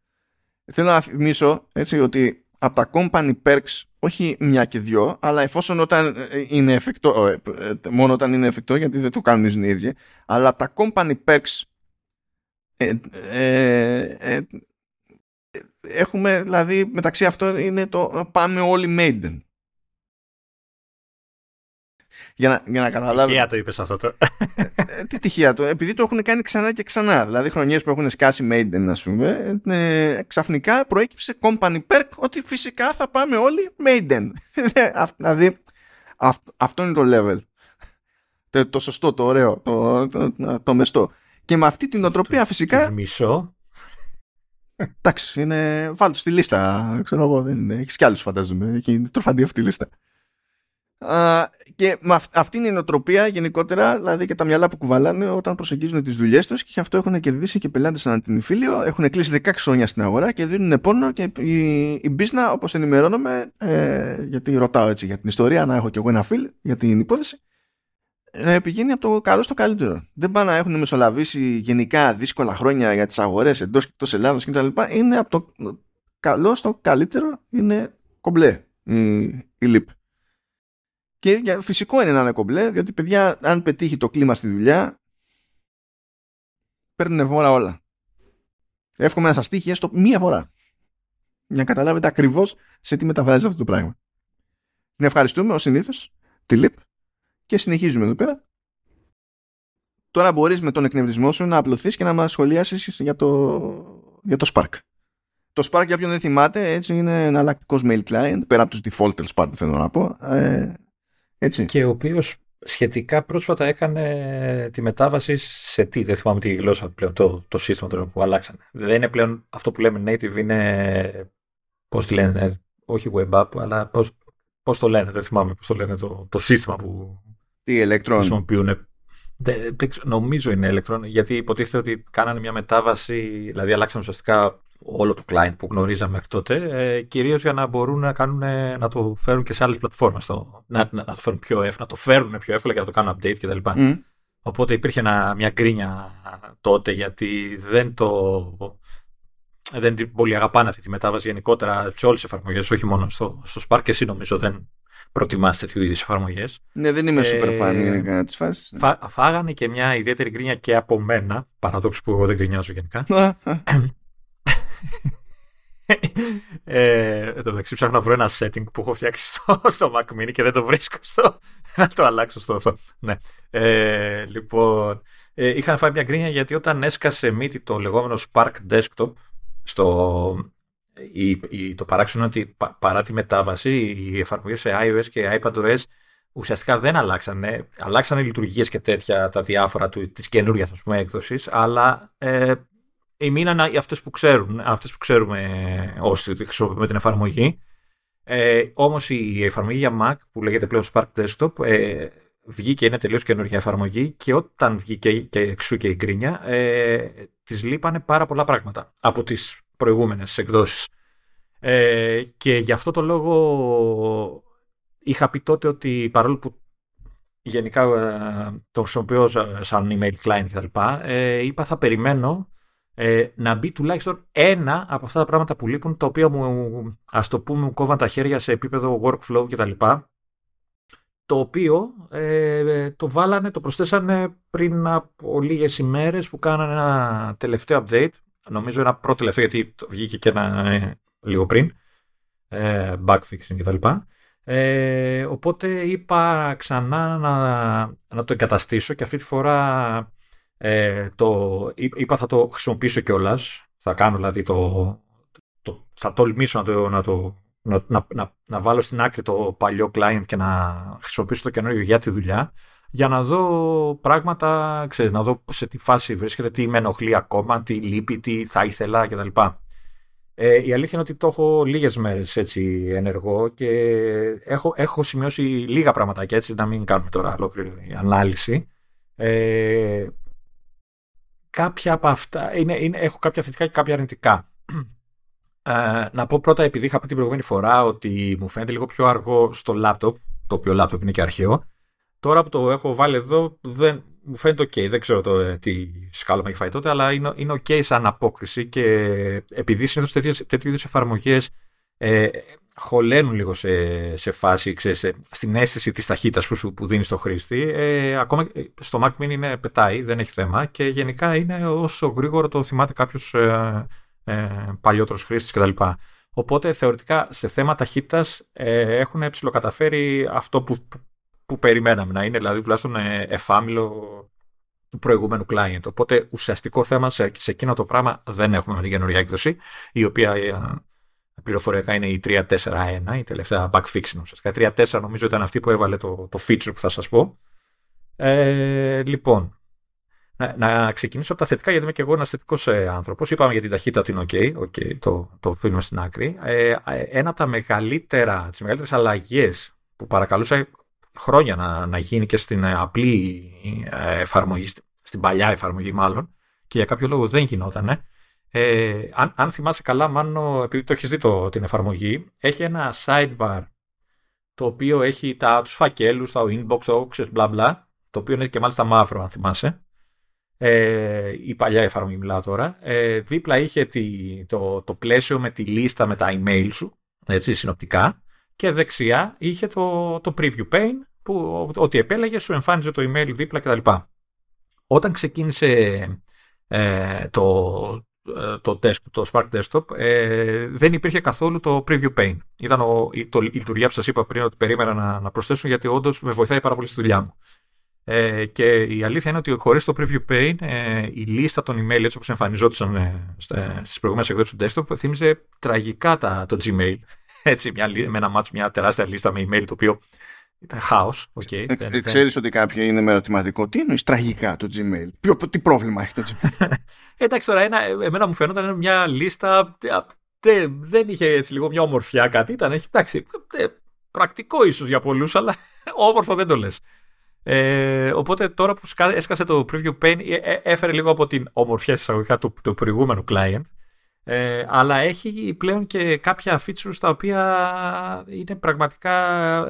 Θέλω να θυμίσω έτσι ότι από τα company perks, όχι μια και δυο, αλλά εφόσον όταν είναι εφικτό, ε, ε, μόνο όταν είναι εφικτό, γιατί δεν το κάνουν οι ίδιοι, αλλά από τα company perks ε, ε, ε, έχουμε, δηλαδή μεταξύ αυτών είναι το πάμε όλοι Maiden. Για να, για να καταλάβει. Τυχαία το είπες αυτό το. Ε, τι τυχαία το. Επειδή το έχουν κάνει ξανά και ξανά. Δηλαδή χρονιές που έχουν σκάσει Maiden, ας πούμε, ε, ξαφνικά προέκυψε company perk ότι φυσικά θα πάμε όλοι Maiden. δηλαδή αυτό είναι το level. Το, το σωστό, το ωραίο, το, το, το, μεστό. Και με αυτή την οτροπία φυσικά. Μισό. Εντάξει, είναι. Βάλτε στη λίστα. Ξέρω εγώ, δεν είναι. Έχεις κι άλλους φαντάζομαι. Έχει τροφαντή αυτή η λίστα και με αυτή είναι η νοοτροπία γενικότερα, δηλαδή και τα μυαλά που κουβαλάνε όταν προσεγγίζουν τις δουλειές τους και γι' αυτό έχουν κερδίσει και πελάτες σαν την Ιφίλιο. Έχουν κλείσει 16 χρόνια στην αγορά και δίνουν πόνο. Και η, η Μπίσνα, όπως ενημερώνομαι, ε, γιατί ρωτάω έτσι για την ιστορία, να έχω κι εγώ ένα φιλ για την υπόθεση, ε, πηγαίνει από το καλό στο καλύτερο. Δεν πάνε να έχουν μεσολαβήσει γενικά δύσκολα χρόνια για τις αγορές εντός και εκτός Ελλάδος κτλ. Είναι από το καλό στο καλύτερο, είναι κομπλέ η, η ΛΥΠ. Και φυσικό είναι να είναι κομπλέ, διότι παιδιά, αν πετύχει το κλίμα στη δουλειά, παίρνουν βόρα όλα. Εύχομαι να σας τύχει έστω μία φορά. Για να καταλάβετε ακριβώς σε τι μεταφράζεται αυτό το πράγμα. Να ευχαριστούμε ως συνήθως τη ΛΥΠ Και συνεχίζουμε εδώ πέρα. Τώρα μπορείς με τον εκνευρισμό σου να απλωθείς και να μας σχολιάσεις για το, για το Spark. Το Spark για ποιον δεν θυμάται έτσι είναι ένα αλλακτικό mail client πέρα από τους default τέλος πάντων θέλω να πω. Ε, έτσι. Και ο οποίος σχετικά πρόσφατα έκανε τη μετάβαση σε τι, δεν θυμάμαι τη γλώσσα πλέον, το, το σύστημα τώρα που αλλάξανε. Δεν είναι πλέον αυτό που λέμε native, είναι, πώς τη λένε, όχι web app, αλλά πώς, πώς το λένε, δεν θυμάμαι πώς το λένε το, το σύστημα που τι, Electron. χρησιμοποιούν. Δεν, νομίζω είναι Electron, γιατί υποτίθεται ότι κάνανε μια μετάβαση, δηλαδή αλλάξαν ουσιαστικά όλο το client που γνωρίζαμε μέχρι τότε, ε, κυρίως για να μπορούν να, κάνουν, να το φέρουν και σε άλλες πλατφόρμες, το, να, να, το φέρουν πιο εύκολα, να το φέρουν πιο εύκολα και να το κάνουν update κτλ. Mm. Οπότε υπήρχε ένα, μια γκρίνια τότε γιατί δεν το... Δεν την πολύ αγαπάνε αυτή τη μετάβαση γενικότερα σε όλες τις εφαρμογές, όχι μόνο στο, στο Spark. Και εσύ νομίζω δεν προτιμάς τέτοιου είδους εφαρμογές. Ναι, δεν είμαι super ε, fan γενικά της φάσης. Φά, φάγανε και μια ιδιαίτερη γκρίνια και από μένα. Παραδόξου που εγώ δεν γκρινιάζω γενικά. ε, εν τω μεταξύ ψάχνω να βρω ένα setting που έχω φτιάξει στο, στο Mac Mini και δεν το βρίσκω στο. Να το αλλάξω στο αυτό. Ναι. Ε, λοιπόν, ε, είχαν φάει μια γκρίνια γιατί όταν έσκασε μύτη το λεγόμενο Spark Desktop στο, η, η, το παράξενο ότι παρά τη μετάβαση οι εφαρμογές σε iOS και iPadOS ουσιαστικά δεν αλλάξανε. Αλλάξανε λειτουργίες και τέτοια τα διάφορα του, της καινούργιας ας πούμε έκδοσης αλλά ε, μείναν αυτές που ξέρουν, αυτές που ξέρουμε όσοι χρησιμοποιούμε την εφαρμογή. Ε, όμως η εφαρμογή για Mac που λέγεται πλέον Spark Desktop ε, βγήκε, είναι τελείως καινούργια εφαρμογή και όταν βγήκε και εξού και η γκρίνια ε, της λείπανε πάρα πολλά πράγματα από τις προηγούμενες εκδόσεις. Ε, και γι' αυτό το λόγο είχα πει τότε ότι παρόλο που γενικά ε, το χρησιμοποιώ σαν email client κτλ. Ε, είπα θα περιμένω ε, να μπει τουλάχιστον ένα από αυτά τα πράγματα που λείπουν, τα οποία μου, ας το πούμε, μου κόβαν τα χέρια σε επίπεδο workflow κτλ. Το οποίο ε, το βάλανε, το προσθέσανε πριν από λίγες ημέρες που κάνανε ένα τελευταίο update. Νομίζω ένα πρώτο τελευταίο γιατί το βγήκε και ένα ε, λίγο πριν. Ε, fixing κτλ. Ε, οπότε είπα ξανά να, να το εγκαταστήσω και αυτή τη φορά ε, το, είπα θα το χρησιμοποιήσω κιόλας. Θα κάνω δηλαδή το, το, θα τολμήσω να το, να, το, να, να, να, βάλω στην άκρη το παλιό client και να χρησιμοποιήσω το καινούριο για τη δουλειά για να δω πράγματα, ξέρεις, να δω σε τι φάση βρίσκεται, τι με ενοχλεί ακόμα, τι λείπει, τι θα ήθελα κτλ. Ε, η αλήθεια είναι ότι το έχω λίγες μέρες έτσι ενεργό και έχω, έχω σημειώσει λίγα πραγματάκια έτσι να μην κάνουμε τώρα ολόκληρη ανάλυση. Ε, κάποια από αυτά, είναι, είναι, έχω κάποια θετικά και κάποια αρνητικά. Ε, να πω πρώτα, επειδή είχα πει την προηγούμενη φορά ότι μου φαίνεται λίγο πιο αργό στο λάπτοπ, το οποίο λάπτοπ είναι και αρχαίο. Τώρα που το έχω βάλει εδώ, δεν, μου φαίνεται ok. Δεν ξέρω το, ε, τι σκάλωμα έχει φάει τότε, αλλά είναι, είναι ok σαν απόκριση και επειδή συνήθως τέτοιου είδους εφαρμογές ε, χωλένουν λίγο σε, σε φάση, ξέρεις, στην αίσθηση της ταχύτητας που, που δίνεις στο χρήστη. Ε, ακόμα στο Mac Mini είναι πετάει, δεν έχει θέμα και γενικά είναι όσο γρήγορο το θυμάται κάποιος ε, ε, παλιότερος χρήστης κτλ. Οπότε θεωρητικά σε θέμα ταχύτητας ε, έχουν ψηλοκαταφέρει αυτό που, που, που, περιμέναμε να είναι, δηλαδή τουλάχιστον ε, εφάμιλο του προηγούμενου client. Οπότε ουσιαστικό θέμα σε, σε εκείνο το πράγμα δεν έχουμε με την καινούργια έκδοση, η οποία ε, πληροφοριακά είναι η 3.4.1, η τελευταία backfixing ουσιαστικά. 3.4 νομίζω ήταν αυτή που έβαλε το, το feature που θα σας πω. Ε, λοιπόν, να, να, ξεκινήσω από τα θετικά γιατί είμαι και εγώ ένας θετικός ε, άνθρωπος. Είπαμε για την ταχύτητα ότι είναι OK, okay το, το αφήνουμε στην άκρη. Ε, ένα από τα μεγαλύτερα, τις μεγαλύτερες αλλαγές που παρακαλούσα χρόνια να, να γίνει και στην ε, απλή ε, εφαρμογή, στην παλιά εφαρμογή μάλλον, και για κάποιο λόγο δεν γινόταν, ε, αν, αν θυμάσαι καλά, μάλλον επειδή το έχεις δει το, την εφαρμογή, έχει ένα sidebar το οποίο έχει τα, τους φακέλους, τα inbox, το ξέρεις, μπλα μπλα, το οποίο είναι και μάλιστα μαύρο αν θυμάσαι. Ε, η παλιά εφαρμογή μιλάω τώρα. Ε, δίπλα είχε τη, το, το πλαίσιο με τη λίστα με τα email σου, έτσι, συνοπτικά. Και δεξιά είχε το, το preview pane που ό,τι επέλεγε σου εμφάνιζε το email δίπλα κτλ. Όταν ξεκίνησε ε, το, ε, το, desktop, το Spark Desktop, ε, δεν υπήρχε καθόλου το Preview Pane. Ήταν ο, το, η λειτουργία που σας είπα πριν ότι περίμενα να, να προσθέσουν γιατί όντως με βοηθάει πάρα πολύ στη δουλειά μου. Ε, και η αλήθεια είναι ότι χωρίς το Preview Pane ε, η λίστα των email έτσι όπως εμφανιζόντουσαν ε, στις προηγούμενες εκδόσεις του desktop θύμιζε τραγικά τα, το Gmail. Έτσι, μια, με ένα μάτσο, μια τεράστια λίστα με email το οποίο ήταν χάος. Okay, ε, ε, Ξέρεις ότι κάποιοι είναι με ερωτηματικό. Τι εννοείς τραγικά το Gmail; Ποιο, τι πρόβλημα έχει το Gmail; Εντάξει τώρα, ένα, εμένα μου φαίνονταν μια λίστα. Δεν, δεν είχε έτσι λίγο μια ομορφιά κάτι. Ήταν, εντάξει, ε, πρακτικό ίσως για πολλούς, αλλά όμορφο δεν το λες. Ε, οπότε τώρα που έσκασε το Preview Pane έφερε λίγο από την ομορφιά εισαγωγικά του, του προηγούμενου client ε, αλλά έχει πλέον και κάποια features τα οποία είναι πραγματικά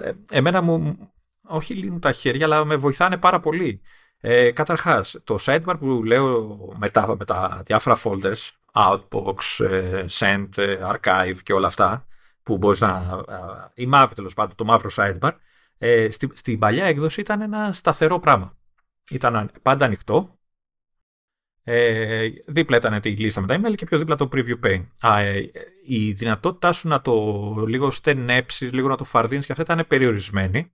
ε, εμένα μου όχι λύνουν τα χέρια αλλά με βοηθάνε πάρα πολύ. Ε, καταρχάς, το sidebar που λέω με τα, με τα διάφορα folders, Outbox, ε, Send, ε, Archive και όλα αυτά, που μπορείς να... ή μαύρο τέλος πάντων, το μαύρο sidebar, ε, στη, στην παλιά έκδοση ήταν ένα σταθερό πράγμα. Ήταν πάντα ανοιχτό, ε, δίπλα ήταν η λίστα με τα email και πιο δίπλα το preview pane. Α, ε, η δυνατότητά σου να το λίγο στενέψεις, λίγο να το φαρδίνει και αυτά ήταν περιορισμένη.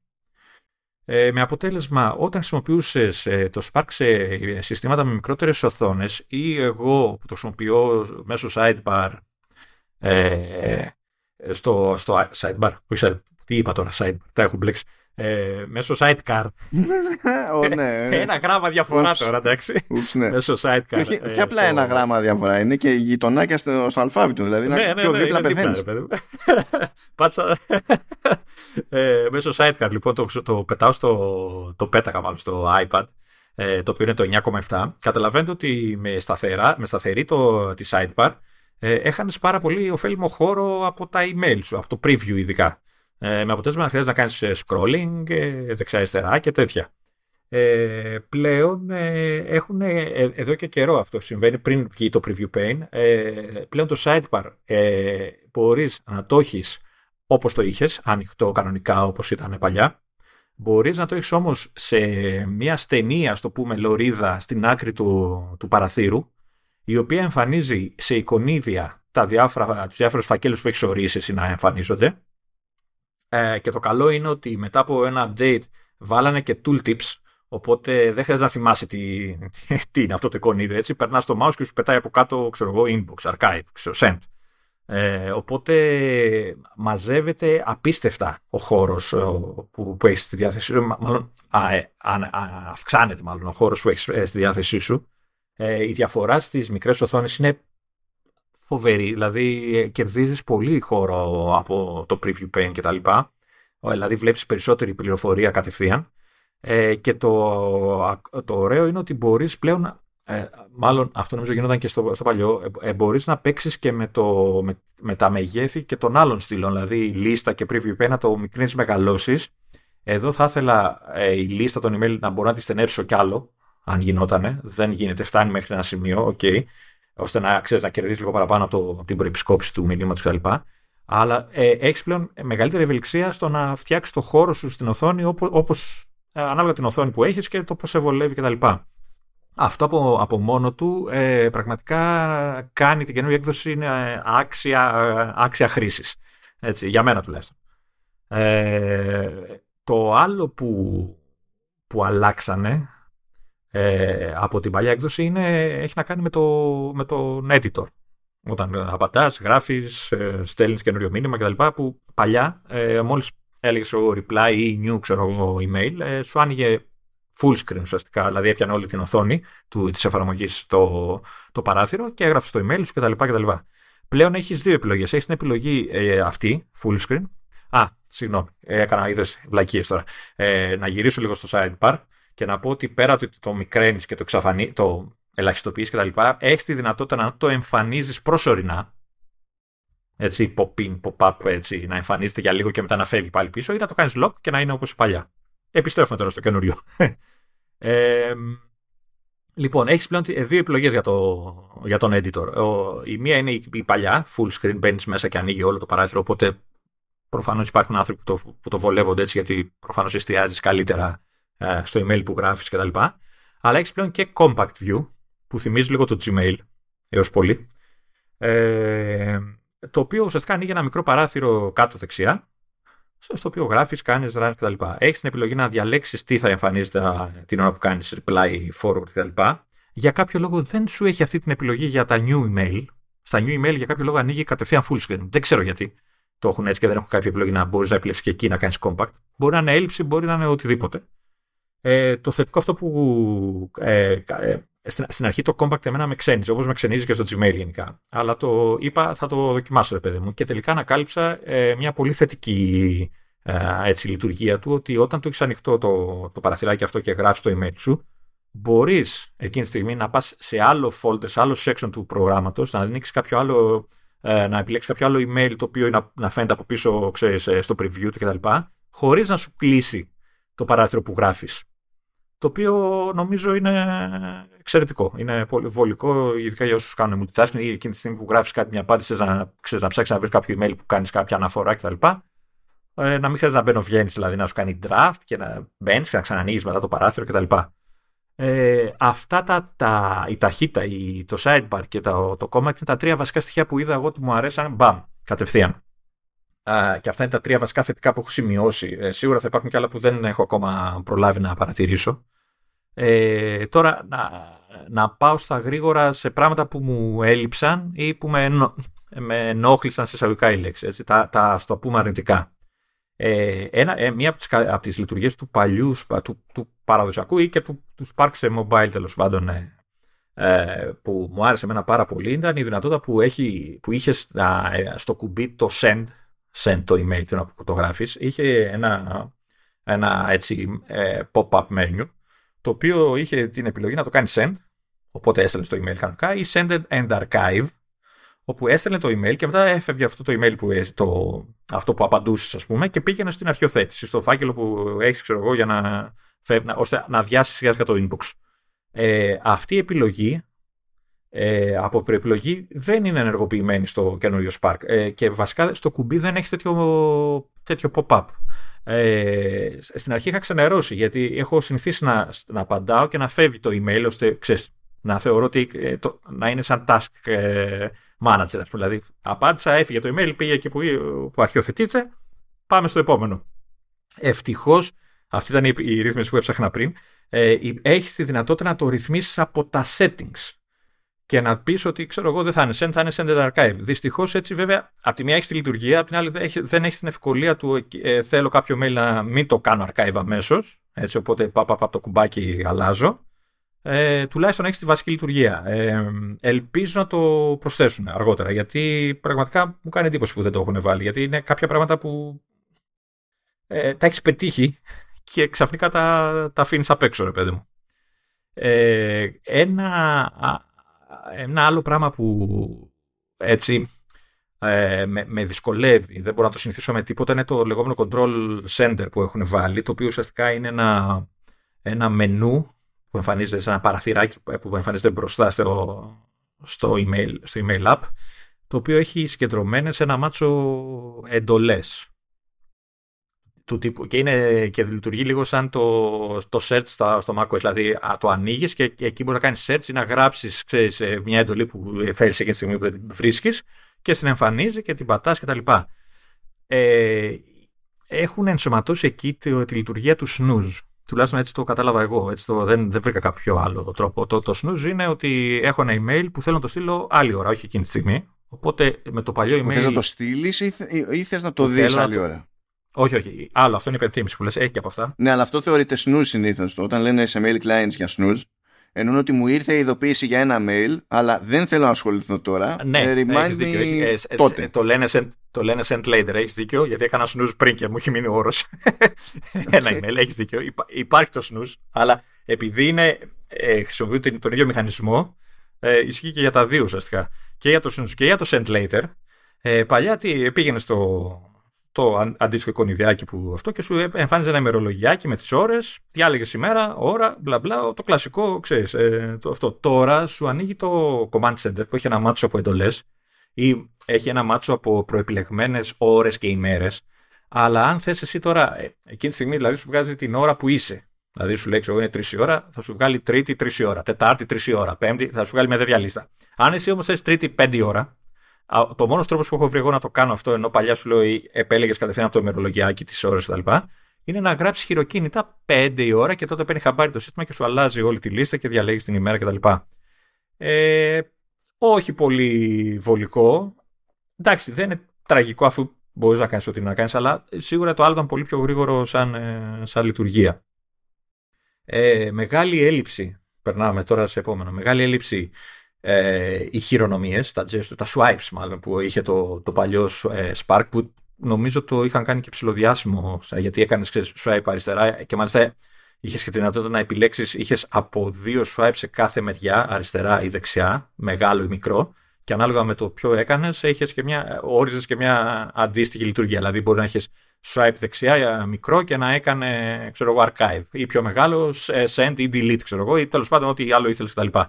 Ε, με αποτέλεσμα, όταν χρησιμοποιούσες ε, το Spark σε συστήματα με μικρότερες οθόνες ή εγώ που το χρησιμοποιώ μέσω sidebar ε, στο, στο sidebar, όχι τι είπα τώρα, sidebar, τα έχω μπλέξει ε, μέσω sidecar. oh, ναι. ένα γράμμα διαφορά τώρα, εντάξει. ναι. Μέσω sidecar. Όχι, ε, απλά ένα γράμμα διαφορά, είναι και γειτονάκια στο, στο αλφάβητο. Δηλαδή, ναι, ναι, πιο ναι, δίπλα πεθαίνεις. Πάτσα. ε, μέσω sidecar, λοιπόν, το, το πετάω στο. Το πέταγα μάλλον στο iPad ε, το οποίο είναι το 9,7. Καταλαβαίνετε ότι με, σταθερά, με σταθερή το, τη sidebar ε, έχανες πάρα πολύ ωφέλιμο χώρο από τα email σου, από το preview ειδικά. Ε, με αποτέλεσμα να χρειάζεται να κάνεις ε, scrolling, ε, δεξιά-αριστερά και τέτοια. Ε, πλέον ε, έχουν εδώ και καιρό αυτό συμβαίνει πριν βγει το preview pane ε, πλέον το sidebar ε, μπορείς να το έχεις όπως το είχες ανοιχτό κανονικά όπως ήταν παλιά μπορείς να το έχεις όμως σε μια στενή ας το πούμε λωρίδα στην άκρη του, του παραθύρου η οποία εμφανίζει σε εικονίδια τα διάφορα, τους διάφορους φακέλους που έχεις ορίσει να εμφανίζονται ε, και το καλό είναι ότι μετά από ένα update βάλανε και tooltips, οπότε δεν χρειάζεται να θυμάσαι τι, τι, είναι αυτό το εικονίδιο. Έτσι. Περνάς το mouse και σου πετάει από κάτω, ξέρω εγώ, inbox, archive, ξέρω, send. Ε, οπότε μαζεύεται απίστευτα ο χώρος που, που έχεις στη διάθεσή σου. Μάλλον, α, ε, αυξάνεται μάλλον ο χώρος που έχεις ε, στη διάθεσή σου. Ε, η διαφορά στις μικρές οθόνες είναι φοβερή. Δηλαδή ε, κερδίζεις πολύ χώρο από το preview pane κτλ. Δηλαδή βλέπεις περισσότερη πληροφορία κατευθείαν. Ε, και το, το ωραίο είναι ότι μπορείς πλέον, ε, μάλλον αυτό νομίζω γινόταν και στο, στο παλιό, ε, ε μπορείς να παίξεις και με, το, με, με, τα μεγέθη και των άλλων στυλών, δηλαδή λίστα και preview pane να το μικρύνεις μεγαλώσεις. Εδώ θα ήθελα ε, η λίστα των email να μπορώ να τη στενέψω κι άλλο, αν γινότανε. Δεν γίνεται, φτάνει μέχρι ένα σημείο, okay ώστε να, ξέρεις, να κερδίσεις λίγο παραπάνω από την προεπισκόπηση του μηνύματος κτλ. Αλλά ε, έχεις πλέον μεγαλύτερη ευελιξία στο να φτιάξεις το χώρο σου στην οθόνη όπως ε, ανάλογα την οθόνη που έχεις και το πώς σε βολεύει κτλ. Αυτό από, από μόνο του ε, πραγματικά κάνει την καινούργια έκδοση είναι άξια, άξια χρήσης. για μένα τουλάχιστον. Ε, το άλλο που, που αλλάξανε ε, από την παλιά έκδοση είναι, έχει να κάνει με, το, με τον editor. Όταν απαντάς, γράφεις, ε, στέλνεις καινούριο μήνυμα κτλ. Που παλιά, ε, μόλις έλεγες ο reply ή new ξέρω, email, ε, σου άνοιγε full screen ουσιαστικά. Δηλαδή έπιανε όλη την οθόνη της εφαρμογής το, το παράθυρο και έγραφες το email σου κτλ. κτλ. Πλέον έχεις δύο επιλογές. Έχεις την επιλογή ε, αυτή, full screen. Α, συγγνώμη, έκανα είδες βλακίες τώρα. Ε, να γυρίσω λίγο στο sidebar και να πω ότι πέρα ότι το μικραίνεις και το, εξαφανί, το ελαχιστοποιείς κτλ., έχεις τη δυνατότητα να το εμφανίζεις προσωρινά. Έτσι, pop-in, pop-up, έτσι, να εμφανίζεται για λίγο και μετά να φεύγει πάλι πίσω, ή να το κάνεις lock και να είναι όπως παλιά. Επιστρέφουμε τώρα στο καινούριο. ε, λοιπόν, έχεις πλέον δύο επιλογές για, το, για τον editor. Ο, η μία είναι η, παλιά, full screen, μπαίνεις μέσα και ανοίγει όλο το παράθυρο. Οπότε προφανώς υπάρχουν άνθρωποι που το, που το βολεύονται έτσι, γιατί προφανώς εστιάζεις καλύτερα ε, στο email που γράφεις κτλ. Αλλά έχεις πλέον και compact view που θυμίζει λίγο το Gmail. έως πολύ. Ε, το οποίο ουσιαστικά ανοίγει ένα μικρό παράθυρο κάτω δεξιά, στο οποίο γράφεις, κάνεις run κτλ. Έχεις την επιλογή να διαλέξεις τι θα εμφανίζεται την ώρα που κάνεις reply, forward κτλ. Για κάποιο λόγο δεν σου έχει αυτή την επιλογή για τα new email. Στα new email για κάποιο λόγο ανοίγει κατευθείαν full screen. Δεν ξέρω γιατί το έχουν έτσι και δεν έχουν κάποια επιλογή να μπορείς να επιλέξει και εκεί να κάνεις compact. Μπορεί να είναι έλλειψη, μπορεί να είναι οτιδήποτε. Ε, το θετικό αυτό που ε, ε, στην, αρχή το compact εμένα με ξένιζε, όπως με ξενίζει και στο Gmail γενικά. Αλλά το είπα, θα το δοκιμάσω, ρε παιδί μου. Και τελικά ανακάλυψα ε, μια πολύ θετική ε, έτσι, λειτουργία του, ότι όταν το έχεις ανοιχτό το, το παραθυράκι αυτό και γράφεις το email σου, μπορείς εκείνη τη στιγμή να πας σε άλλο folder, σε άλλο section του προγράμματος, να ανοίξεις κάποιο άλλο. Ε, να επιλέξεις κάποιο άλλο email το οποίο να, να φαίνεται από πίσω ξέρεις, ε, στο preview του κτλ. Χωρίς να σου κλείσει το παράθυρο που γράφεις το οποίο νομίζω είναι εξαιρετικό. Είναι πολύ βολικό, ειδικά για όσους κάνουν multitasking ή εκείνη τη στιγμή που γράφεις κάτι, μια απάντηση, να, ξέρεις, να ψάξεις να βρεις κάποιο email που κάνεις κάποια αναφορά κτλ. Ε, να μην χρειάζεται να μπαίνω βγαίνεις, δηλαδή να σου κάνει draft και να μπαίνεις και να ξανανοίγεις μετά το παράθυρο κτλ. Ε, αυτά τα, τα, η ταχύτητα, η, το sidebar και το, το comment είναι τα τρία βασικά στοιχεία που είδα εγώ ότι μου αρέσαν μπαμ, κατευθείαν. Uh, και αυτά είναι τα τρία βασικά θετικά που έχω σημειώσει. Ε, σίγουρα θα υπάρχουν και άλλα που δεν έχω ακόμα προλάβει να παρατηρήσω. Ε, τώρα να, να πάω στα γρήγορα σε πράγματα που μου έλειψαν ή που με, με ενόχλησαν σε εισαγωγικά οι λέξεις. τα, τα στο πούμε αρνητικά. Ε, ένα, ε, μία από τις, από τις λειτουργίες του παλιού, του, του παραδοσιακού ή και του, του Spark σε mobile τέλος πάντων ε, ε, που μου άρεσε εμένα πάρα πολύ ήταν η δυνατότητα που, έχει, που είχες στο κουμπί το send send το email την που το γράφεις, είχε ένα, ένα έτσι ε, pop-up menu, το οποίο είχε την επιλογή να το κάνει send, οπότε έστελνες το email κανονικά, ή send and archive, όπου έστελνε το email και μετά έφευγε αυτό το email που το, αυτό που απαντούσες, ας πούμε, και πήγαινε στην αρχιοθέτηση, στο φάκελο που έχεις, ξέρω εγώ, για να, φεύγει, ώστε να αδειάσεις σιγά σιγά το inbox. Ε, αυτή η επιλογή ε, από προεπιλογή δεν είναι ενεργοποιημένη στο καινούριο Spark. Ε, και βασικά στο κουμπί δεν έχεις τέτοιο, τέτοιο pop-up. Ε, στην αρχή είχα ξενερώσει γιατί έχω συνηθίσει να, να απαντάω και να φεύγει το email ώστε ξέρεις, να θεωρώ ότι ε, το, να είναι σαν task ε, manager. Δηλαδή, απάντησα, έφυγε το email, πήγε εκεί που, που αρχιοθετείται, πάμε στο επόμενο. Ευτυχώς, αυτή ήταν η, η ρύθμιση που έψαχνα πριν, ε, έχεις τη δυνατότητα να το ρυθμίσεις από τα settings και να πεις ότι ξέρω εγώ δεν θα είναι send, θα είναι send archive. Δυστυχώς έτσι βέβαια, από τη μία έχεις τη λειτουργία, από την άλλη δεν έχεις την ευκολία του ε, θέλω κάποιο mail να μην το κάνω archive αμέσως. Έτσι, οπότε πάω από το κουμπάκι αλλάζω. Ε, τουλάχιστον έχεις τη βασική λειτουργία. Ε, ελπίζω να το προσθέσουν αργότερα γιατί πραγματικά μου κάνει εντύπωση που δεν το έχουν βάλει. Γιατί είναι κάποια πράγματα που ε, τα έχεις πετύχει και ξαφνικά τα, τα αφήνεις απ' έξω, ρε παιδί μου. Ε, ένα ένα άλλο πράγμα που έτσι ε, με, με, δυσκολεύει, δεν μπορώ να το συνηθίσω με τίποτα, είναι το λεγόμενο control center που έχουν βάλει, το οποίο ουσιαστικά είναι ένα, ένα μενού που εμφανίζεται σε ένα παραθυράκι που εμφανίζεται μπροστά στο, στο, email, στο email app, το οποίο έχει συγκεντρωμένες ένα μάτσο εντολές του τύπου. Και, είναι, και λειτουργεί λίγο σαν το, το search στα, στο macOS. Δηλαδή α, το ανοίγεις και, εκεί μπορείς να κάνεις search ή να γράψεις μια εντολή που θέλεις εκείνη τη στιγμή που την βρίσκεις και στην εμφανίζει και την πατάς κτλ. Ε, έχουν ενσωματώσει εκεί τη, τη, λειτουργία του snooze. Τουλάχιστον έτσι το κατάλαβα εγώ. Έτσι το, δεν, δεν βρήκα κάποιο άλλο τρόπο. Το, το snooze είναι ότι έχω ένα email που θέλω να το στείλω άλλη ώρα, όχι εκείνη τη στιγμή. Οπότε με το παλιό email. Θες να το στείλεις ή, ή θες να το δεις άλλη ώρα; Όχι, όχι. Άλλο, αυτό είναι υπενθύμηση που λες. Έχει και από αυτά. Ναι, αλλά αυτό θεωρείται snooze συνήθως. Όταν λένε σε mail clients για snooze, εννοούν ότι μου ήρθε η ειδοποίηση για ένα mail, αλλά δεν θέλω να ασχοληθώ τώρα. Ναι, ε, remind me ε, ε, τότε. το, λένε send, το λένε send later. Έχεις δίκιο, γιατί έκανα snooze πριν και μου έχει μείνει ο όρος. ένα email, έχεις δίκιο. υπάρχει το snooze, αλλά επειδή είναι, ε, χρησιμοποιούν τον ίδιο μηχανισμό, ε, ισχύει και για τα δύο ουσιαστικά. Και για το snooze και για το send later. Ε, παλιά τι, πήγαινε στο, το αντίστοιχο εικονιδιάκι που αυτό και σου εμφάνιζε ένα ημερολογιάκι με τις ώρες, διάλεγες ημέρα, ώρα, μπλα μπλα, το κλασικό, ξέρεις, ε, το, αυτό. Τώρα σου ανοίγει το command center που έχει ένα μάτσο από εντολές ή έχει ένα μάτσο από προεπιλεγμένες ώρες και ημέρες, αλλά αν θες εσύ τώρα, ε, εκείνη τη στιγμή δηλαδή σου βγάζει την ώρα που είσαι Δηλαδή σου λέει, εγώ είναι 3 η ώρα, θα σου βγάλει Τρίτη 3 η ώρα, Τετάρτη 3 η ώρα, Πέμπτη θα σου βγάλει μια τέτοια λίστα. Αν εσύ όμως θες Τρίτη 5 η ώρα, το μόνος τρόπος που έχω βρει εγώ να το κάνω αυτό, ενώ παλιά σου λέω επέλεγες κατευθείαν από το ημερολογιάκι τις ώρες κτλ., είναι να γράψεις χειροκίνητα 5 η ώρα και τότε παίρνει χαμπάρι το σύστημα και σου αλλάζει όλη τη λίστα και διαλέγεις την ημέρα κτλ. Ε, όχι πολύ βολικό. Εντάξει, δεν είναι τραγικό αφού μπορείς να κάνεις ό,τι να κάνεις, αλλά σίγουρα το άλλο ήταν πολύ πιο γρήγορο σαν, ε, σαν λειτουργία. Ε, μεγάλη έλλειψη, περνάμε τώρα σε επόμενο, μεγάλη έλλειψη ε, οι χειρονομίες, τα, τα swipes μάλλον που είχε το, το παλιό ε, Spark που νομίζω το είχαν κάνει και ψηλοδιάσημο γιατί έκανες swipe αριστερά και μάλιστα είχες και τη δυνατότητα να επιλέξεις, είχες από δύο swipe σε κάθε μεριά, αριστερά ή δεξιά, μεγάλο ή μικρό. Και ανάλογα με το ποιο έκανες, και μια, όριζες και μια αντίστοιχη λειτουργία. Δηλαδή, μπορεί να έχει swipe δεξιά μικρό και να έκανε ξέρω εγώ, archive ή πιο μεγάλο send ή delete, ξέρω εγώ, ή τέλος πάντων ό,τι άλλο ήθελες κτλ.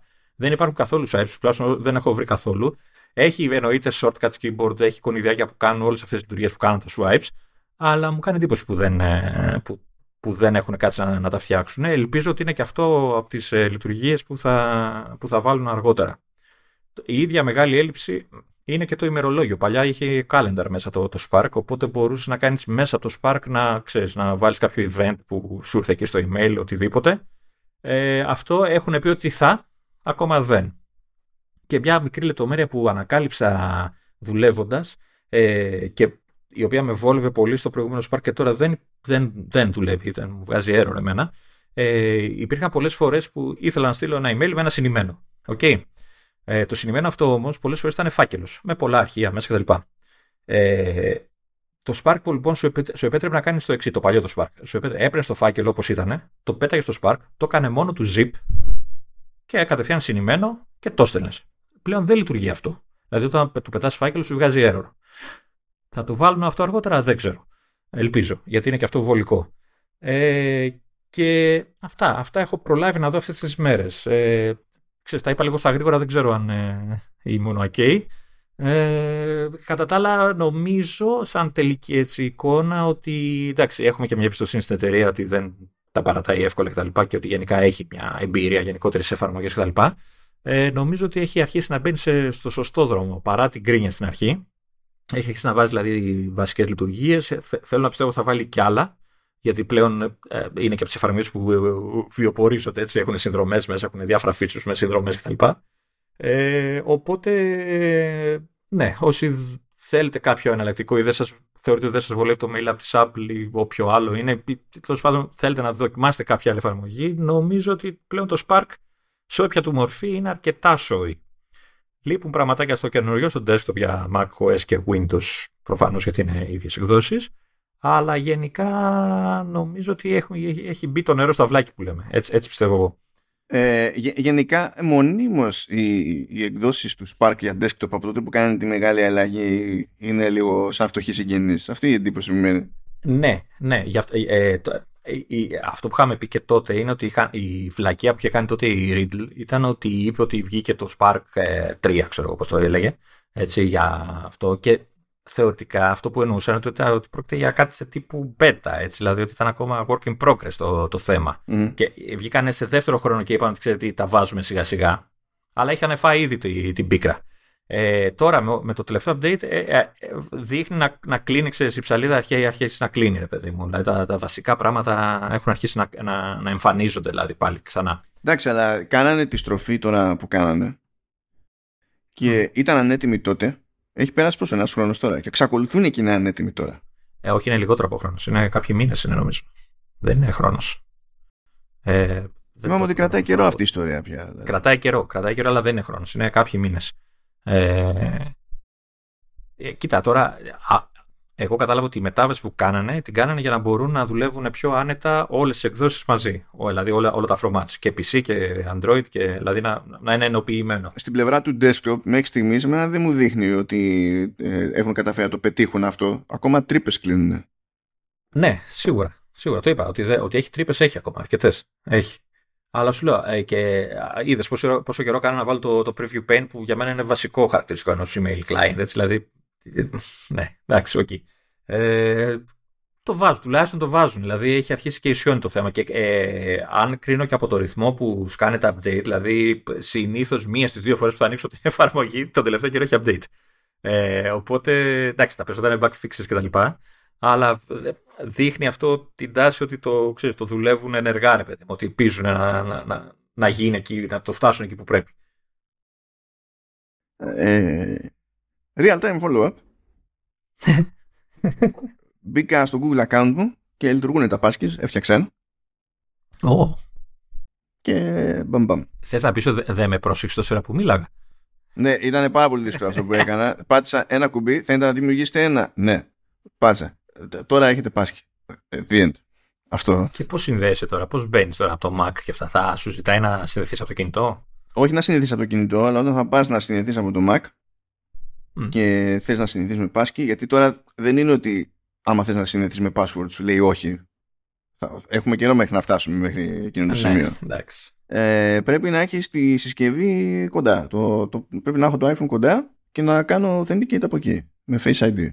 Δεν υπάρχουν καθόλου swipes, τουλάχιστον δεν έχω βρει καθόλου. Έχει εννοείται shortcuts keyboard, έχει κονιδιάκια που κάνουν όλες αυτές τις λειτουργίες που κάνουν τα swipes, αλλά μου κάνει εντύπωση που δεν, ε, που, που δεν έχουν κάτι να, να τα φτιάξουν. Ελπίζω ότι είναι και αυτό από τις ε, λειτουργίες που θα, που θα βάλουν αργότερα. Η ίδια μεγάλη έλλειψη είναι και το ημερολόγιο. Παλιά είχε calendar μέσα το, το Spark, οπότε μπορούσες να κάνεις μέσα από το Spark να, ξέρεις, να βάλεις κάποιο event που σου ήρθε εκεί στο email, οτιδήποτε. Ε, αυτό έχουν πει ότι θα, ακόμα δεν. Και μια μικρή λεπτομέρεια που ανακάλυψα δουλεύοντας ε, και η οποία με βόλευε πολύ στο προηγούμενο Spark και τώρα δεν, δεν, δεν δουλεύει, δεν μου βγάζει error εμένα. Ε, υπήρχαν πολλές φορές που ήθελα να στείλω ένα email με ένα συνημένο. Okay. Ε, το συνημένο αυτό όμως πολλές φορές ήταν φάκελος, με πολλά αρχεία μέσα κτλ. Ε, το Spark λοιπόν σου, επέτρεπε να κάνεις το εξή, το παλιό το Spark. Σου έπαιρνες το φάκελο όπως ήταν, το πέταγες στο Spark, το έκανε μόνο του zip και κατευθείαν συνημένο και το στέλνες. Πλέον δεν λειτουργεί αυτό. Δηλαδή όταν του πετάς φάκελο σου βγάζει error. Θα το βάλουν αυτό αργότερα, δεν ξέρω. Ελπίζω, γιατί είναι και αυτό βολικό. Ε, και αυτά, αυτά έχω προλάβει να δω αυτές τις μέρες. Ε, ξέρεις, τα είπα λίγο στα γρήγορα, δεν ξέρω αν ε, ήμουν ok. Ε, κατά τα άλλα, νομίζω, σαν τελική έτσι, εικόνα, ότι εντάξει, έχουμε και μια εμπιστοσύνη στην εταιρεία ότι δεν τα παρατάει εύκολα κτλ. Και, και ότι γενικά έχει μια εμπειρία γενικότερη σε εφαρμογέ κτλ. Ε, νομίζω ότι έχει αρχίσει να μπαίνει σε, στο σωστό δρόμο παρά την κρίνια στην αρχή. Έχει αρχίσει να βάζει δηλαδή βασικές λειτουργίες. Θέλω να πιστεύω θα βάλει κι άλλα. Γιατί πλέον ε, είναι και από τις εφαρμογές που βιοπορίζονται έτσι. Έχουν συνδρομές μέσα, έχουν διάφορα features με συνδρομές κτλ. Ε, οπότε, ναι, όσοι θέλετε κάποιο εναλλακτικό ή δεν σας, θεωρείτε ότι δεν σας βολεύει το mail από τη Apple ή όποιο άλλο είναι, τέλος πάντων θέλετε να δοκιμάσετε κάποια άλλη εφαρμογή, νομίζω ότι πλέον το Spark σε όποια του μορφή είναι αρκετά σόι. Λείπουν πραγματάκια στο καινούριο, στο desktop για macOS και Windows, προφανώς γιατί είναι ίδιες εκδόσεις. Αλλά γενικά νομίζω ότι έχει, έχει μπει το νερό στο αυλάκι που λέμε. Έτσι, έτσι πιστεύω εγώ. Ε, γενικά μονίμως οι, οι εκδόσεις του Spark για desktop από τότε που κάνανε τη μεγάλη αλλαγή είναι λίγο σαν φτωχοί συγγενείς. Αυτή η εντύπωση μου μένει. Ναι, ναι. Για, ε, το, αυτό που είχαμε πει και τότε είναι ότι η βλακεία που είχε κάνει τότε η Riddle ήταν ότι είπε ότι βγήκε το Spark 3, ε, ξέρω εγώ πώς το έλεγε, έτσι, για αυτό και θεωρητικά αυτό που εννοούσαν ότι, ήταν, ότι πρόκειται για κάτι σε τύπου beta, έτσι, δηλαδή ότι ήταν ακόμα work in progress το, το θέμα. Και βγήκαν σε δεύτερο χρόνο και είπαν ότι ξέρετε τα βάζουμε σιγά σιγά, αλλά είχαν φάει ήδη την, την πίκρα. Ε, τώρα με, με, το τελευταίο update ε, ε, δείχνει να, να κλείνει, ξέρεις, η ψαλίδα αρχίζει, αρχίζει να κλείνει, ρε παιδί μου. Δηλαδή τα, τα βασικά πράγματα έχουν αρχίσει να, να, να εμφανίζονται δηλαδή πάλι ξανά. Εντάξει, αλλά κάνανε τη στροφή τώρα που κάνανε και mm. ήταν ανέτοιμοι τότε. Έχει περάσει πόσο ένας χρόνος τώρα και εξακολουθούν εκεί να είναι ανέτοιμοι τώρα. Ε, όχι, είναι λιγότερο από χρόνος. Είναι κάποιοι μήνες, είναι νομίζω. Δεν είναι χρόνος. Ε, Θυμάμαι ότι κρατάει καιρό αυτή η ιστορία πια. Δηλαδή. Κρατάει καιρό, κρατάει καιρό, αλλά δεν είναι χρόνος. Είναι κάποιοι μήνες. Ε, ε, κοίτα, τώρα α, εγώ κατάλαβα ότι η μετάβαση που κάνανε την κάνανε για να μπορούν να δουλεύουν πιο άνετα όλες τις εκδόσεις μαζί. δηλαδή όλα, όλα τα formats. Και PC και Android, και, δηλαδή να, να είναι ενοποιημένο. Στην πλευρά του desktop, μέχρι στιγμής, δεν μου δείχνει ότι ε, έχουν καταφέρει να το πετύχουν αυτό. Ακόμα τρύπες κλείνουν. Ναι, σίγουρα. Σίγουρα το είπα. Ότι, ότι έχει τρύπες, έχει ακόμα αρκετές. Έχει. Αλλά σου λέω, ε, και είδες πόσο, πόσο καιρό κάναν να βάλουν το, το preview pane που για μένα είναι βασικό χαρακτηριστικό ενός email client. Έτσι, δηλαδή, ε, ναι, εντάξει, OK. Okay. Ε, το βάζουν, τουλάχιστον το βάζουν. Δηλαδή έχει αρχίσει και ισιώνει το θέμα. Και ε, αν κρίνω και από το ρυθμό που σκάνε τα update, δηλαδή συνήθως μία στις δύο φορές που θα ανοίξω την εφαρμογή, τον τελευταίο καιρό έχει update. Ε, οπότε εντάξει, τα περισσότερα είναι back fixes κτλ. Αλλά ε, δείχνει αυτό την τάση ότι το, ξέρεις, το δουλεύουν ενεργά, ρε παιδί, ότι πίζουν να, να, να, να γίνει εκεί, να το φτάσουν εκεί που πρέπει. Ε, real time follow-up. Μπήκα στο Google account μου και λειτουργούν τα πάσκες, έφτιαξαν. Oh. Και μπαμ μπαμ. Θες να πεις ότι δεν με πρόσεξε τόσο ώρα που μίλαγα; Ναι, ήταν πάρα πολύ δύσκολο αυτό που έκανα. Πάτησα ένα κουμπί, θέλετε να δημιουργήσετε ένα; Ναι, πάτησα. Τώρα έχετε πάσχει. Ε, the end. Αυτό. Και πώς συνδέεσαι τώρα, πώς μπαίνεις τώρα από το Mac και αυτά. Θα σου ζητάει να συνδεθείς από το κινητό; Όχι να συνδεθείς από το κινητό, αλλά όταν θα πας να συνδεθείς από το Mac mm. και θες να συνδεθεί με πάσκι, γιατί τώρα δεν είναι ότι άμα θες να συνδεθεί με password σου λέει όχι. Έχουμε καιρό μέχρι να φτάσουμε μέχρι εκείνο το ναι, σημείο. Εντάξει. Ε, πρέπει να έχεις τη συσκευή κοντά. Το, το, πρέπει να έχω το iPhone κοντά και να κάνω authenticate από εκεί. Με Face ID.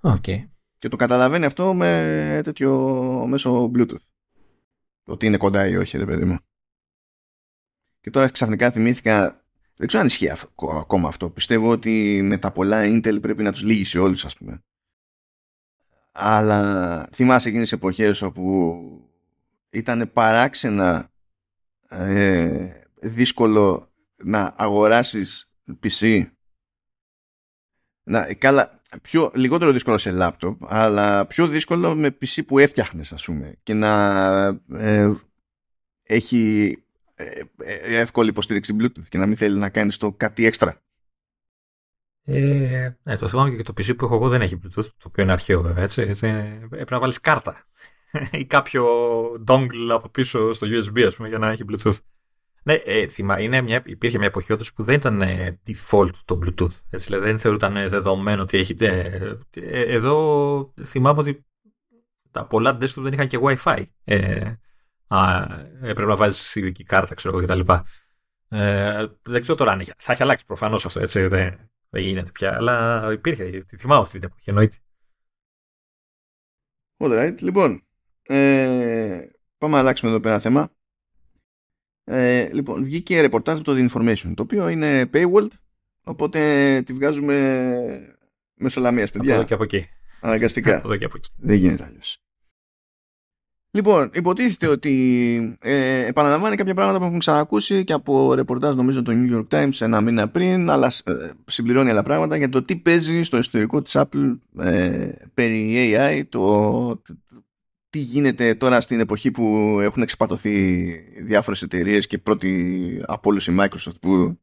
Okay. Και το καταλαβαίνει αυτό με τέτοιο μέσω Bluetooth. Ότι είναι κοντά ή όχι, ρε παιδί μου. Και τώρα ξαφνικά θυμήθηκα. Δεν ξέρω αν ισχύει ακόμα αυτό. Πιστεύω ότι με τα πολλά Intel πρέπει να τους λύγει όλους, ας πούμε. Αλλά θυμάσαι εκείνες τις εποχές όπου ήταν παράξενα ε, δύσκολο να αγοράσεις PC. Να, καλά, πιο, λιγότερο δύσκολο σε λάπτοπ, αλλά πιο δύσκολο με PC που έφτιαχνες ας πούμε και να ε, έχει ε, ε, εύκολη υποστήριξη Bluetooth και να μην θέλει να κάνεις το κάτι έξτρα. Ε, ναι, το θυμάμαι και το PC που έχω εγώ δεν έχει Bluetooth, το οποίο είναι αρχαίο βέβαια, έτσι. έτσι πρέπει να βάλεις κάρτα ή κάποιο dongle από πίσω στο USB, ας πούμε, για να έχει Bluetooth. Ναι, ε, θυμά, είναι μια, υπήρχε μια εποχή όντως που δεν ήταν ε, default το Bluetooth. Έτσι, δηλαδή δεν θεωρούταν ε, δεδομένο ότι έχει. Ε, εδώ θυμάμαι ότι τα πολλά desktop δεν είχαν και Wi-Fi. Ε, α, έπρεπε να βάζεις ειδική κάρτα, ξέρω εγώ κτλ. Ε, δεν ξέρω τώρα αν έχει, θα έχει αλλάξει προφανώς αυτό, έτσι. Δεν, δεν γίνεται πια, αλλά υπήρχε. Θυμάμαι αυτή την εποχή, εννοείται. All right. Λοιπόν, ε, πάμε να αλλάξουμε εδώ πέρα θέμα. Ε, λοιπόν, βγήκε ρεπορτάζ από το The Information, το οποίο είναι paywall, οπότε τη βγάζουμε μεσολαμίας, παιδιά. Από εδώ και από εκεί. Αναγκαστικά. από εδώ και από εκεί. Δεν γίνεται αλλιώς. Λοιπόν, υποτίθεται ότι ε, επαναλαμβάνει κάποια πράγματα που έχουν ξανακούσει και από ρεπορτάζ νομίζω το New York Times ένα μήνα πριν, αλλά ε, συμπληρώνει άλλα πράγματα για το τι παίζει στο ιστορικό της Apple ε, περί AI, το, τι γίνεται τώρα στην εποχή που έχουν εξαπατωθεί διάφορες εταιρείες και πρώτη από όλους η Microsoft που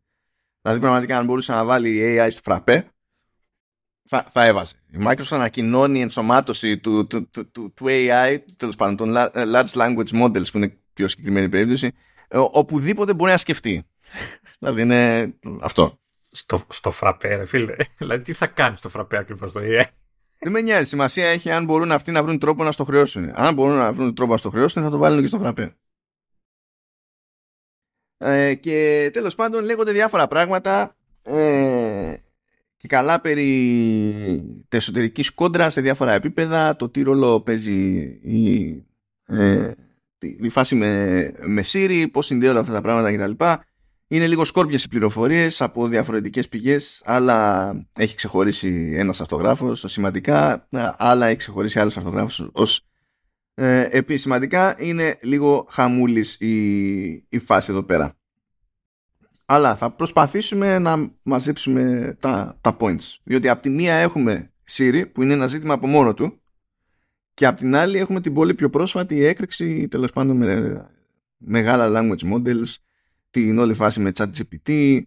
δηλαδή πραγματικά αν μπορούσε να βάλει AI στο φραπέ θα, θα έβαζε. Η Microsoft ανακοινώνει ενσωμάτωση του, του, του, του, του AI, τέλος πάντων των Large Language Models που είναι πιο συγκεκριμένη περίπτωση, ε, οπουδήποτε μπορεί να σκεφτεί. δηλαδή είναι αυτό. Στο, στο φραπέ, ρε φίλε. δηλαδή τι θα κάνει στο φραπέ ακριβώς το AI. Δεν με νοιάζει. Σημασία έχει αν μπορούν αυτοί να βρουν τρόπο να στο χρεώσουν. Αν μπορούν να βρουν τρόπο να στο χρεώσουν, θα το βάλουν και στο φραπέ. Ε, και τέλος πάντων λέγονται διάφορα πράγματα ε, και καλά περί εσωτερικής κόντρα σε διάφορα επίπεδα, το τι ρόλο παίζει η, ε, η φάση με, με Siri, πώς συνδέονται αυτά τα πράγματα κτλ. Είναι λίγο σκόρπιες οι πληροφορίες από διαφορετικές πηγές, άλλα έχει ξεχωρίσει ένας αυτογράφος σημαντικά, άλλα έχει ξεχωρίσει άλλος αυτογράφος ως ε, επισηματικά. Είναι λίγο χαμούλης η, η φάση εδώ πέρα. Αλλά θα προσπαθήσουμε να μαζέψουμε τα, τα points. Διότι από τη μία έχουμε Siri που είναι ένα ζήτημα από μόνο του και από την άλλη έχουμε την πολύ πιο πρόσφατη έκρηξη τέλος πάντων με μεγάλα language models την όλη φάση με ChatGPT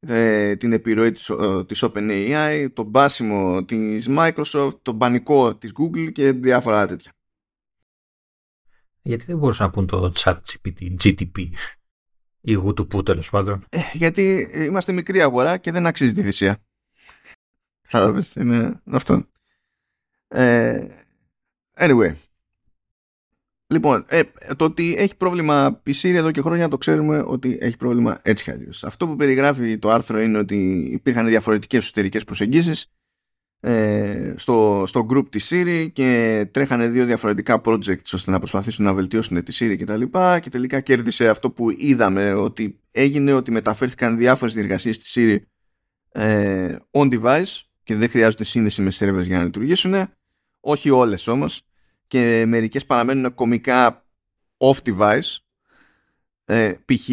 ε, την επιρροή της, ε, της OpenAI το μπάσιμο της Microsoft το πανικό της Google και διάφορα τέτοια. Γιατί δεν μπορούσαν να πούν το ChatGPT, GTP ή γουτουπού τέλος πάντων. Ε, γιατί είμαστε μικρή αγορά και δεν αξίζει τη θυσία. Θα είναι αυτό. Ε, anyway. Λοιπόν, ε, το ότι έχει πρόβλημα PC εδώ και χρόνια το ξέρουμε ότι έχει πρόβλημα έτσι κι αλλιώς. Αυτό που περιγράφει το άρθρο είναι ότι υπήρχαν διαφορετικές εσωτερικές προσεγγίσεις ε, στο, στο group της Siri και τρέχανε δύο διαφορετικά projects ώστε να προσπαθήσουν να βελτιώσουν τη Siri και τα λοιπά και τελικά κέρδισε αυτό που είδαμε ότι έγινε ότι μεταφέρθηκαν διάφορες διεργασίες της Siri ε, on device και δεν χρειάζονται σύνδεση με servers για να λειτουργήσουν. Όχι όλες όμως και μερικές παραμένουν κομικά off device. Ε, π.χ.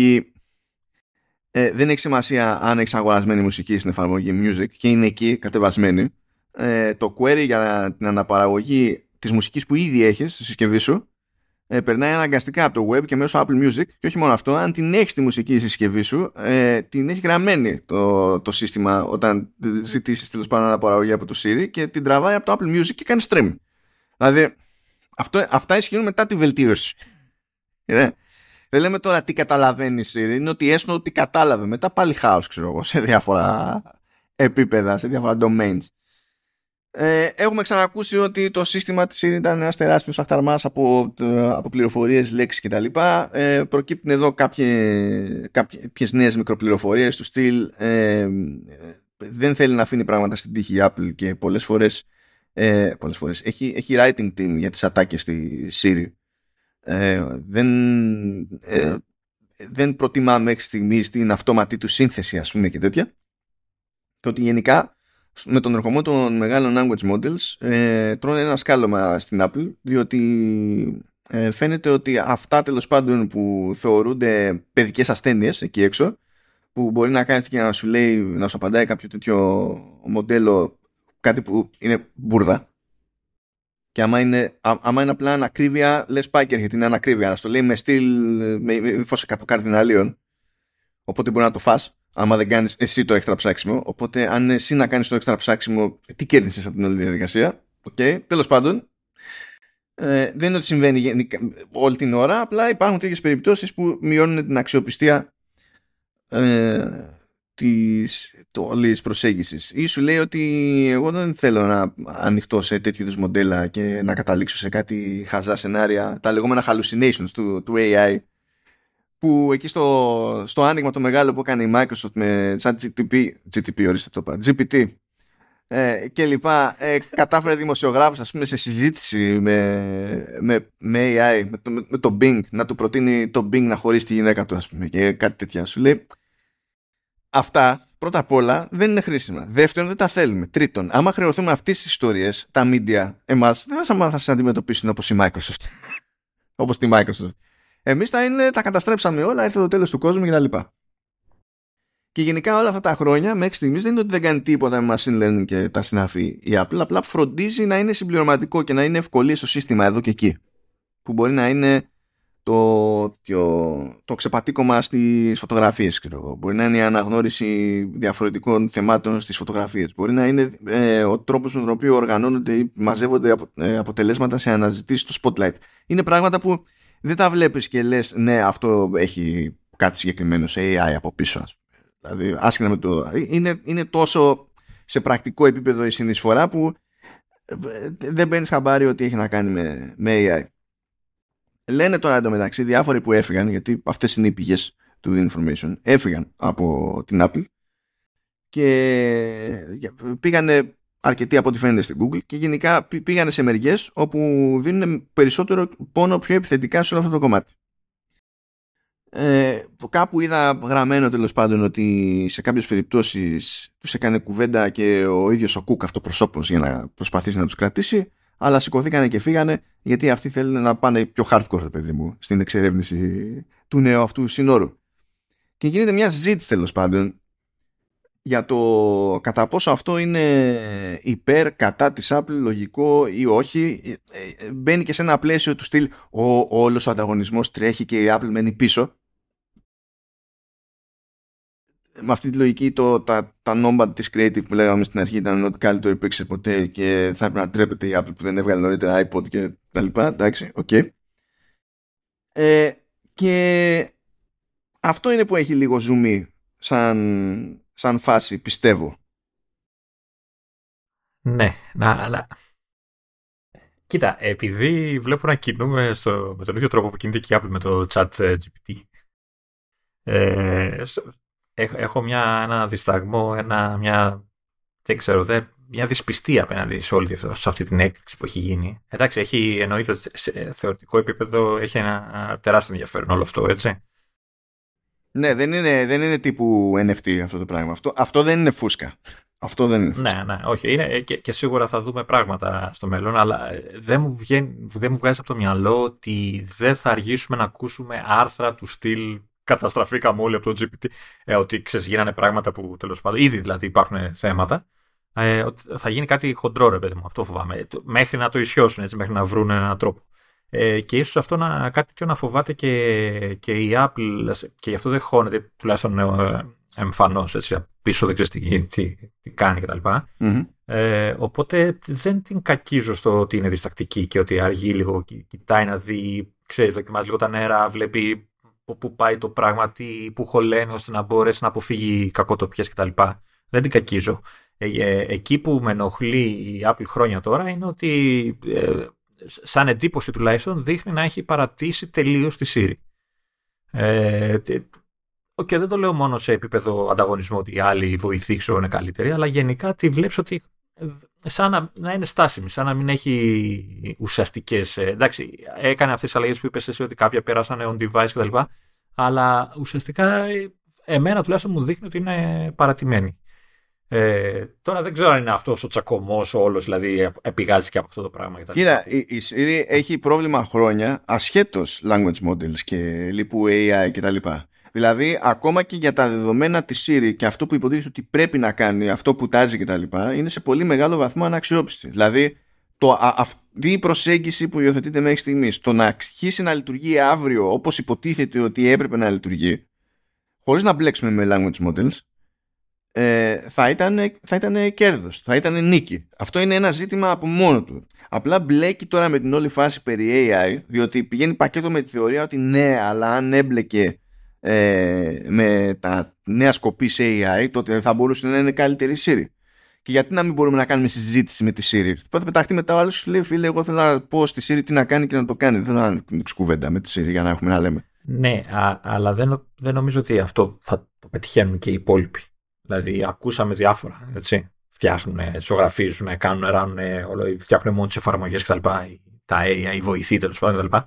Ε, δεν έχει σημασία αν έχεις αγορασμένη μουσική στην εφαρμογή music και είναι εκεί κατεβασμένη ε, το query για την αναπαραγωγή της μουσικής που ήδη έχεις στη συσκευή σου ε, περνάει αναγκαστικά από το web και μέσω Apple Music και όχι μόνο αυτό, αν την έχεις τη μουσική στη συσκευή σου, ε, την έχει γραμμένη το, το σύστημα όταν ζητήσεις τέλος πάντων αναπαραγωγή από το Siri και την τραβάει από το Apple Music και κάνει stream. Δηλαδή, αυτό, αυτά ισχύουν μετά τη βελτίωση. Ε, δεν λέμε τώρα τι καταλαβαίνει η Siri, είναι ότι έστω ότι κατάλαβε. Μετά πάλι χάος, ξέρω εγώ, σε διάφορα επίπεδα, σε διάφορα domains. Ε, έχουμε ξανακούσει ότι το σύστημα της Siri ήταν ένας τεράστιος αχταρμάς από, ε, από πληροφορίες, λέξεις κτλ. Ε, προκύπτουν εδώ κάποιες, κάποιες νέες μικροπληροφορίες του στυλ ε, δεν θέλει να αφήνει πράγματα στην τύχη η Apple και πολλές φορές, ε, πολλές φορές έχει, έχει writing team για τις ατάκες στη Siri. Ε, δεν, ε, δεν προτιμά μέχρι στιγμής την αυτόματη του σύνθεση ας πούμε και τέτοια και ότι γενικά με τον ερχομό των μεγάλων language models ε, τρώνε ένα σκάλωμα στην Apple διότι ε, φαίνεται ότι αυτά τέλος πάντων που θεωρούνται παιδικές ασθένειες εκεί έξω που μπορεί να κάνει και να σου λέει να σου απαντάει κάποιο τέτοιο μοντέλο κάτι που είναι μπούρδα και άμα είναι, άμα είναι απλά ανακρίβεια λες πάει και έρχεται είναι ανακρίβεια να στο λέει με στυλ με ύφος εκατό καρδιναλίων. Οπότε μπορεί να το φας άμα δεν κάνεις εσύ το έξτρα ψάξιμο. Οπότε, αν εσύ να κάνεις το έξτρα ψάξιμο, τι κέρδισες από την όλη διαδικασία; OK, okay. τέλος πάντων. Ε, δεν είναι ότι συμβαίνει γενικά, όλη την ώρα, απλά υπάρχουν τέτοιες περιπτώσεις που μειώνουν την αξιοπιστία ε, της όλης προσέγγισης ή σου λέει ότι εγώ δεν θέλω να ανοιχτώ σε τέτοιου είδους μοντέλα και να καταλήξω σε κάτι χαζά σενάρια τα λεγόμενα hallucinations του, του AI που εκεί στο, στο άνοιγμα το μεγάλο που έκανε η Microsoft με chat GTP, GTP ορίστε το είπα, GPT ε, και λοιπά ε, κατάφερε δημοσιογράφος ας πούμε σε συζήτηση με, με, με AI με το, με το Bing να του προτείνει το Bing να χωρίσει τη γυναίκα του ας πούμε και κάτι τέτοια. Σου λέει αυτά πρώτα απ' όλα δεν είναι χρήσιμα. Δεύτερον δεν τα θέλουμε. Τρίτον άμα χρεωθούμε αυτές τις ιστορίες τα media εμάς δεν θα, θα σας αντιμετωπίσουν όπως η Microsoft. Όπως τη Microsoft Εμείς τα, είναι, τα καταστρέψαμε όλα, ήρθε το τέλος του κόσμου κτλ. Και γενικά όλα αυτά τα χρόνια μέχρι στιγμής δεν είναι ότι δεν κάνει τίποτα με machine learning και τα συναφή η Apple, απλά φροντίζει να είναι συμπληρωματικό και να είναι ευκολία στο σύστημα εδώ και εκεί. Που μπορεί να είναι το, το, το ξεπατήκωμα στις φωτογραφίες, Μπορεί να είναι η αναγνώριση διαφορετικών θεμάτων στις φωτογραφίες. Μπορεί να είναι ε, ο τρόπος με τον οποίο οργανώνονται ή μαζεύονται ε, αποτελέσματα σε αναζητήσεις στο spotlight. Είναι πράγματα που δεν τα βλέπεις και λες ναι αυτό έχει κάτι συγκεκριμένο σε AI από πίσω δηλαδή άσχετα με το είναι, είναι τόσο σε πρακτικό επίπεδο η συνεισφορά που ε, δεν παίρνεις χαμπάρι ότι έχει να κάνει με, με AI λένε τώρα εντωμεταξύ διάφοροι που έφυγαν γιατί αυτές είναι οι πηγές του information έφυγαν από την Apple και πήγανε αρκετοί από ό,τι φαίνεται στην Google και γενικά πήγανε σε μεριές όπου δίνουν περισσότερο πόνο πιο επιθετικά σε όλο αυτό το κομμάτι. Ε, κάπου είδα γραμμένο τέλος πάντων ότι σε κάποιες περιπτώσεις τους έκανε κουβέντα και ο ίδιος ο Κουκ αυτοπροσώπω για να προσπαθήσει να τους κρατήσει, αλλά σηκωθήκανε και φύγανε γιατί αυτοί θέλουν να πάνε πιο hardcore, παιδί μου, στην εξερεύνηση του νέου αυτού συνόρου. Και γίνεται μια συζήτηση τέλος πάντων για το κατά πόσο αυτό είναι υπέρ κατά της Apple λογικό ή όχι ε, ε, μπαίνει και σε ένα πλαίσιο του στυλ ο, όλος ο ανταγωνισμός τρέχει και η Apple μένει πίσω με αυτή τη λογική το, τα, τα Nomad της Creative που λέγαμε στην αρχή ήταν ό,τι καλύτερο υπήρξε ποτέ και θα έπρεπε να ντρέπεται η Apple που δεν έβγαλε νωρίτερα iPod και τα λοιπά εντάξει, OK okay. ε, και αυτό είναι που έχει λίγο ζουμί σαν σαν φάση, πιστεύω. Ναι, να, να. Κοίτα, επειδή βλέπω να κινούμε στο, με τον ίδιο τρόπο που κινείται και η Apple με το chat ε, GPT, ε, έχω μια, ένα δισταγμό, ένα, μια, δεν ξέρω, δεν, μια δυσπιστία απέναντι σε όλη αυτή, σε αυτή την έκρηξη που έχει γίνει. Εντάξει, έχει εννοείται ότι σε θεωρητικό επίπεδο έχει ένα τεράστιο ενδιαφέρον όλο αυτό, έτσι. Ναι, δεν είναι, δεν είναι τύπου NFT αυτό το πράγμα. Αυτό, αυτό δεν είναι φούσκα. Αυτό δεν είναι φούσκα. Ναι, ναι, όχι. Είναι, και, και σίγουρα θα δούμε πράγματα στο μέλλον, αλλά ε, δεν μου, βγαίνει, δεν μου βγάζει από το μυαλό ότι δεν θα αργήσουμε να ακούσουμε άρθρα του στυλ καταστραφήκαμε όλοι από το GPT. Ε, ότι ξέρεις, γίνανε πράγματα που τέλος πάντων ήδη δηλαδή υπάρχουν θέματα. Ε, ότι θα γίνει κάτι χοντρό, ρε παιδί μου. Αυτό φοβάμαι. Μέχρι να το ισιώσουν, έτσι, μέχρι να βρουν έναν τρόπο. Ε, και ίσως αυτό να, κάτι τέτοιο να φοβάται και, και η Apple και γι' αυτό δεν χώνεται τουλάχιστον ε, εμφανώς. Πίσω δεν ξέρεις τι, τι, κάνει κτλ. Mm-hmm. Ε, οπότε δεν την κακίζω στο ότι είναι διστακτική και ότι αργεί λίγο, κοιτάει να δει, ξέρεις, δοκιμάζει λίγο τα νερά, βλέπει πού πάει το πράγμα, τι, που χωλαίνει ώστε να μπορέσει να αποφύγει κακοτοπιές κτλ. Δεν την κακίζω. Ε, ε, εκεί που με ενοχλεί η Apple χρόνια τώρα είναι ότι ε, σαν εντύπωση τουλάχιστον δείχνει να έχει παρατήσει τελείως τη Siri. Ε, και δεν το λέω μόνο σε επίπεδο ανταγωνισμού ότι οι άλλοι βοηθοί είναι καλύτεροι, αλλά γενικά τη βλέπεις ότι σαν να, να, είναι στάσιμη, σαν να μην έχει ουσιαστικές. Ε, εντάξει, έκανε αυτές τις αλλαγές που είπες εσύ ότι κάποια πέρασαν on device κτλ. Αλλά ουσιαστικά εμένα τουλάχιστον μου δείχνει ότι είναι παρατημένη. Ε, τώρα δεν ξέρω αν είναι αυτός ο τσακωμός όλος, δηλαδή επηγάζει και από αυτό το πράγμα. Κοίτα, η, η Siri έχει πρόβλημα χρόνια ασχέτως language models και λοιπού AI κτλ. Δηλαδή, ακόμα και για τα δεδομένα της Siri και αυτό που υποτίθεται ότι πρέπει να κάνει, αυτό που τάζει κτλ., είναι σε πολύ μεγάλο βαθμό αναξιόπιστη. Δηλαδή, το, αυτή η προσέγγιση που υιοθετείται μέχρι στιγμής, το να αρχίσει να λειτουργεί αύριο όπως υποτίθεται ότι έπρεπε να λειτουργεί, χωρίς να μπλέξουμε με language models, ε, θα, ήταν, θα ήταν κέρδος, θα ήταν νίκη. Αυτό είναι ένα ζήτημα από μόνο του. Απλά μπλέκει τώρα με την όλη φάση περί AI, διότι πηγαίνει πακέτο με τη θεωρία ότι ναι, αλλά αν έμπλεκε ε, με τα νέα σκοπή σε AI, τότε θα μπορούσε να είναι καλύτερη η Siri. Και γιατί να μην μπορούμε να κάνουμε συζήτηση με τη Siri; Οπότε πεταχτεί μετά ο άλλος σου λέει: Φίλε, εγώ θέλω να πω στη Siri τι να κάνει και να το κάνει. Δεν θέλω να ανοίξει κουβέντα με τη Siri για να έχουμε να λέμε. Ναι, α, αλλά δεν, δεν νομίζω ότι αυτό θα το πετυχαίνουν και οι υπόλοιποι. Δηλαδή, ακούσαμε διάφορα. Έτσι. Φτιάχνουν, ζωγραφίζουν, κάνουν, ράνουν, φτιάχνουν μόνο τις εφαρμογές κτλ. Τα AI, οι βοηθοί τέλος πάντων κτλ.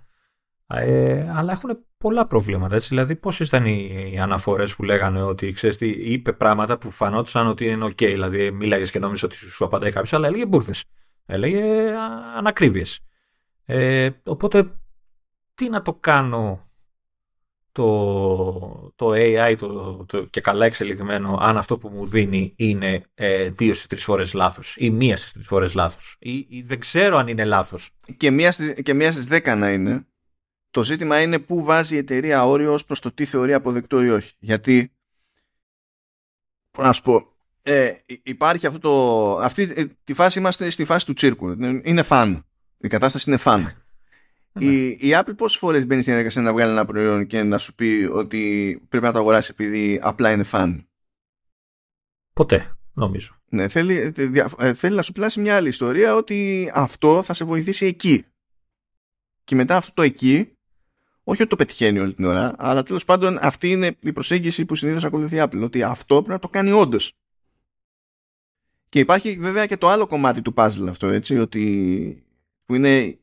Ε, αλλά έχουν πολλά προβλήματα. Έτσι. Δηλαδή, πόσε ήταν οι, οι αναφορές που λέγανε ότι ξέρεις τι, είπε πράγματα που φανόντουσαν ότι είναι OK. Δηλαδή, μίλαγες και νόμιζες ότι σου απαντάει κάποιος, αλλά έλεγε μπουρδες. Έλεγε ανακρίβειες. Ε, οπότε, τι να το κάνω το, το AI το, το, και καλά εξελιγμένο αν αυτό που μου δίνει είναι ε, δύο στις τρεις φορές λάθος ή μία στις τρεις φορές λάθος ή, ή δεν ξέρω αν είναι λάθος. Και μία, και μία στις δέκα να είναι το ζήτημα είναι πού βάζει η εταιρεία όριο ως προς το τι θεωρεί αποδεκτό ή όχι. Γιατί, να σου πω, ε, υπάρχει αυτό το, αυτή ε, τη φάση είμαστε στη φάση του τσίρκου. Είναι φαν. Η κατάσταση είναι φαν. Ναι. Η, η Apple πόσες φορές μπαίνει στην διαδικασία να βγάλει ένα προϊόν και να σου πει ότι πρέπει να το αγοράσει επειδή απλά είναι φαν; Ποτέ, νομίζω. Ναι, θέλει, ε, ε, θέλει να σου πλάσει μια άλλη ιστορία ότι αυτό θα σε βοηθήσει εκεί. Και μετά αυτό το εκεί όχι ότι το πετυχαίνει όλη την ώρα, αλλά τέλος πάντων αυτή είναι η προσέγγιση που συνήθως ακολουθεί η Apple. Ότι αυτό πρέπει να το κάνει όντως. Και υπάρχει βέβαια και το άλλο κομμάτι του puzzle αυτό, έτσι, ότι που είναι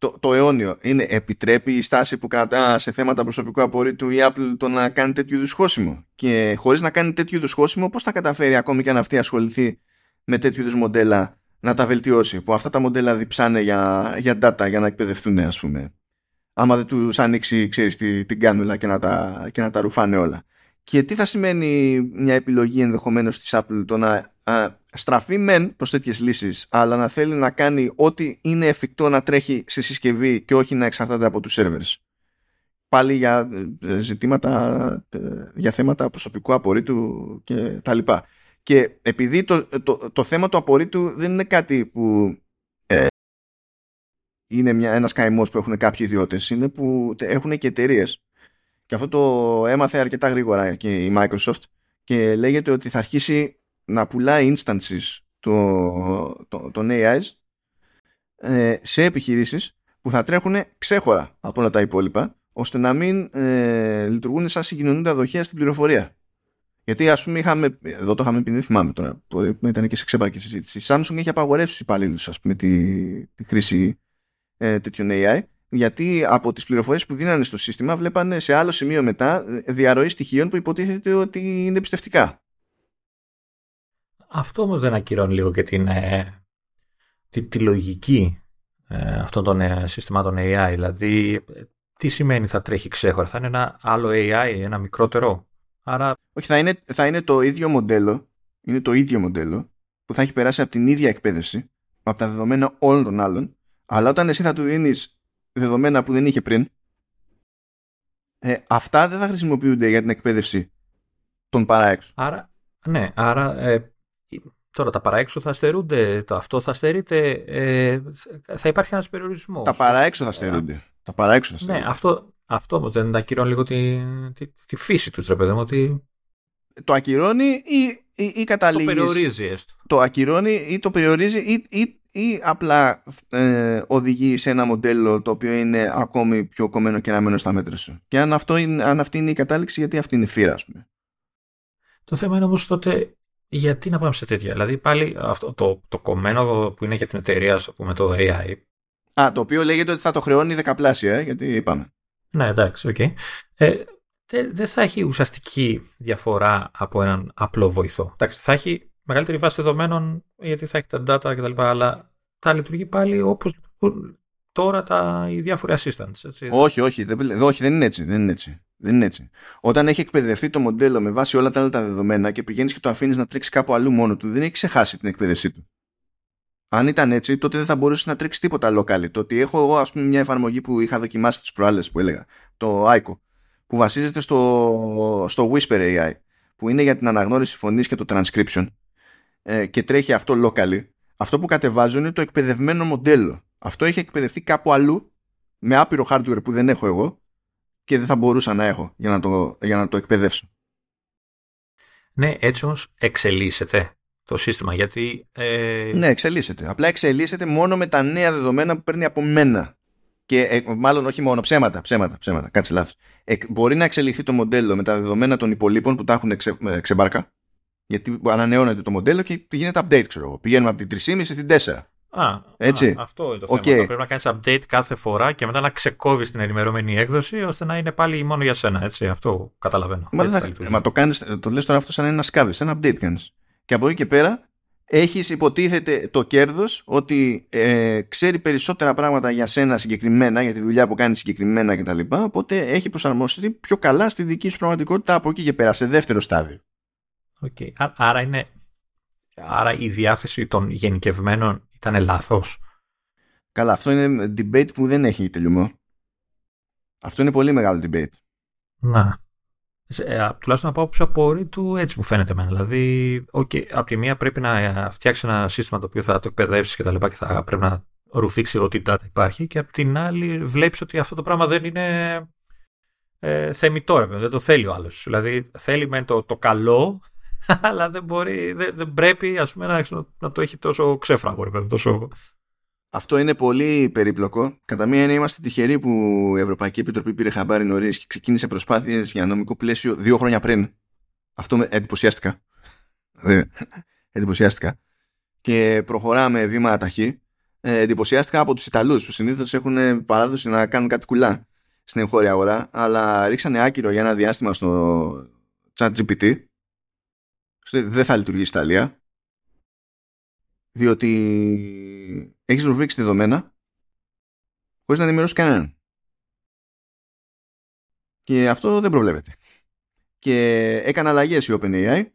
το, το αιώνιο. Είναι επιτρέπει η στάση που κρατά σε θέματα προσωπικού απορρίτου η Apple το να κάνει τέτοιου είδους χώσιμο. Και χωρίς να κάνει τέτοιου είδους χώσιμο, πώς θα καταφέρει ακόμη και αν αυτή ασχοληθεί με τέτοιου είδους μοντέλα να τα βελτιώσει. Που αυτά τα μοντέλα διψάνε για, για data, για να εκπαιδευτούν, ας πούμε άμα δεν τους ανοίξει ξέρεις, την, την κάνουλα και να, τα, και να τα ρουφάνε όλα. Και τι θα σημαίνει μια επιλογή ενδεχομένως της Apple το να α, στραφεί μεν προς τέτοιες λύσεις αλλά να θέλει να κάνει ό,τι είναι εφικτό να τρέχει στη συσκευή και όχι να εξαρτάται από τους servers. Πάλι για ε, ζητήματα, ε, για θέματα προσωπικού απορρίτου και τα λοιπά. Και επειδή το, το, το θέμα του απορρίτου δεν είναι κάτι που είναι μια, ένας καημός που έχουν κάποιοι ιδιώτες είναι που έχουν και εταιρείες. Και αυτό το έμαθε αρκετά γρήγορα και η Microsoft και λέγεται ότι θα αρχίσει να πουλάει instances το, το, των AIs ε, σε επιχειρήσεις που θα τρέχουν ξέχωρα από όλα τα υπόλοιπα ώστε να μην ε, λειτουργούν σαν συγκοινωνούντα δοχεία στην πληροφορία. Γιατί ας πούμε είχαμε, εδώ το είχαμε πει, δεν θυμάμαι τώρα, ήταν και σε ξέπαρκη συζήτηση. Η Samsung έχει απαγορεύσει στους υπαλλήλους, ας πούμε, τη, τη χρήση ε, τέτοιων AI, γιατί από τις πληροφορίες που δίνανε στο σύστημα βλέπανε σε άλλο σημείο μετά διαρροή στοιχείων που υποτίθεται ότι είναι πιστευτικά. Αυτό όμως δεν ακυρώνει λίγο και την, ε, τη, τη, λογική ε, αυτών των ε, συστημάτων AI. Δηλαδή, τι σημαίνει θα τρέχει ξέχωρα, θα είναι ένα άλλο AI, ένα μικρότερο; Άρα... Όχι, θα είναι, θα είναι το ίδιο μοντέλο, είναι το ίδιο μοντέλο που θα έχει περάσει από την ίδια εκπαίδευση, από τα δεδομένα όλων των άλλων, αλλά όταν εσύ θα του δίνεις δεδομένα που δεν είχε πριν, ε, αυτά δεν θα χρησιμοποιούνται για την εκπαίδευση των παράεξω. Άρα, ναι, άρα ε, τώρα τα παράεξω θα στερούνται, το αυτό θα στερείται, ε, θα υπάρχει ένας περιορισμός. Τα παράεξω θα στερούνται. Τα παράεξω θα ναι, στερούνται. Ναι, αυτό, αυτό όμως δεν ακυρώνει λίγο τη, τη, τη φύση τους, ρε παιδί μου, ότι... Το ακυρώνει ή, ή, ή καταλήγεις; Το περιορίζει έστω. Το ακυρώνει ή το περιορίζει ή, ή, ή απλά ε, οδηγεί σε ένα μοντέλο το οποίο είναι ακόμη πιο κομμένο και ραμμένο στα μέτρα σου. Και αν, αυτό είναι, αν αυτή είναι η κατάληξη, γιατί αυτή είναι η φύρα, ας πούμε. Το θέμα είναι όμως τότε γιατί να πάμε σε τέτοια. Δηλαδή πάλι αυτό το, το κομμένο που είναι για την εταιρεία, ας πούμε, το AI. Α, το οποίο λέγεται ότι θα το χρεώνει δεκαπλάσια, ε, γιατί είπαμε. Ναι, εντάξει, OK. Okay. Ε, δεν θα έχει ουσιαστική διαφορά από έναν απλό βοηθό. Εντάξει, θα έχει μεγαλύτερη βάση δεδομένων γιατί θα έχει τα data κτλ. Αλλά θα λειτουργεί πάλι όπως τώρα τα, οι διάφοροι assistants. Έτσι. Όχι, όχι, δεν, όχι, δεν είναι έτσι. Δεν είναι έτσι. Δεν είναι έτσι. Όταν έχει εκπαιδευτεί το μοντέλο με βάση όλα τα άλλα τα δεδομένα και πηγαίνεις και το αφήνεις να τρέξει κάπου αλλού μόνο του, δεν έχει ξεχάσει την εκπαίδευσή του. Αν ήταν έτσι, τότε δεν θα μπορούσε να τρέξει τίποτα local. Το ότι έχω εγώ, ας πούμε, μια εφαρμογή που είχα δοκιμάσει τις προάλλες που έλεγα, το ICO, που βασίζεται στο, στο Whisper AI, που είναι για την αναγνώριση φωνής και το transcription ε, και τρέχει αυτό locally, αυτό που κατεβάζω είναι το εκπαιδευμένο μοντέλο. Αυτό έχει εκπαιδευτεί κάπου αλλού με άπειρο hardware που δεν έχω εγώ και δεν θα μπορούσα να έχω για να το, για να το εκπαιδεύσω. Ναι, έτσι όμως εξελίσσεται το σύστημα γιατί... Ε... Ναι, εξελίσσεται. Απλά εξελίσσεται μόνο με τα νέα δεδομένα που παίρνει από μένα. Και ε, μάλλον όχι μόνο ψέματα, ψέματα, ψέματα, κάτσε λάθος. Ε, μπορεί να εξελιχθεί το μοντέλο με τα δεδομένα των υπολείπων που τα έχουν ξε, ε, ξεμπάρκα. Γιατί ανανεώνεται το μοντέλο και γίνεται update, ξέρω εγώ. Πηγαίνουμε από την 3,5 στην 4. Α, Έτσι. αυτό είναι το θέμα. Okay. Πρέπει να κάνεις update κάθε φορά και μετά να ξεκόβεις την ενημερωμένη έκδοση ώστε να είναι πάλι μόνο για σένα. Έτσι. Αυτό καταλαβαίνω. Μα, έτσι θα, μα το, κάνεις, το λες τώρα αυτό σαν ένα σκάβι, ένα update κάνεις. Και από εκεί και πέρα έχεις υποτίθεται το κέρδος ότι ε, ξέρει περισσότερα πράγματα για σένα συγκεκριμένα, για τη δουλειά που κάνεις συγκεκριμένα κτλ. Οπότε έχει προσαρμοστεί πιο καλά στη δική σου πραγματικότητα από εκεί και πέρα, σε δεύτερο στάδιο. Okay. Άρα είναι. Άρα η διάθεση των γενικευμένων ήταν λάθος. Καλά, αυτό είναι debate που δεν έχει τελειωμό. Αυτό είναι πολύ μεγάλο debate. Να. Ε, τουλάχιστον από άποψη απορρίτου έτσι μου φαίνεται εμένα. Δηλαδή, okay, από τη μία πρέπει να φτιάξει ένα σύστημα το οποίο θα το εκπαιδεύσεις και τα λοιπά και θα πρέπει να ρουφήξει ό,τι data υπάρχει και από την άλλη βλέπεις ότι αυτό το πράγμα δεν είναι ε, θεμητό, δεν το θέλει ο άλλος. Δηλαδή θέλει με το, το καλό αλλά δεν μπορεί, δεν, δεν πρέπει ας πούμε, να, να το έχει τόσο ξέφραγο. Τόσο... Αυτό είναι πολύ περίπλοκο. Κατά μία είναι είμαστε τυχεροί που η Ευρωπαϊκή Επιτροπή πήρε χαμπάρι νωρίς και ξεκίνησε προσπάθειες για νομικό πλαίσιο δύο χρόνια πριν. Αυτό με εντυπωσιάστηκα. εντυπωσιάστηκα. Και προχωράμε βήμα ταχύ. Ε, εντυπωσιάστηκα από τους Ιταλούς που συνήθως έχουν παράδοση να κάνουν κάτι κουλά στην εγχώρια αγορά, αλλά ρίξανε άκυρο για ένα διάστημα στο chat GPT δεν θα λειτουργήσει η Ιταλία διότι έχεις ρουφήξει δεδομένα χωρίς να ενημερώσεις κανέναν. Και αυτό δεν προβλέπεται. Και έκανε αλλαγές η OpenAI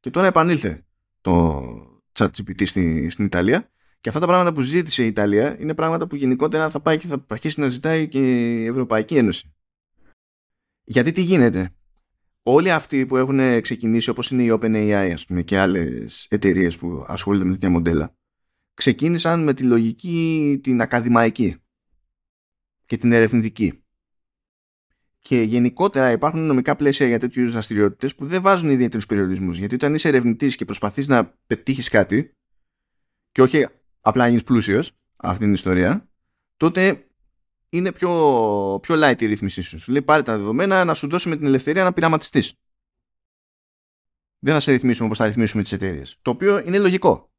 και τώρα επανήλθε το ChatGPT στη, στην Ιταλία και αυτά τα πράγματα που ζήτησε η Ιταλία είναι πράγματα που γενικότερα θα πάει και θα αρχίσει να ζητάει και η Ευρωπαϊκή Ένωση. Γιατί τι γίνεται; Όλοι αυτοί που έχουν ξεκινήσει όπως είναι η OpenAI ας πούμε, και άλλες εταιρείες που ασχολούνται με τέτοια μοντέλα ξεκίνησαν με τη λογική την ακαδημαϊκή και την ερευνητική. Και γενικότερα υπάρχουν νομικά πλαίσια για τέτοιου είδους δραστηριότητες που δεν βάζουν ιδιαίτερους περιορισμούς. Γιατί όταν είσαι ερευνητής και προσπαθείς να πετύχεις κάτι, και όχι απλά να γίνεις πλούσιος, αυτή την ιστορία, τότε είναι πιο, πιο light η ρύθμισή σου. Σου λέει πάρε τα δεδομένα να σου δώσουμε την ελευθερία να πειραματιστείς. Δεν θα σε ρυθμίσουμε όπως θα ρυθμίσουμε τις εταιρείες. Το οποίο είναι λογικό.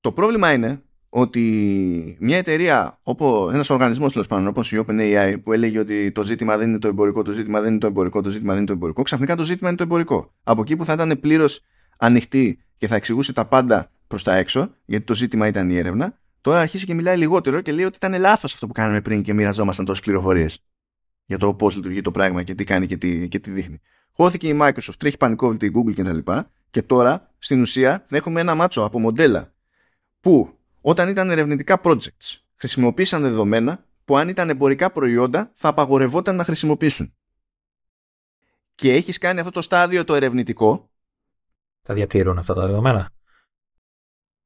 Το πρόβλημα είναι ότι μια εταιρεία, όπως, ένας οργανισμός τέλος πάντων, όπως η OpenAI που έλεγε ότι το ζήτημα δεν είναι το εμπορικό, το ζήτημα δεν είναι το εμπορικό, το ζήτημα δεν είναι το εμπορικό, ξαφνικά το ζήτημα είναι το εμπορικό. Από εκεί που θα ήταν πλήρως ανοιχτή και θα εξηγούσε τα πάντα προς τα έξω, γιατί το ζήτημα ήταν η έρευνα, τώρα αρχίσει και μιλάει λιγότερο και λέει ότι ήταν λάθος αυτό που κάναμε πριν και μοιραζόμασταν τόσες πληροφορίες για το πώς λειτουργεί το πράγμα και τι κάνει και τι, και τι δείχνει. Χώθηκε η Microsoft, τρέχει πανικόβλητη η Google κτλ. Και, και τώρα στην ουσία έχουμε ένα μάτσο από μοντέλα που όταν ήταν ερευνητικά projects χρησιμοποίησαν δεδομένα που αν ήταν εμπορικά προϊόντα θα απαγορευόταν να χρησιμοποιήσουν. Και έχεις κάνει αυτό το στάδιο το ερευνητικό. Τα διατηρούν αυτά τα δεδομένα.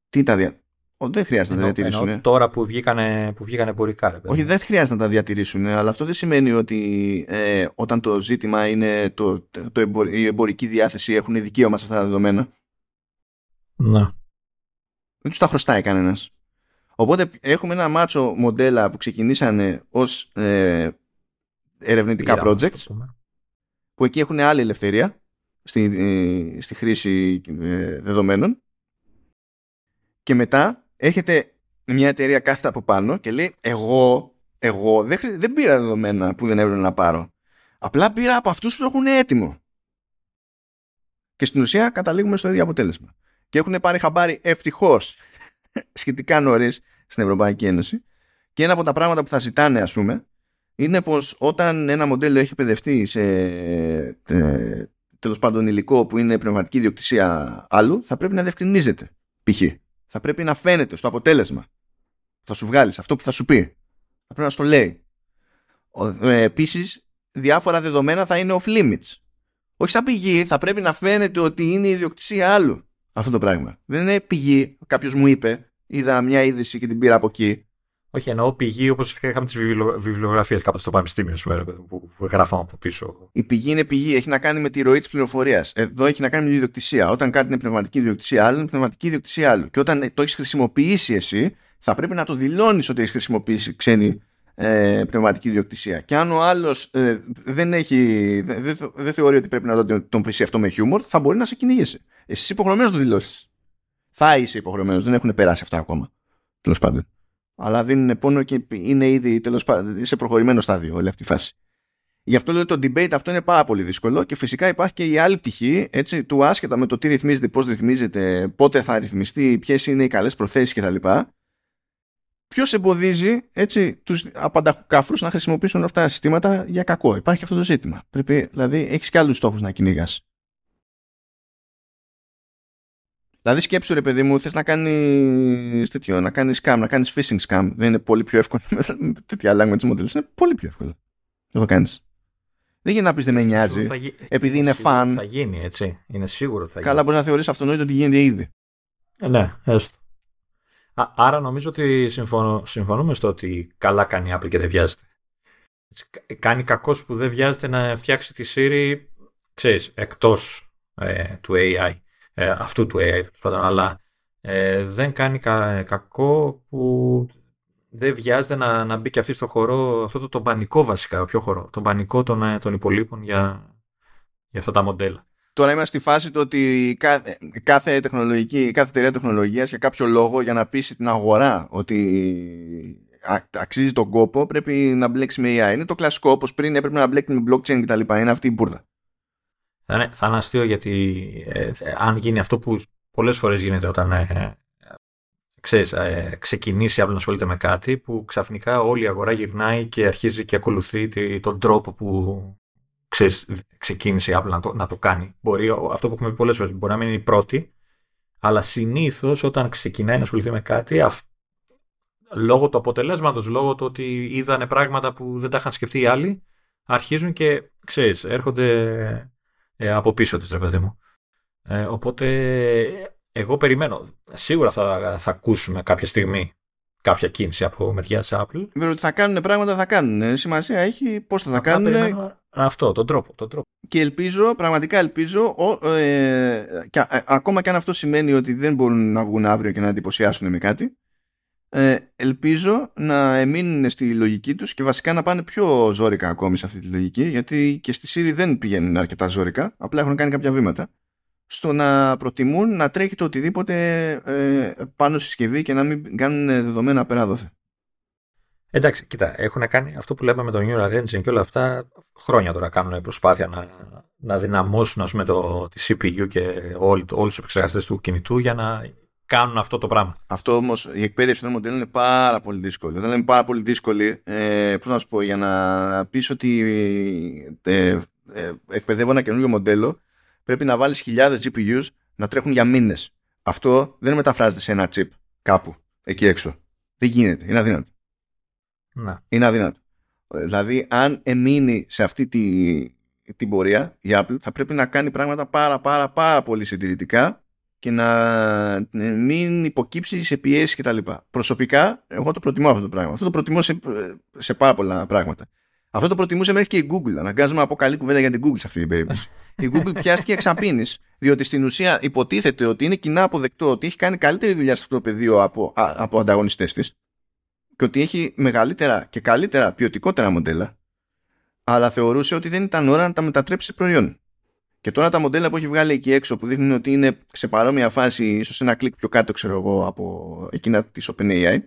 Τι τα διατηρούν. Δεν χρειάζεται να τα διατηρήσουν. Ενώ τώρα που βγήκανε, που βγήκανε εμπορικά. Ρε, Όχι, δεν χρειάζεται να τα διατηρήσουν, αλλά αυτό δεν σημαίνει ότι ε, όταν το ζήτημα είναι το, το η εμπορική διάθεση έχουν δικαίωμα σε αυτά τα δεδομένα. Ναι. Δεν τους τα χρωστάει κανένας. Οπότε έχουμε ένα μάτσο μοντέλα που ξεκινήσανε ως ε, ερευνητικά projects που εκεί έχουν άλλη ελευθερία στη, ε, στη χρήση ε, δεδομένων και μετά έρχεται μια εταιρεία κάθετα από πάνω και λέει εγώ, εγώ δεν, δεν πήρα δεδομένα που δεν έπρεπε να πάρω. Απλά πήρα από αυτούς που το έχουν έτοιμο. Και στην ουσία καταλήγουμε στο ίδιο αποτέλεσμα. Και έχουν πάρει χαμπάρι ευτυχώς σχετικά νωρίς στην Ευρωπαϊκή Ένωση. Και ένα από τα πράγματα που θα ζητάνε, ας πούμε, είναι πως όταν ένα μοντέλο έχει παιδευτεί σε ε, τέλος πάντων υλικό που είναι πνευματική ιδιοκτησία άλλου, θα πρέπει να διευκρινίζεται. Π.χ θα πρέπει να φαίνεται στο αποτέλεσμα. Θα σου βγάλει αυτό που θα σου πει. Θα πρέπει να στο λέει. Ε, Επίσης, διάφορα δεδομένα θα είναι off limits. Όχι σαν πηγή, θα πρέπει να φαίνεται ότι είναι η ιδιοκτησία άλλου αυτό το πράγμα. Δεν είναι πηγή, κάποιος μου είπε, είδα μια είδηση και την πήρα από εκεί. Όχι, εννοώ πηγή όπως είχαμε τις βιβλιογραφίες κάποτε στο Πανεπιστήμιο που, που γράφαμε από πίσω. Η πηγή είναι πηγή, έχει να κάνει με τη ροή της πληροφορίας. Εδώ έχει να κάνει με την ιδιοκτησία. Όταν κάτι είναι πνευματική ιδιοκτησία άλλου, είναι πνευματική ιδιοκτησία άλλου. Και όταν το έχεις χρησιμοποιήσει εσύ, θα πρέπει να το δηλώνεις ότι έχεις χρησιμοποιήσει ξένη ε, πνευματική ιδιοκτησία. Και αν ο άλλος ε, δεν, έχει, δεν, δεν θεωρεί ότι πρέπει να τον, τον πεις αυτό με χιούμορ, θα μπορεί να σε κυνηγήσει. Εσύ υποχρεωμένος να το δηλώσεις. Θα είσαι υποχρεωμένος, δεν έχουν περάσει αυτά ακόμα. Τέλος πάντων αλλά δίνουν πόνο και είναι ήδη τέλος πάντων σε προχωρημένο στάδιο όλη αυτή η φάση. Γι' αυτό λέω το debate αυτό είναι πάρα πολύ δύσκολο και φυσικά υπάρχει και η άλλη πτυχή έτσι, του άσχετα με το τι ρυθμίζεται, πώς ρυθμίζεται, πότε θα ρυθμιστεί, ποιες είναι οι καλές προθέσεις κτλ. Ποιος εμποδίζει έτσι, τους απανταχουκάφρους να χρησιμοποιήσουν αυτά τα συστήματα για κακό. Υπάρχει αυτό το ζήτημα. Πρέπει, δηλαδή, έχεις και άλλους στόχους να κυνηγάς. Δηλαδή σκέψου ρε παιδί μου, θες να κάνεις τέτοιο, να κάνεις scam, να κάνεις phishing scam. Δεν είναι πολύ πιο εύκολο με τέτοια language models. Είναι πολύ πιο εύκολο. Δεν το κάνεις. Δεν γίνεται να πεις δεν με νοιάζει, επειδή είναι fan. Θα γίνει έτσι. Είναι σίγουρο ότι θα γίνει. Καλά μπορείς να θεωρείς αυτονόητο ότι γίνεται ήδη. Ε, ναι, έστω. άρα νομίζω ότι συμφωνούμε στο ότι καλά κάνει η Apple και δεν βιάζεται. κάνει κακός που δεν βιάζεται να φτιάξει τη Siri, ξέρεις, εκτός ε, του AI ε, αυτού του AI, αλλά ε, δεν κάνει κακό που δεν βιάζεται να, να μπει και αυτή στο χώρο, αυτό το, το πανικό βασικά, ποιο χώρο, τον πανικό των, ε, των υπολείπων για, για αυτά τα μοντέλα. Τώρα είμαστε στη φάση του ότι κάθε, κάθε, τεχνολογική, κάθε εταιρεία τεχνολογίας για κάποιο λόγο για να πείσει την αγορά ότι αξίζει τον κόπο πρέπει να μπλέξει με AI. Είναι το κλασικό όπως πριν έπρεπε να μπλέξει με blockchain κτλ. Είναι αυτή η μπουρδα. Θα είναι, θα είναι αστείο γιατί ε, αν γίνει αυτό που πολλές φορές γίνεται όταν ε, ξέρεις, ε, ξεκινήσει απλά να ασχολείται με κάτι που ξαφνικά όλη η αγορά γυρνάει και αρχίζει και ακολουθεί τον τρόπο που ξέρεις, ξεκίνησε η Apple να το, να το κάνει. Μπορεί, αυτό που έχουμε πει πολλές φορές μπορεί να μην είναι η πρώτη, αλλά συνήθως όταν ξεκινάει να ασχοληθεί με κάτι, αυ, λόγω του αποτελέσματος, λόγω του ότι είδανε πράγματα που δεν τα είχαν σκεφτεί οι άλλοι, αρχίζουν και ξέρεις, έρχονται ε, από πίσω της, ρε παιδί μου. Ε, οπότε, εγώ περιμένω. Σίγουρα θα, θα ακούσουμε κάποια στιγμή κάποια κίνηση από μεριάς Apple. Βέβαια ότι θα κάνουν πράγματα, θα κάνουν. Ε, σημασία έχει πώς θα, θα κάνουν. Αυτό, τον τρόπο, τον τρόπο. Και ελπίζω, πραγματικά ελπίζω, ε, και, ακόμα και αν αυτό σημαίνει ότι δεν μπορούν να βγουν αύριο και να εντυπωσιάσουν με κάτι, ε, ελπίζω να μείνουν στη λογική τους και βασικά να πάνε πιο ζώρικα ακόμη σε αυτή τη λογική γιατί και στη Siri δεν πηγαίνουν αρκετά ζώρικα απλά έχουν κάνει κάποια βήματα στο να προτιμούν να τρέχει το οτιδήποτε ε, πάνω στη συσκευή και να μην κάνουν δεδομένα πέρα δόθε. Εντάξει, κοίτα, έχουν κάνει αυτό που λέμε με το Neural Engine και όλα αυτά χρόνια τώρα κάνουν προσπάθεια να, να δυναμώσουν ας πούμε, το, τη CPU και όλου όλους τους επεξεργαστές του κινητού για να κάνουν αυτό το πράγμα. Αυτό όμως, η εκπαίδευση των μοντέλων είναι πάρα πολύ δύσκολη. Όταν λέμε πάρα πολύ δύσκολη, ε, πώς να σου πω, για να πεις ότι ε, ε, εκπαιδεύω ένα καινούργιο μοντέλο, πρέπει να βάλεις χιλιάδες GPUs να τρέχουν για μήνες. Αυτό δεν μεταφράζεται σε ένα chip κάπου εκεί έξω. Δεν γίνεται. Είναι αδύνατο. Να. Είναι αδύνατο. Δηλαδή, αν εμείνει σε αυτή τη, την πορεία η Apple, θα πρέπει να κάνει πράγματα πάρα πάρα πάρα πολύ συντηρητικά και να μην υποκύψεις σε πιέσεις κτλ. Προσωπικά, εγώ το προτιμώ αυτό το πράγμα. Αυτό το προτιμώ σε, σε πάρα πολλά πράγματα. Αυτό το προτιμούσε μέχρι και η Google. Αναγκάζομαι να πω καλή κουβέντα για την Google σε αυτή την περίπτωση. η Google πιάστηκε εξαπίνη, διότι στην ουσία υποτίθεται ότι είναι κοινά αποδεκτό ότι έχει κάνει καλύτερη δουλειά σε αυτό το πεδίο από, από ανταγωνιστές της και ότι έχει μεγαλύτερα και καλύτερα ποιοτικότερα μοντέλα, αλλά θεωρούσε ότι δεν ήταν ώρα να τα μετατρέψει σε προϊόν. Και τώρα τα μοντέλα που έχει βγάλει εκεί έξω που δείχνουν ότι είναι σε παρόμοια φάση, ίσως ένα κλικ πιο κάτω, ξέρω εγώ, από εκείνα της OpenAI,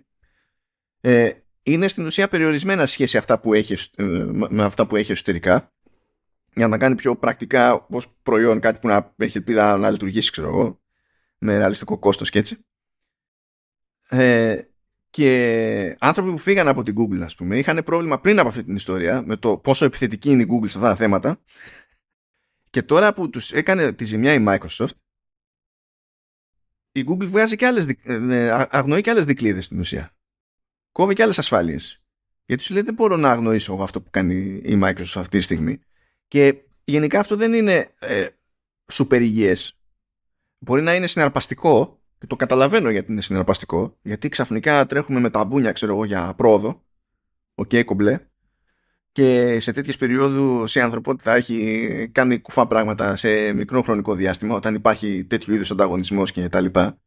ε, είναι στην ουσία περιορισμένα σχέση αυτά που έχει, ε, με αυτά που έχει εσωτερικά για να κάνει πιο πρακτικά ως προϊόν κάτι που να έχει ελπίδα να λειτουργήσει, ξέρω εγώ, με ρεαλιστικό κόστος και έτσι. Ε, και άνθρωποι που φύγαν από την Google, ας πούμε, είχαν πρόβλημα πριν από αυτή την ιστορία με το πόσο επιθετική είναι η Google σε αυτά τα θέματα και τώρα που τους έκανε τη ζημιά η Microsoft, η Google βγάζει και άλλες, ε, ναι, αγνοεί και άλλες δικλείδες στην ουσία. Κόβει και άλλες ασφάλειες. Γιατί σου λέει δεν μπορώ να αγνοήσω αυτό που κάνει η Microsoft αυτή τη στιγμή. Και γενικά αυτό δεν είναι ε, σούπερ υγιές. Μπορεί να είναι συναρπαστικό και το καταλαβαίνω γιατί είναι συναρπαστικό γιατί ξαφνικά τρέχουμε με τα μπούνια ξέρω εγώ για πρόοδο OK okay, κομπλέ και σε τέτοιες περιόδους η ανθρωπότητα έχει κάνει κουφά πράγματα σε μικρό χρονικό διάστημα όταν υπάρχει τέτοιο είδους ανταγωνισμός και τα λοιπά.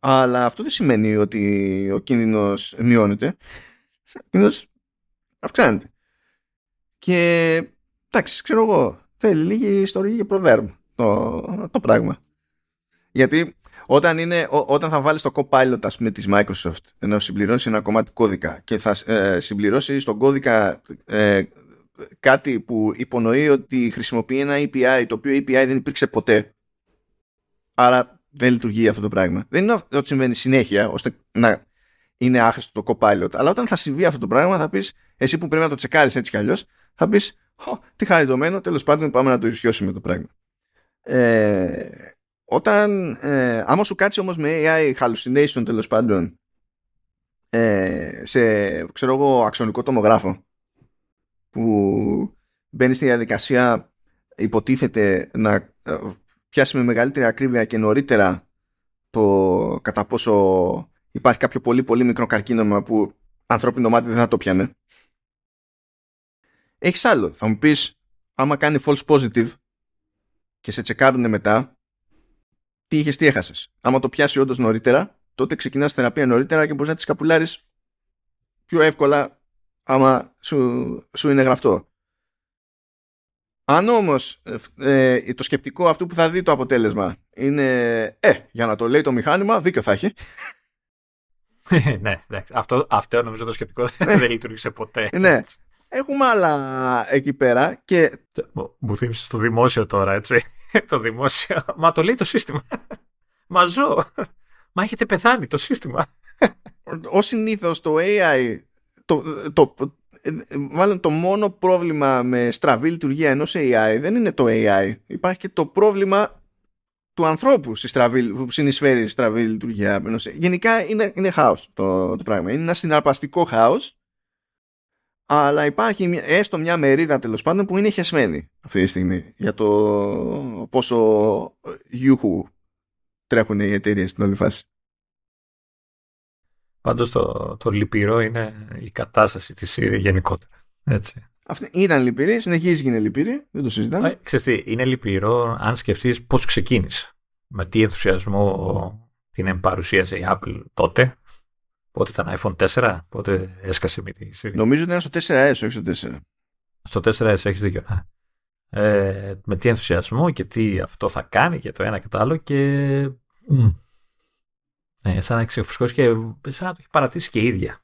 Αλλά αυτό δεν σημαίνει ότι ο κίνδυνος μειώνεται. Ο κίνδυνος αυξάνεται. Και εντάξει, ξέρω εγώ, θέλει λίγη ιστορία και προδέρμ το, το πράγμα. Γιατί όταν, είναι, όταν θα βάλεις το Copilot ας πούμε, της Microsoft να συμπληρώσεις ένα κομμάτι κώδικα και θα ε, συμπληρώσεις στον κώδικα ε, κάτι που υπονοεί ότι χρησιμοποιεί ένα API το οποίο API δεν υπήρξε ποτέ. Άρα δεν λειτουργεί αυτό το πράγμα. Δεν είναι ότι συμβαίνει συνέχεια ώστε να είναι άχρηστο το Copilot αλλά όταν θα συμβεί αυτό το πράγμα θα πεις εσύ που πρέπει να το τσεκάρεις έτσι κι αλλιώς θα πεις τι χαριτωμένο τέλος πάντων πάμε να το ισιώσουμε το πράγμα ε, όταν, ε, άμα σου κάτσει όμως με AI hallucination τέλος πάντων ε, σε, ξέρω εγώ, αξονικό τομογράφο που μπαίνει στη διαδικασία υποτίθεται να ε, πιάσει με μεγαλύτερη ακρίβεια και νωρίτερα το κατά πόσο υπάρχει κάποιο πολύ πολύ μικρό καρκίνωμα που ανθρώπινο μάτι δεν θα το πιάνε. Έχεις άλλο. Θα μου πεις άμα κάνει false positive και σε τσεκάρουν μετά τι είχες, τι έχασες. Άμα το πιάσει όντως νωρίτερα, τότε ξεκινάς θεραπεία νωρίτερα και μπορείς να τη καπουλάρεις πιο εύκολα άμα σου, σου είναι γραφτό. Αν όμως ε, το σκεπτικό αυτού που θα δει το αποτέλεσμα είναι ε, για να το λέει το μηχάνημα, δίκιο θα έχει. ναι, εντάξει. Αυτό, αυτό νομίζω το σκεπτικό δεν λειτουργήσε ποτέ. ναι. Έχουμε άλλα εκεί πέρα και. Μου θύμισε το δημόσιο τώρα, έτσι. το δημόσιο. Μα το λέει το σύστημα. Μα ζω. Μα έχετε πεθάνει το σύστημα. Ω συνήθως το AI. Το, το, μάλλον το μόνο πρόβλημα με στραβή λειτουργία ενός AI δεν είναι το AI. Υπάρχει και το πρόβλημα του ανθρώπου στη στραβή, που συνεισφέρει στη στραβή λειτουργία. Γενικά είναι, είναι χάος το, το πράγμα. Είναι ένα συναρπαστικό χάος αλλά υπάρχει έστω μια μερίδα τέλος πάντων που είναι χεσμένη αυτή τη στιγμή για το πόσο γιούχου τρέχουν οι εταιρείες στην όλη φάση. Πάντως το, το λυπηρό είναι η κατάσταση της Siri γενικότερα. Έτσι. Αυτή ήταν λυπηρή, συνεχίζει και είναι λυπηρή, δεν το συζητάμε. Ε, ξέρεις τι, είναι λυπηρό αν σκεφτείς πώς ξεκίνησε. Με τι ενθουσιασμό την εμπαρουσίασε η Apple τότε Πότε ήταν iPhone 4, πότε έσκασε με τη Siri; Νομίζω ότι ήταν στο 4S, όχι στο 4. Στο 4S έχεις δίκιο. Ναι. Ε, με τι ενθουσιασμό και τι αυτό θα κάνει και το ένα και το άλλο και ναι, σαν να ξεφουσκώσει και σαν να το έχει παρατήσει και η ίδια.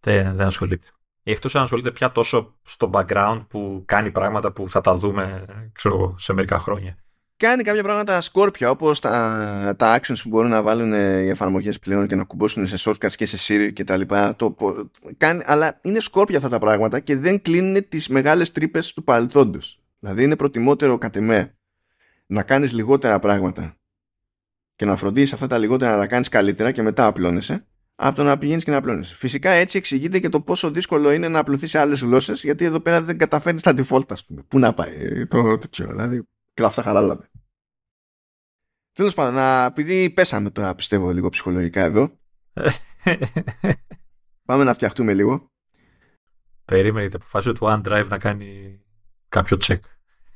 Δεν, δεν ασχολείται. Εκτό αν ασχολείται πια τόσο στο background που κάνει πράγματα που θα τα δούμε ξέρω, σε μερικά χρόνια. Κάνει κάποια πράγματα σκόρπια όπως τα, τα actions που μπορούν να βάλουν οι εφαρμογές πλέον και να κουμπώσουν σε shortcuts και σε Siri και τα λοιπά. Το, κάνει, αλλά είναι σκόρπια αυτά τα πράγματα και δεν κλείνουν τις μεγάλες τρύπες του παρελθόντος. Δηλαδή είναι προτιμότερο κατ' εμέ να κάνεις λιγότερα πράγματα και να φροντίσεις αυτά τα λιγότερα να τα κάνεις καλύτερα και μετά απλώνεσαι από το να πηγαίνεις και να απλώνεσαι. Φυσικά έτσι εξηγείται και το πόσο δύσκολο είναι να απλωθεί σε άλλες γλώσσες, γιατί εδώ πέρα δεν καταφέρνεις τα default, ας πούμε. Πού να πάει το τέτοιο, δηλαδή. Και αυτά χαράλαμε. Τέλος πάντων, επειδή πέσαμε τώρα, πιστεύω, λίγο ψυχολογικά εδώ. πάμε να φτιαχτούμε λίγο. Περίμενε την αποφάσιση του OneDrive να κάνει κάποιο check.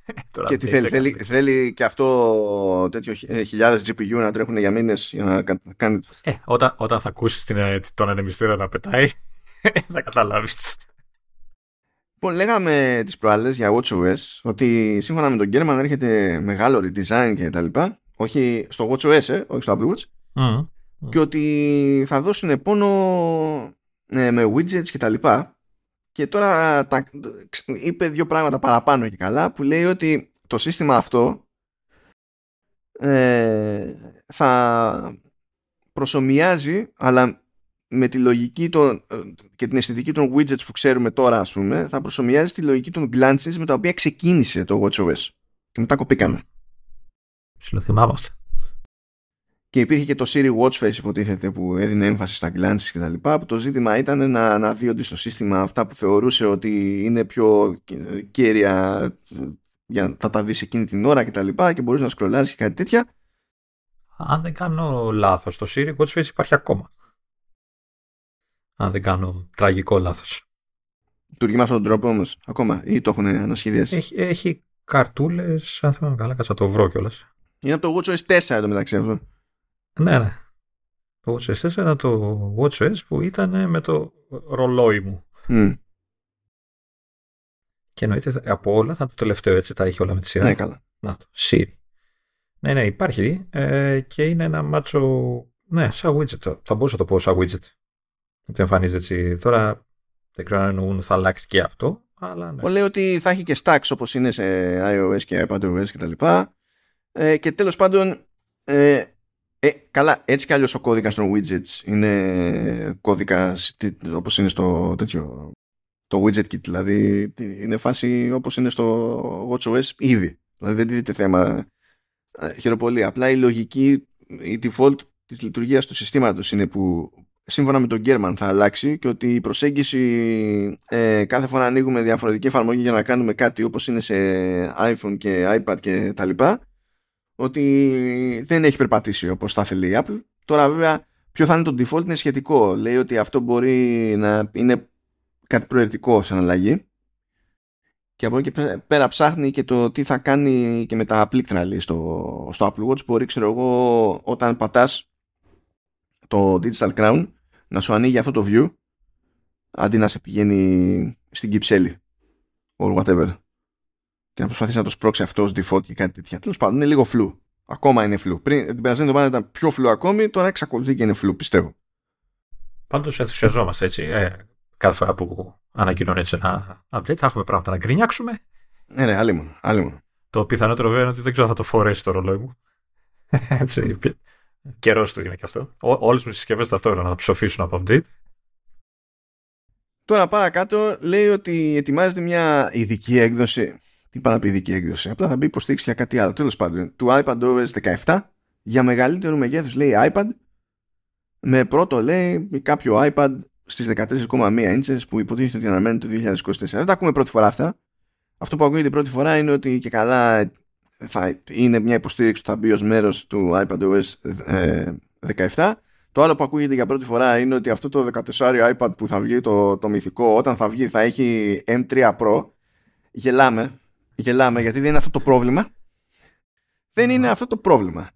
και τι θέλει, θέλει, θέλει και αυτό τέτοιο ε, χιλιάδες GPU να τρέχουν για μήνες για να κάνει... Ε, όταν, όταν θα ακούσεις την, ε, τον ανεμιστήρα να πετάει θα καταλάβεις. Λοιπόν, λέγαμε τις προάλλες για WatchOS ότι σύμφωνα με τον Γκέρμαν έρχεται μεγάλο redesign και τα λοιπά όχι στο WatchOS, ε, όχι στο Apple Watch. Mm, και ότι θα δώσουν πόνο ε, με widgets και τα λοιπά. Και τώρα τα, είπε δύο πράγματα παραπάνω και καλά που λέει ότι το σύστημα αυτό ε, θα προσωμιάζει αλλά με τη λογική των, και την αισθητική των widgets που ξέρουμε τώρα ας πούμε θα προσωμιάζει τη λογική των glances με τα οποία ξεκίνησε το WatchOS και μετά κοπήκαμε. Συλλοθυμάμαι αυτό και υπήρχε και το Siri Watchface υποτίθεται που έδινε έμφαση στα glances και τα λοιπά που το ζήτημα ήταν να αναδύονται στο σύστημα αυτά που θεωρούσε ότι είναι πιο κέρια για να τα δεις εκείνη την ώρα και τα λοιπά και μπορείς να σκρολάρεις και κάτι τέτοια. Αν δεν κάνω λάθος το Siri Watchface υπάρχει ακόμα. Αν δεν κάνω τραγικό λάθος. Λειτουργεί με αυτόν τον τρόπο όμως ακόμα ή το έχουν ανασχεδιάσει; Έχει, έχει καρτούλες αν θυμάμαι καλά κάτσα το βρω κιόλας είναι από το WatchOS 4 εδώ μεταξύ αυτό ναι, ναι. Το WatchOS 4 ήταν το WatchOS που ήταν με το ρολόι μου. Mm. Και εννοείται από όλα θα το τελευταίο έτσι τα έχει όλα με τη σειρά. Ναι, καλά. Να το, Siri. Ναι, ναι, υπάρχει ε, και είναι ένα μάτσο, ναι, σαν widget. Θα μπορούσα να το πω σαν widget. Ότι εμφανίζεται έτσι. Τώρα δεν ξέρω αν εννοούν θα αλλάξει και αυτό, αλλά ναι. Λέει ότι θα έχει και stacks όπως είναι σε iOS και iPadOS και τα λοιπά. Ε, και τέλος πάντων ε, ε, καλά, έτσι κι αλλιώς ο κώδικας των widgets είναι κώδικας όπως είναι στο τέτοιο το widget kit, δηλαδή είναι φάση όπως είναι στο WatchOS ήδη. Δηλαδή δεν δείτε θέμα ε, χειροπολία. Απλά η λογική, η default της λειτουργίας του συστήματος είναι που σύμφωνα με τον German θα αλλάξει και ότι η προσέγγιση ε, κάθε φορά ανοίγουμε διαφορετική εφαρμογή για να κάνουμε κάτι όπως είναι σε iPhone και iPad και τα λοιπά ότι δεν έχει περπατήσει όπως θα θέλει η Apple. Τώρα βέβαια ποιο θα είναι το default είναι σχετικό. Λέει ότι αυτό μπορεί να είναι κάτι προαιρετικό σαν αλλαγή και από εκεί πέρα ψάχνει και το τι θα κάνει και με τα πλήκτρα στο, στο Apple Watch μπορεί ξέρω εγώ όταν πατάς το Digital Crown να σου ανοίγει αυτό το view αντί να σε πηγαίνει στην κυψέλη or whatever και να προσπαθήσει να το σπρώξει αυτός ως default και κάτι τέτοια. Τέλος πάντων, είναι λίγο φλου. Ακόμα είναι φλου. Πριν την περασμένη εβδομάδα ήταν πιο φλου ακόμη, τώρα εξακολουθεί και είναι φλου, πιστεύω. Πάντως ενθουσιαζόμαστε έτσι. Ε, κάθε φορά που ανακοινώνει έτσι ένα update, θα έχουμε πράγματα να γκρινιάξουμε. Ναι, ναι, άλλη μόνο. Άλλη μόνο. Το πιθανότερο βέβαια είναι ότι δεν ξέρω αν θα το φορέσει το ρολόι μου. έτσι. Καιρός του είναι και αυτό. Όλες μου οι συσκευές ταυτόχρονα θα ψοφήσουν από update. Τώρα παρακάτω λέει ότι ετοιμάζεται μια ειδική έκδοση τι πάει να πει ειδική έκδοση. Απλά θα μπει υποστήριξη για κάτι άλλο. Τέλος πάντων, του iPad OS 17 για μεγαλύτερο μεγέθους λέει iPad. Με πρώτο λέει κάποιο iPad στις 13,1 inches που υποτίθεται ότι αναμένει το 2024. Δεν τα ακούμε πρώτη φορά αυτά. Αυτό που ακούγεται πρώτη φορά είναι ότι και καλά θα είναι μια υποστήριξη που θα μπει ως μέρος του iPad OS 17. Ε, το άλλο που ακούγεται για πρώτη φορά είναι ότι αυτό το 14 iPad που θα βγει το, το μυθικό όταν θα βγει θα έχει M3 Pro. Γελάμε γελάμε γιατί δεν είναι αυτό το πρόβλημα. Δεν είναι αυτό το πρόβλημα.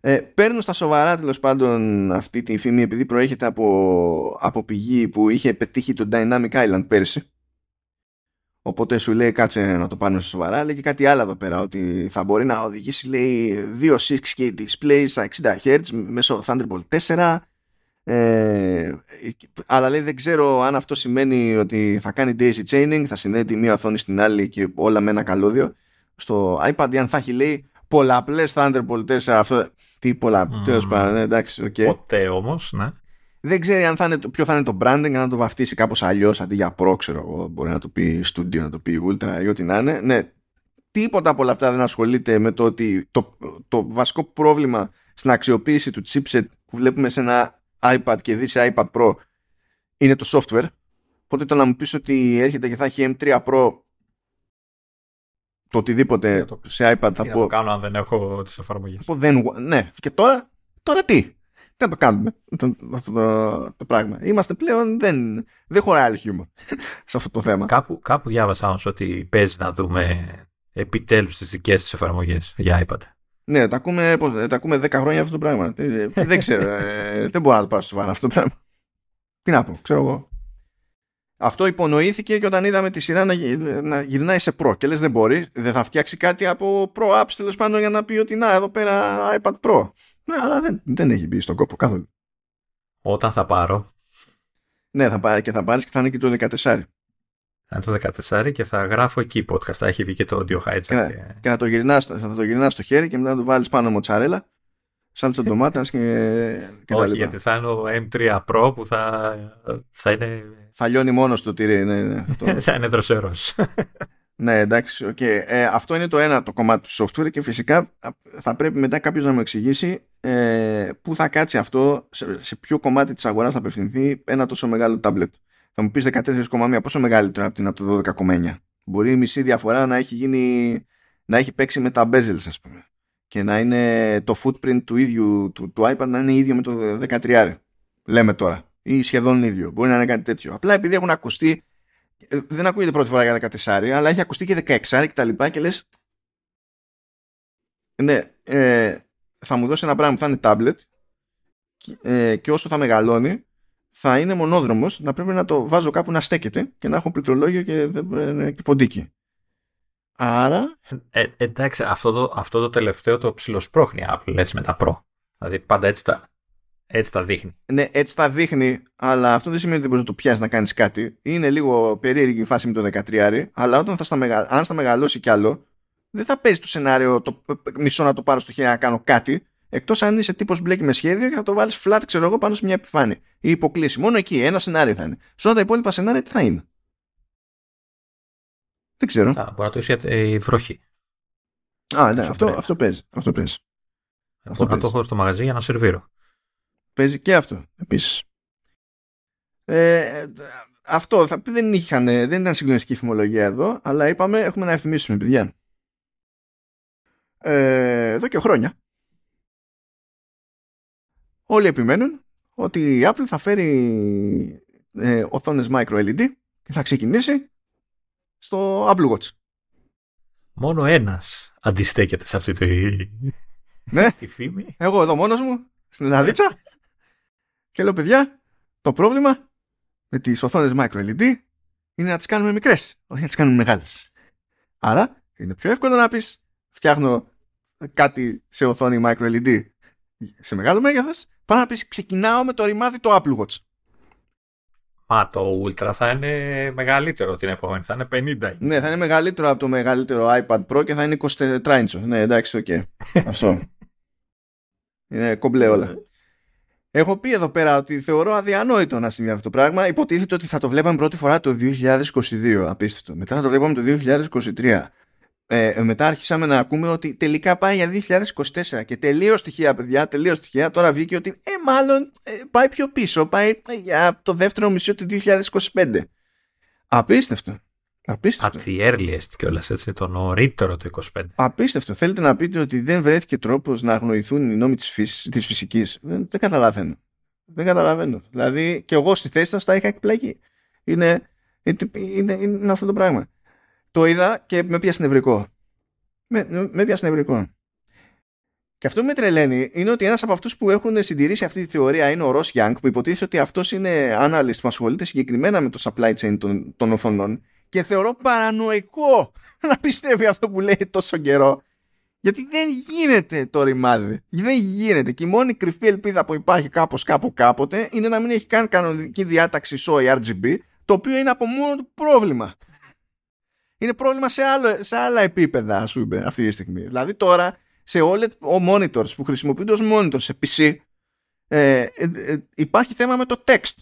Ε, παίρνω στα σοβαρά τέλος πάντων αυτή τη φήμη επειδή προέρχεται από, από πηγή που είχε πετύχει το Dynamic Island πέρσι. Οπότε σου λέει κάτσε να το πάρουμε στα σοβαρά. Λέει και κάτι άλλο εδώ πέρα ότι θα μπορεί να οδηγήσει λέει δύο 6K displays στα 60 Hz μέσω Thunderbolt 4 ε, αλλά λέει δεν ξέρω αν αυτό σημαίνει ότι θα κάνει daisy chaining, θα συνδέει τη μία οθόνη στην άλλη και όλα με ένα καλώδιο στο iPad ή αν θα έχει λέει πολλαπλές Thunderbolt 4 αυτό, τι πολλά, mm. τέλος πάντων, ναι, εντάξει, okay. Ποτέ όμως, ναι. Δεν ξέρει αν θα είναι, ποιο θα είναι το branding, αν θα το βαφτίσει κάπως αλλιώς αντί για Pro, ξέρω εγώ, μπορεί να το πει Studio, να το πει Ultra ή ό,τι να είναι. Ναι, τίποτα από όλα αυτά δεν ασχολείται με το ότι το, το βασικό πρόβλημα στην αξιοποίηση του chipset που βλέπουμε σε ένα iPad και δεις σε iPad Pro είναι το software. Οπότε το να μου πεις ότι έρχεται και θα έχει M3 Pro το οτιδήποτε το, σε iPad θα πω. το κάνω αν δεν έχω τις εφαρμογές. πω δεν, ναι, και τώρα, τώρα τι; Τι να το κάνουμε αυτό το, το, πράγμα. Είμαστε πλέον, δεν, δεν χωράει άλλο χιούμορ σε αυτό το θέμα. Κάπου, κάπου διάβασα όμως ότι παίζει να δούμε επιτέλους τις δικές της εφαρμογές για iPad. Ναι, τα ακούμε, τα ακούμε 10 χρόνια αυτό το πράγμα. Ε, δεν ξέρω. Ε, δεν μπορώ να το πάρω σοβαρά αυτό το πράγμα. Τι να πω, ξέρω εγώ. Αυτό υπονοήθηκε και όταν είδαμε τη σειρά να, να γυρνάει σε Pro. Και λες, δεν μπορεί, δεν θα φτιάξει κάτι από Pro Apps τέλος πάντων για να πει ότι να, εδώ πέρα iPad Pro. Ναι, αλλά δεν, δεν έχει μπει στον κόπο καθόλου. Όταν θα πάρω. Ναι, θα πάρει και θα πάρεις και θα είναι και το 14 είναι το 14 και θα γράφω εκεί podcast. Θα έχει βγει και το audio hijack. Και, και... και θα το γυρνάς, θα το γυρνάς στο χέρι και μετά να το βάλεις πάνω μοτσαρέλα σάλτσα ντομάτας και, και Όχι, τα γιατί θα είναι ο M3 Pro που θα, θα είναι... Θα λιώνει μόνος το τυρί. Ναι, ναι, αυτό. θα είναι δροσερός. ναι, εντάξει, okay. ε, αυτό είναι το ένα το κομμάτι του software και φυσικά θα πρέπει μετά κάποιος να μου εξηγήσει ε, πού θα κάτσει αυτό, σε, σε ποιο κομμάτι της αγοράς θα απευθυνθεί ένα τόσο μεγάλο tablet. Θα μου πεις 14,1 πόσο μεγαλύτερο από την από το 12,9. Μπορεί η μισή διαφορά να έχει γίνει, να έχει παίξει με τα bezels ας πούμε. Και να είναι το footprint του ίδιου του, του iPad να είναι ίδιο με το 13. Λέμε τώρα. Ή σχεδόν ίδιο. Μπορεί να είναι κάτι τέτοιο. Απλά επειδή έχουν ακουστεί. Ε, δεν ακούγεται πρώτη φορά για 14, αλλά έχει ακουστεί και 16 και τα λοιπά και λες ναι, ε, θα μου δώσει ένα πράγμα που θα είναι tablet και, ε, και όσο θα μεγαλώνει θα είναι μονόδρομος να πρέπει να το βάζω κάπου να στέκεται και να έχω πληκτρολόγιο και, και ποντίκι. Άρα... Ε, εντάξει, αυτό το, αυτό το τελευταίο το ψιλοσπρώχνει Apple έτσι με τα Pro. Δηλαδή πάντα έτσι τα, έτσι τα δείχνει. Ναι, έτσι τα δείχνει, αλλά αυτό δεν σημαίνει ότι μπορείς να το πιάσεις να κάνεις κάτι. Είναι λίγο περίεργη η φάση με το 13, αλλά όταν θα στα μεγα... αν στα μεγαλώσει κι άλλο, δεν θα παίζει το σενάριο το μισό να το πάρω στο χέρι να κάνω κάτι. Εκτός αν είσαι τύπος μπλέκει με σχέδιο και θα το βάλεις flat, ξέρω εγώ, πάνω σε μια επιφάνεια ή υποκλήση. Μόνο εκεί, ένα σενάριο θα είναι. Σε όλα τα υπόλοιπα σενάρια τι θα είναι. Δεν ξέρω. Α, μπορεί να το είσαι η βροχή. Α, ναι, αυτό, αυτό παίζει. Αυτό παίζει. Αυτό να το έχω στο μαγαζί για να σερβίρω. Παίζει και αυτό επίσης. Ε, αυτό θα, δεν, είχαν, δεν ήταν συγκλονιστική φημολογία εδώ, αλλά είπαμε έχουμε να ευθυμίσουμε, παιδιά. Ε, εδώ και χρόνια όλοι επιμένουν ότι η Apple θα φέρει ε, οθόνες micro LED και θα ξεκινήσει στο Apple Watch. Μόνο ένας αντιστέκεται σε αυτή τη, ναι. τη φήμη. Εγώ εδώ μόνος μου, στην Ελλαδίτσα και λέω παιδιά, το πρόβλημα με τις οθόνες micro LED είναι να τις κάνουμε μικρές, όχι να τις κάνουμε μεγάλες. Άρα είναι πιο εύκολο να πεις φτιάχνω κάτι σε οθόνη micro LED σε μεγάλο μέγεθος παρά να πεις ξεκινάω με το ρημάδι το Apple Watch. Μα το Ultra θα είναι μεγαλύτερο την επόμενη, θα είναι 50. Ναι, θα είναι μεγαλύτερο από το μεγαλύτερο iPad Pro και θα είναι 24 inch. Ναι, εντάξει, OK. Okay. Αυτό. Είναι κομπλέ όλα. Έχω πει εδώ πέρα ότι θεωρώ αδιανόητο να συμβεί αυτό το πράγμα. Υποτίθεται ότι θα το βλέπαμε πρώτη φορά το 2022. Απίστευτο. Μετά θα το βλέπαμε το 2023 ε, μετά άρχισαμε να ακούμε ότι τελικά πάει για 2024 και τελείως στοιχεία παιδιά, τελείως στοιχεία τώρα βγήκε ότι ε, μάλλον ε, πάει πιο πίσω, πάει ε, για το δεύτερο μισό του 2025 απίστευτο Απίστευτο. At the earliest κιόλας, έτσι, το νωρίτερο του 25. Απίστευτο. Θέλετε να πείτε ότι δεν βρέθηκε τρόπος να αγνοηθούν οι νόμοι της φύσης, της φυσικής; Δεν, δεν καταλαβαίνω. Δεν καταλαβαίνω. Δηλαδή, και εγώ στη θέση σας τα είχα εκπλαγεί. Είναι, είναι, είναι, είναι αυτό το πράγμα το είδα και με πιάσε νευρικό. Με, με πιάσε νευρικό. Και αυτό που με τρελαίνει είναι ότι ένας από αυτούς που έχουν συντηρήσει αυτή τη θεωρία είναι ο Ρος Γιάνγκ, που υποτίθεται ότι αυτός είναι analyst που ασχολείται συγκεκριμένα με το supply chain των, των οθονών. Και θεωρώ παρανοϊκό να πιστεύει αυτό που λέει τόσο καιρό. Γιατί δεν γίνεται το ρημάδι. Δεν γίνεται. Και η μόνη κρυφή ελπίδα που υπάρχει κάπως κάπου κάποτε είναι να μην έχει καν κανονική διάταξη SOI RGB, το οποίο είναι από μόνο του πρόβλημα. Είναι πρόβλημα σε, άλλο, σε άλλα επίπεδα, ας πούμε, αυτή τη στιγμή. Δηλαδή τώρα σε OLED monitors που χρησιμοποιούνται ως monitors σε PC ε, ε, ε, υπάρχει θέμα με το text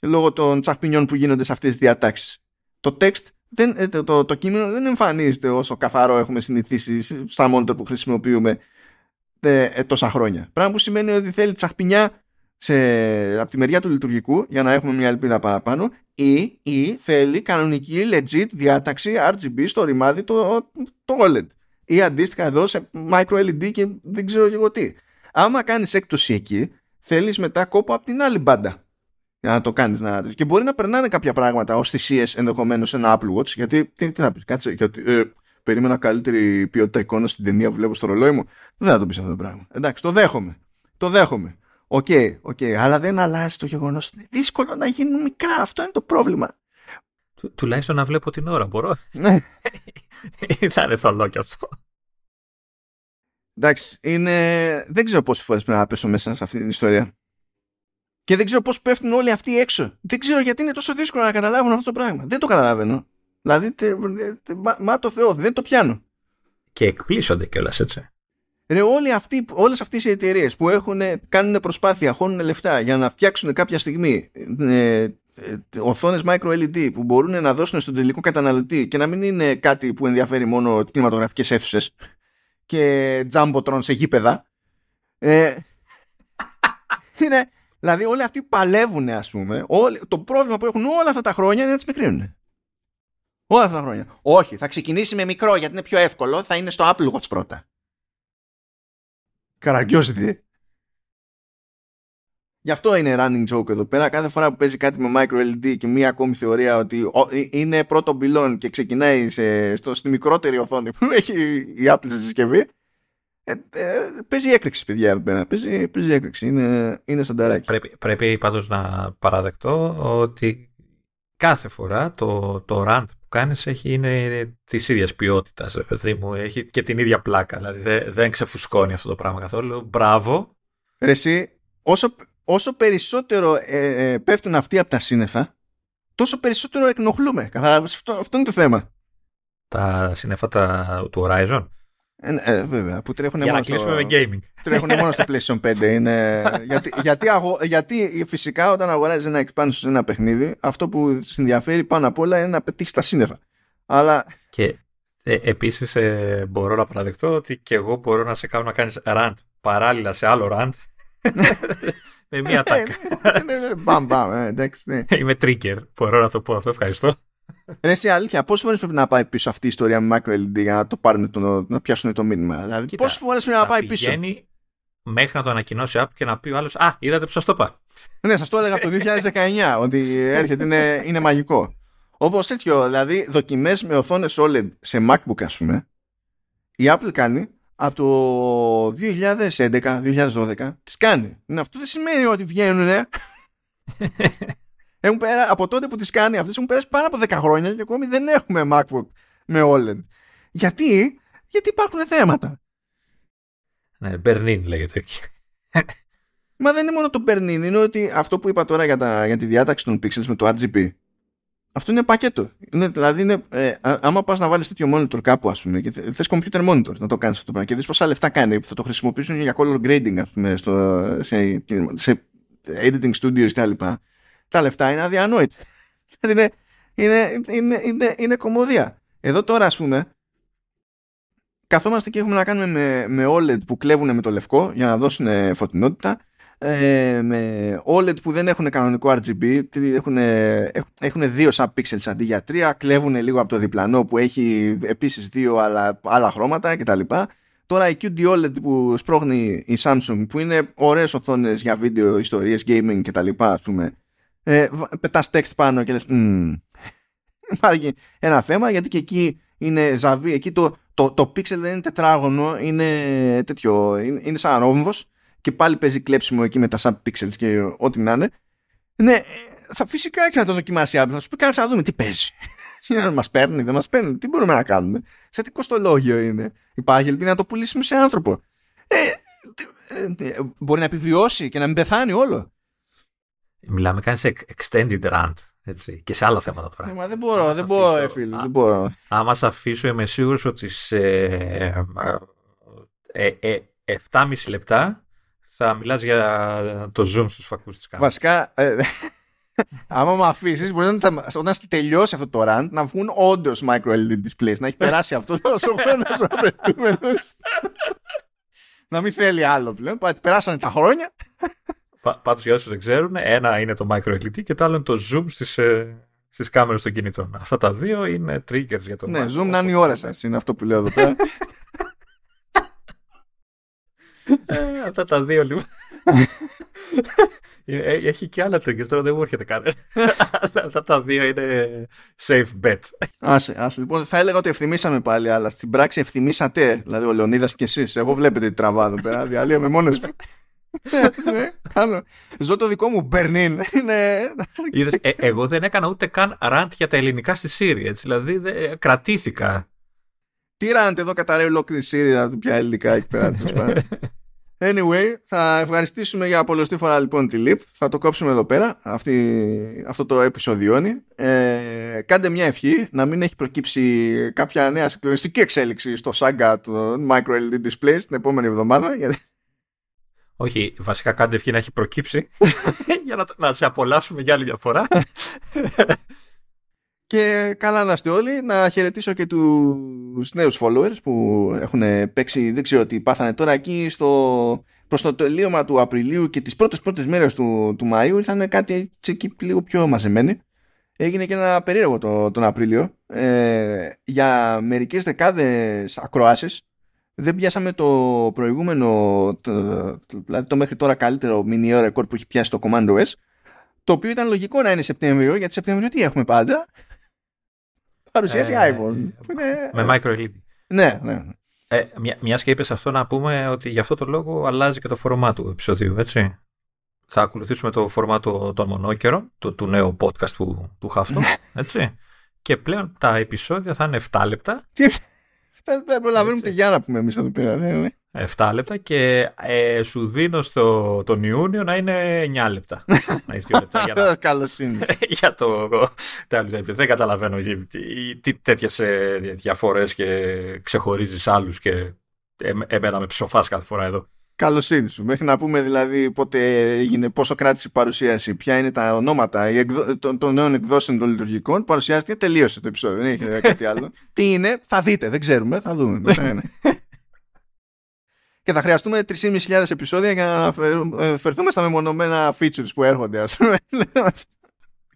λόγω των τσαχπινιών που γίνονται σε αυτές τις διατάξεις. Το text, δεν, ε, το, το, το, κείμενο δεν εμφανίζεται όσο καθαρό έχουμε συνηθίσει στα monitor που χρησιμοποιούμε τόσα χρόνια. Πράγμα που σημαίνει ότι θέλει τσαχπινιά σε, από τη μεριά του λειτουργικού για να έχουμε μια ελπίδα παραπάνω ή, ή θέλει κανονική legit διάταξη RGB στο ρημάδι το, το OLED ή αντίστοιχα εδώ σε micro LED και δεν ξέρω εγώ τι. Άμα κάνεις έκπτωση εκεί, θέλεις μετά κόπο από την άλλη μπάντα για να το κάνεις. Να... Και μπορεί να περνάνε κάποια πράγματα ως θυσίες ενδεχομένως σε ένα Apple Watch, γιατί τι, τι θα πεις, κάτσε, γιατί, ε, περίμενα καλύτερη ποιότητα εικόνας στην ταινία που βλέπω στο ρολόι μου. Δεν θα το πεις αυτό το πράγμα. Εντάξει, το δέχομαι. Το δέχομαι. OK, okay, okay, αλλά δεν αλλάζει το γεγονός. Είναι δύσκολο να γίνουν μικρά. Αυτό είναι το πρόβλημα. Του, τουλάχιστον να βλέπω την ώρα, μπορώ. Ναι. θα είναι θολό κι αυτό. Εντάξει, είναι... δεν ξέρω πόσες φορές πρέπει να πέσω μέσα σε αυτή την ιστορία. Και δεν ξέρω πώς πέφτουν όλοι αυτοί έξω. Δεν ξέρω γιατί είναι τόσο δύσκολο να καταλάβουν αυτό το πράγμα. Δεν το καταλαβαίνω. Δηλαδή, τε, τε, μα, μα, το Θεό, δεν το πιάνω. Και εκπλήσονται κιόλας έτσι. Ρε, όλοι αυτοί, όλες αυτές οι εταιρείες που έχουν, κάνουν προσπάθεια, χώνουν λεφτά για να φτιάξουν κάποια στιγμή ε, ε, οθόνες micro LED που μπορούν να δώσουν στον τελικό καταναλωτή και να μην είναι κάτι που ενδιαφέρει μόνο κινηματογραφικές αίθουσες και τζάμποτρον σε γήπεδα ε, είναι, δηλαδή όλοι αυτοί παλεύουν ας πούμε όλοι, το πρόβλημα που έχουν όλα αυτά τα χρόνια είναι να τις μικρύνουν. Όλα αυτά τα χρόνια. Όχι θα ξεκινήσει με μικρό γιατί είναι πιο εύκολο θα είναι στο Apple Watch πρώτα καραγκιόζητη Γι' αυτό είναι running joke εδώ πέρα. Κάθε φορά που παίζει κάτι με micro LED και μία ακόμη θεωρία ότι ε, είναι πρώτο μπιλόν και ξεκινάει σε, στο, στη μικρότερη οθόνη που έχει η Apple στη συσκευή. Ε, ε, παίζει έκρηξη, παιδιά, εδώ πέρα. Παίζει, παίζει έκρηξη. Είναι, είναι σανταράκι. Πρέπει, πρέπει πάντως να παραδεχτώ ότι κάθε φορά το, το run που κάνεις έχει, είναι της ίδιας ποιότητας, παιδί μου. Έχει και την ίδια πλάκα. Δηλαδή δεν, δεν ξεφουσκώνει αυτό το πράγμα καθόλου. Μπράβο. Ρε εσύ, όσο, όσο περισσότερο ε, ε, πέφτουν αυτοί από τα σύννεφα, τόσο περισσότερο εκνοχλούμε. Αυτό, αυτό είναι το θέμα. Τα σύννεφα τα, του Horizon. Ε, ναι, ε, βέβαια, που τρέχουν Για μόνος να κλείσουμε στο... με gaming. Τρέχουν μόνος στο PlayStation 5. Είναι... γιατί, γιατί, αγο... γιατί φυσικά όταν αγοράζεις ένα expansion σε ένα παιχνίδι, αυτό που σε ενδιαφέρει πάνω απ' όλα είναι να πετύχεις τα σύννεφα. Αλλά... Και ε, επίσης ε, μπορώ να παραδεχτώ ότι και εγώ μπορώ να σε κάνω να κάνεις rant παράλληλα σε άλλο rant με μία τάκα. Μπαμ, μπαμ, εντάξει. Είμαι trigger, μπορώ να το πω αυτό, ευχαριστώ. Ρε, σε αλήθεια, πόσες φορές πρέπει να πάει πίσω αυτή η ιστορία με micro LED για να το πάρουν, το, να πιάσουν το μήνυμα. Δηλαδή, πόσες φορές πρέπει να πάει πίσω; Μέχρι να το ανακοινώσει app και να πει ο άλλος Α, είδατε που σας το είπα. Ναι, σας το έλεγα το 2019 ότι έρχεται, είναι, είναι μαγικό. Όπως τέτοιο, δηλαδή δοκιμές με οθόνες OLED σε MacBook, ας πούμε, η Apple κάνει από το 2011-2012 τις κάνει. Αυτό δεν σημαίνει ότι βγαίνουν Έχουν πέρα, από τότε που τις κάνει αυτές έχουν περάσει πάνω από 10 χρόνια και ακόμη δεν έχουμε MacBook με OLED. Γιατί; Γιατί υπάρχουν θέματα. Ναι, Berlin λέγεται εκεί. Μα δεν είναι μόνο το Berlin, είναι ότι αυτό που είπα τώρα για, τα, για τη διάταξη των pixels με το RGB αυτό είναι πακέτο. Είναι, δηλαδή, είναι, ε, άμα πας να βάλεις τέτοιο monitor κάπου, ας πούμε, και θε computer monitor να το κάνεις αυτό το πράγμα και δεις πόσα λεφτά κάνει, που θα το χρησιμοποιήσουν για color grading, ας πούμε, στο, σε, σε editing studios κτλ τα λεφτά είναι αδιανόητα. είναι, είναι, είναι, είναι, είναι κομμωδία. Εδώ τώρα, ας πούμε, καθόμαστε και έχουμε να κάνουμε με, με OLED που κλέβουν με το λευκό για να δώσουν φωτεινότητα, ε, με OLED που δεν έχουν κανονικό RGB, έχουν, έχουν δύο sub-pixels αντί για τρία, κλέβουν λίγο από το διπλανό που έχει επίσης δύο άλλα, άλλα χρώματα κτλ. Τώρα η QD OLED που σπρώχνει η Samsung που είναι ωραίες οθόνες για βίντεο, ιστορίες, gaming κτλ. Ας πούμε, ε, πετάς text πάνω και λες υπάρχει ένα θέμα γιατί και εκεί είναι ζαβή. Εκεί το, το, το pixel δεν είναι τετράγωνο, είναι τέτοιο, είναι, είναι σαν ρόμβος και πάλι παίζει κλέψιμο εκεί με τα sub-pixels και ό,τι να είναι. Ναι, θα φυσικά και να το δοκιμάσει αύριο. Θα σου πει κάτσε να δούμε τι παίζει. να μας παίρνει, δεν μας παίρνει. Τι μπορούμε να κάνουμε. Σε τι κοστολόγιο είναι. Υπάρχει ελπίδα να το πουλήσουμε σε άνθρωπο. Ε, ε, ε, μπορεί να επιβιώσει και να μην πεθάνει όλο. Μιλάμε κάνει σε extended rant. Έτσι, και σε άλλα θέματα τώρα. Ε, μα δεν μπορώ, δεν μπορώ, ε, φίλε, δεν μπορώ. Άμα σε αφήσω, είμαι σίγουρος ότι σε ε, ε, 7,5 λεπτά θα μιλάς για το zoom στους φακούς της κάμερας. Βασικά, ε, άμα με αφήσεις, μπορεί να, όταν τελειώσει αυτό το rant να βγουν όντως micro LED displays, να έχει περάσει αυτό ο χρόνο απαιτούμενος. να μην θέλει άλλο πλέον. Περάσανε τα χρόνια. Πάντως για όσου δεν ξέρουν, ένα είναι το micro LED και το άλλο είναι το zoom στις ε, στις κάμερες των κινητών. Αυτά τα δύο είναι triggers για το Ναι, zoom να είναι η ώρα σας, είναι αυτό που λέω εδώ πέρα. Ε, αυτά τα δύο λοιπόν. Ε, έχει και άλλα triggers, τώρα δεν μου έρχεται κανένα. αυτά τα δύο είναι safe bet. Άσε, άσε. Λοιπόν, θα έλεγα ότι ευθυμίσαμε πάλι, αλλά στην πράξη ευθυμίσατε. Δηλαδή, ο Λεωνίδας και εσείς. Εγώ βλέπετε τι τραβά εδώ πέρα. Διαλύομαι μόνος μου. Ναι, κάνω. Ζω το δικό μου Μπερνίν. Ε, εγώ δεν έκανα ούτε καν ραντ για τα ελληνικά στη Σύρια. Δηλαδή κρατήθηκα. Τι ραντ εδώ καταραίει ολόκληρη Σύρια πια ελληνικά εκεί πέρα. Anyway, θα ευχαριστήσουμε για πολλωστή φορά λοιπόν τη ΛΥΠ. Θα το κόψουμε εδώ πέρα, αυτή, αυτό το επεισοδιόνι. Ε, κάντε μια ευχή να μην έχει προκύψει κάποια νέα συγκλονιστική εξέλιξη στο σάγκα του Micro LED Displays την επόμενη εβδομάδα. Γιατί... Όχι, βασικά κάντε ευχή να έχει προκύψει για να, να σε απολαύσουμε για άλλη μια φορά. Και καλά να είστε όλοι. Να χαιρετήσω και τους νέους followers που έχουν παίξει, δεν ξέρω τι πάθανε τώρα εκεί στο, προς το τελείωμα του Απριλίου και τις πρώτες πρώτες μέρες του, του Μαΐου ήρθαν κάτι εκεί λίγο πιο μαζεμένοι. Έγινε και ένα περίεργο το, τον Απρίλιο. Ε, για μερικές δεκάδες ακροάσεις δεν πιάσαμε το προηγούμενο, το, δηλαδή το μέχρι τώρα καλύτερο μηνιαίο ρεκόρ που έχει πιάσει το Command OS το οποίο ήταν λογικό να είναι Σεπτέμβριο, γιατί Σεπτέμβριο τι έχουμε πάντα; Παρουσίαση ε, iPhone. Με micro LED. Ναι, ναι. ναι. Ε, μια, μιας και είπες αυτό να πούμε ότι γι' αυτό το λόγο αλλάζει και το φόρμα του επεισοδίου, έτσι. Θα ακολουθήσουμε το φόρμα των μονόκερων, του, του νέου podcast του, του Χάφτο, έτσι. και πλέον τα επεισόδια θα είναι 7 λεπτά. Δεν προλαβαίνουμε τη για να πούμε εμείς εδώ πέρα. 7 λεπτά και ε, σου δίνω στο, τον Ιούνιο να είναι 9 λεπτά. να έχεις 2 λεπτά για να... Καλώς είναι. για το... Δεν καταλαβαίνω τι τέτοιες διαφορές και ξεχωρίζεις άλλους και εμένα με ψοφάς κάθε φορά εδώ. Καλοσύνη σου. Μέχρι να πούμε δηλαδή πότε έγινε, πόσο κράτησε η παρουσίαση, ποια είναι τα ονόματα των, των νέων εκδόσεων των λειτουργικών. Παρουσιάστηκε, τελείωσε το επεισόδιο. Δεν έχει κάτι άλλο. Τι είναι, θα δείτε, δεν ξέρουμε, θα δούμε. και θα χρειαστούμε 3.500 επεισόδια για να ε, φερθούμε στα μεμονωμένα features που έρχονται, ας πούμε.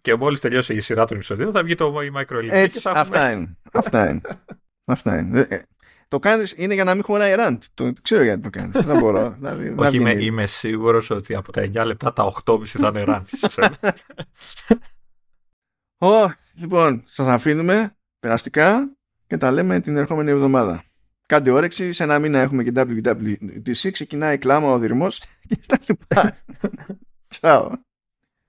Και μόλις τελειώσει η σειρά των επεισοδίων θα βγει το micro Έτσι, αυτά είναι. Αυτά είναι. αυτά είναι. Ε, ε, το κάνεις είναι για να μην χωράει rant. Το ξέρω γιατί το κάνεις. Δεν μπορώ. Δηλαδή, Όχι, είμαι, είμαι σίγουρος ότι από τα 9 λεπτά τα 8,5 θα είναι rant. oh, λοιπόν, σας αφήνουμε περαστικά και τα λέμε την ερχόμενη εβδομάδα. Κάντε όρεξη, σε ένα μήνα έχουμε και WWDC, ξεκινάει κλάμα ο δυρμός και τα λοιπά. Τσάω.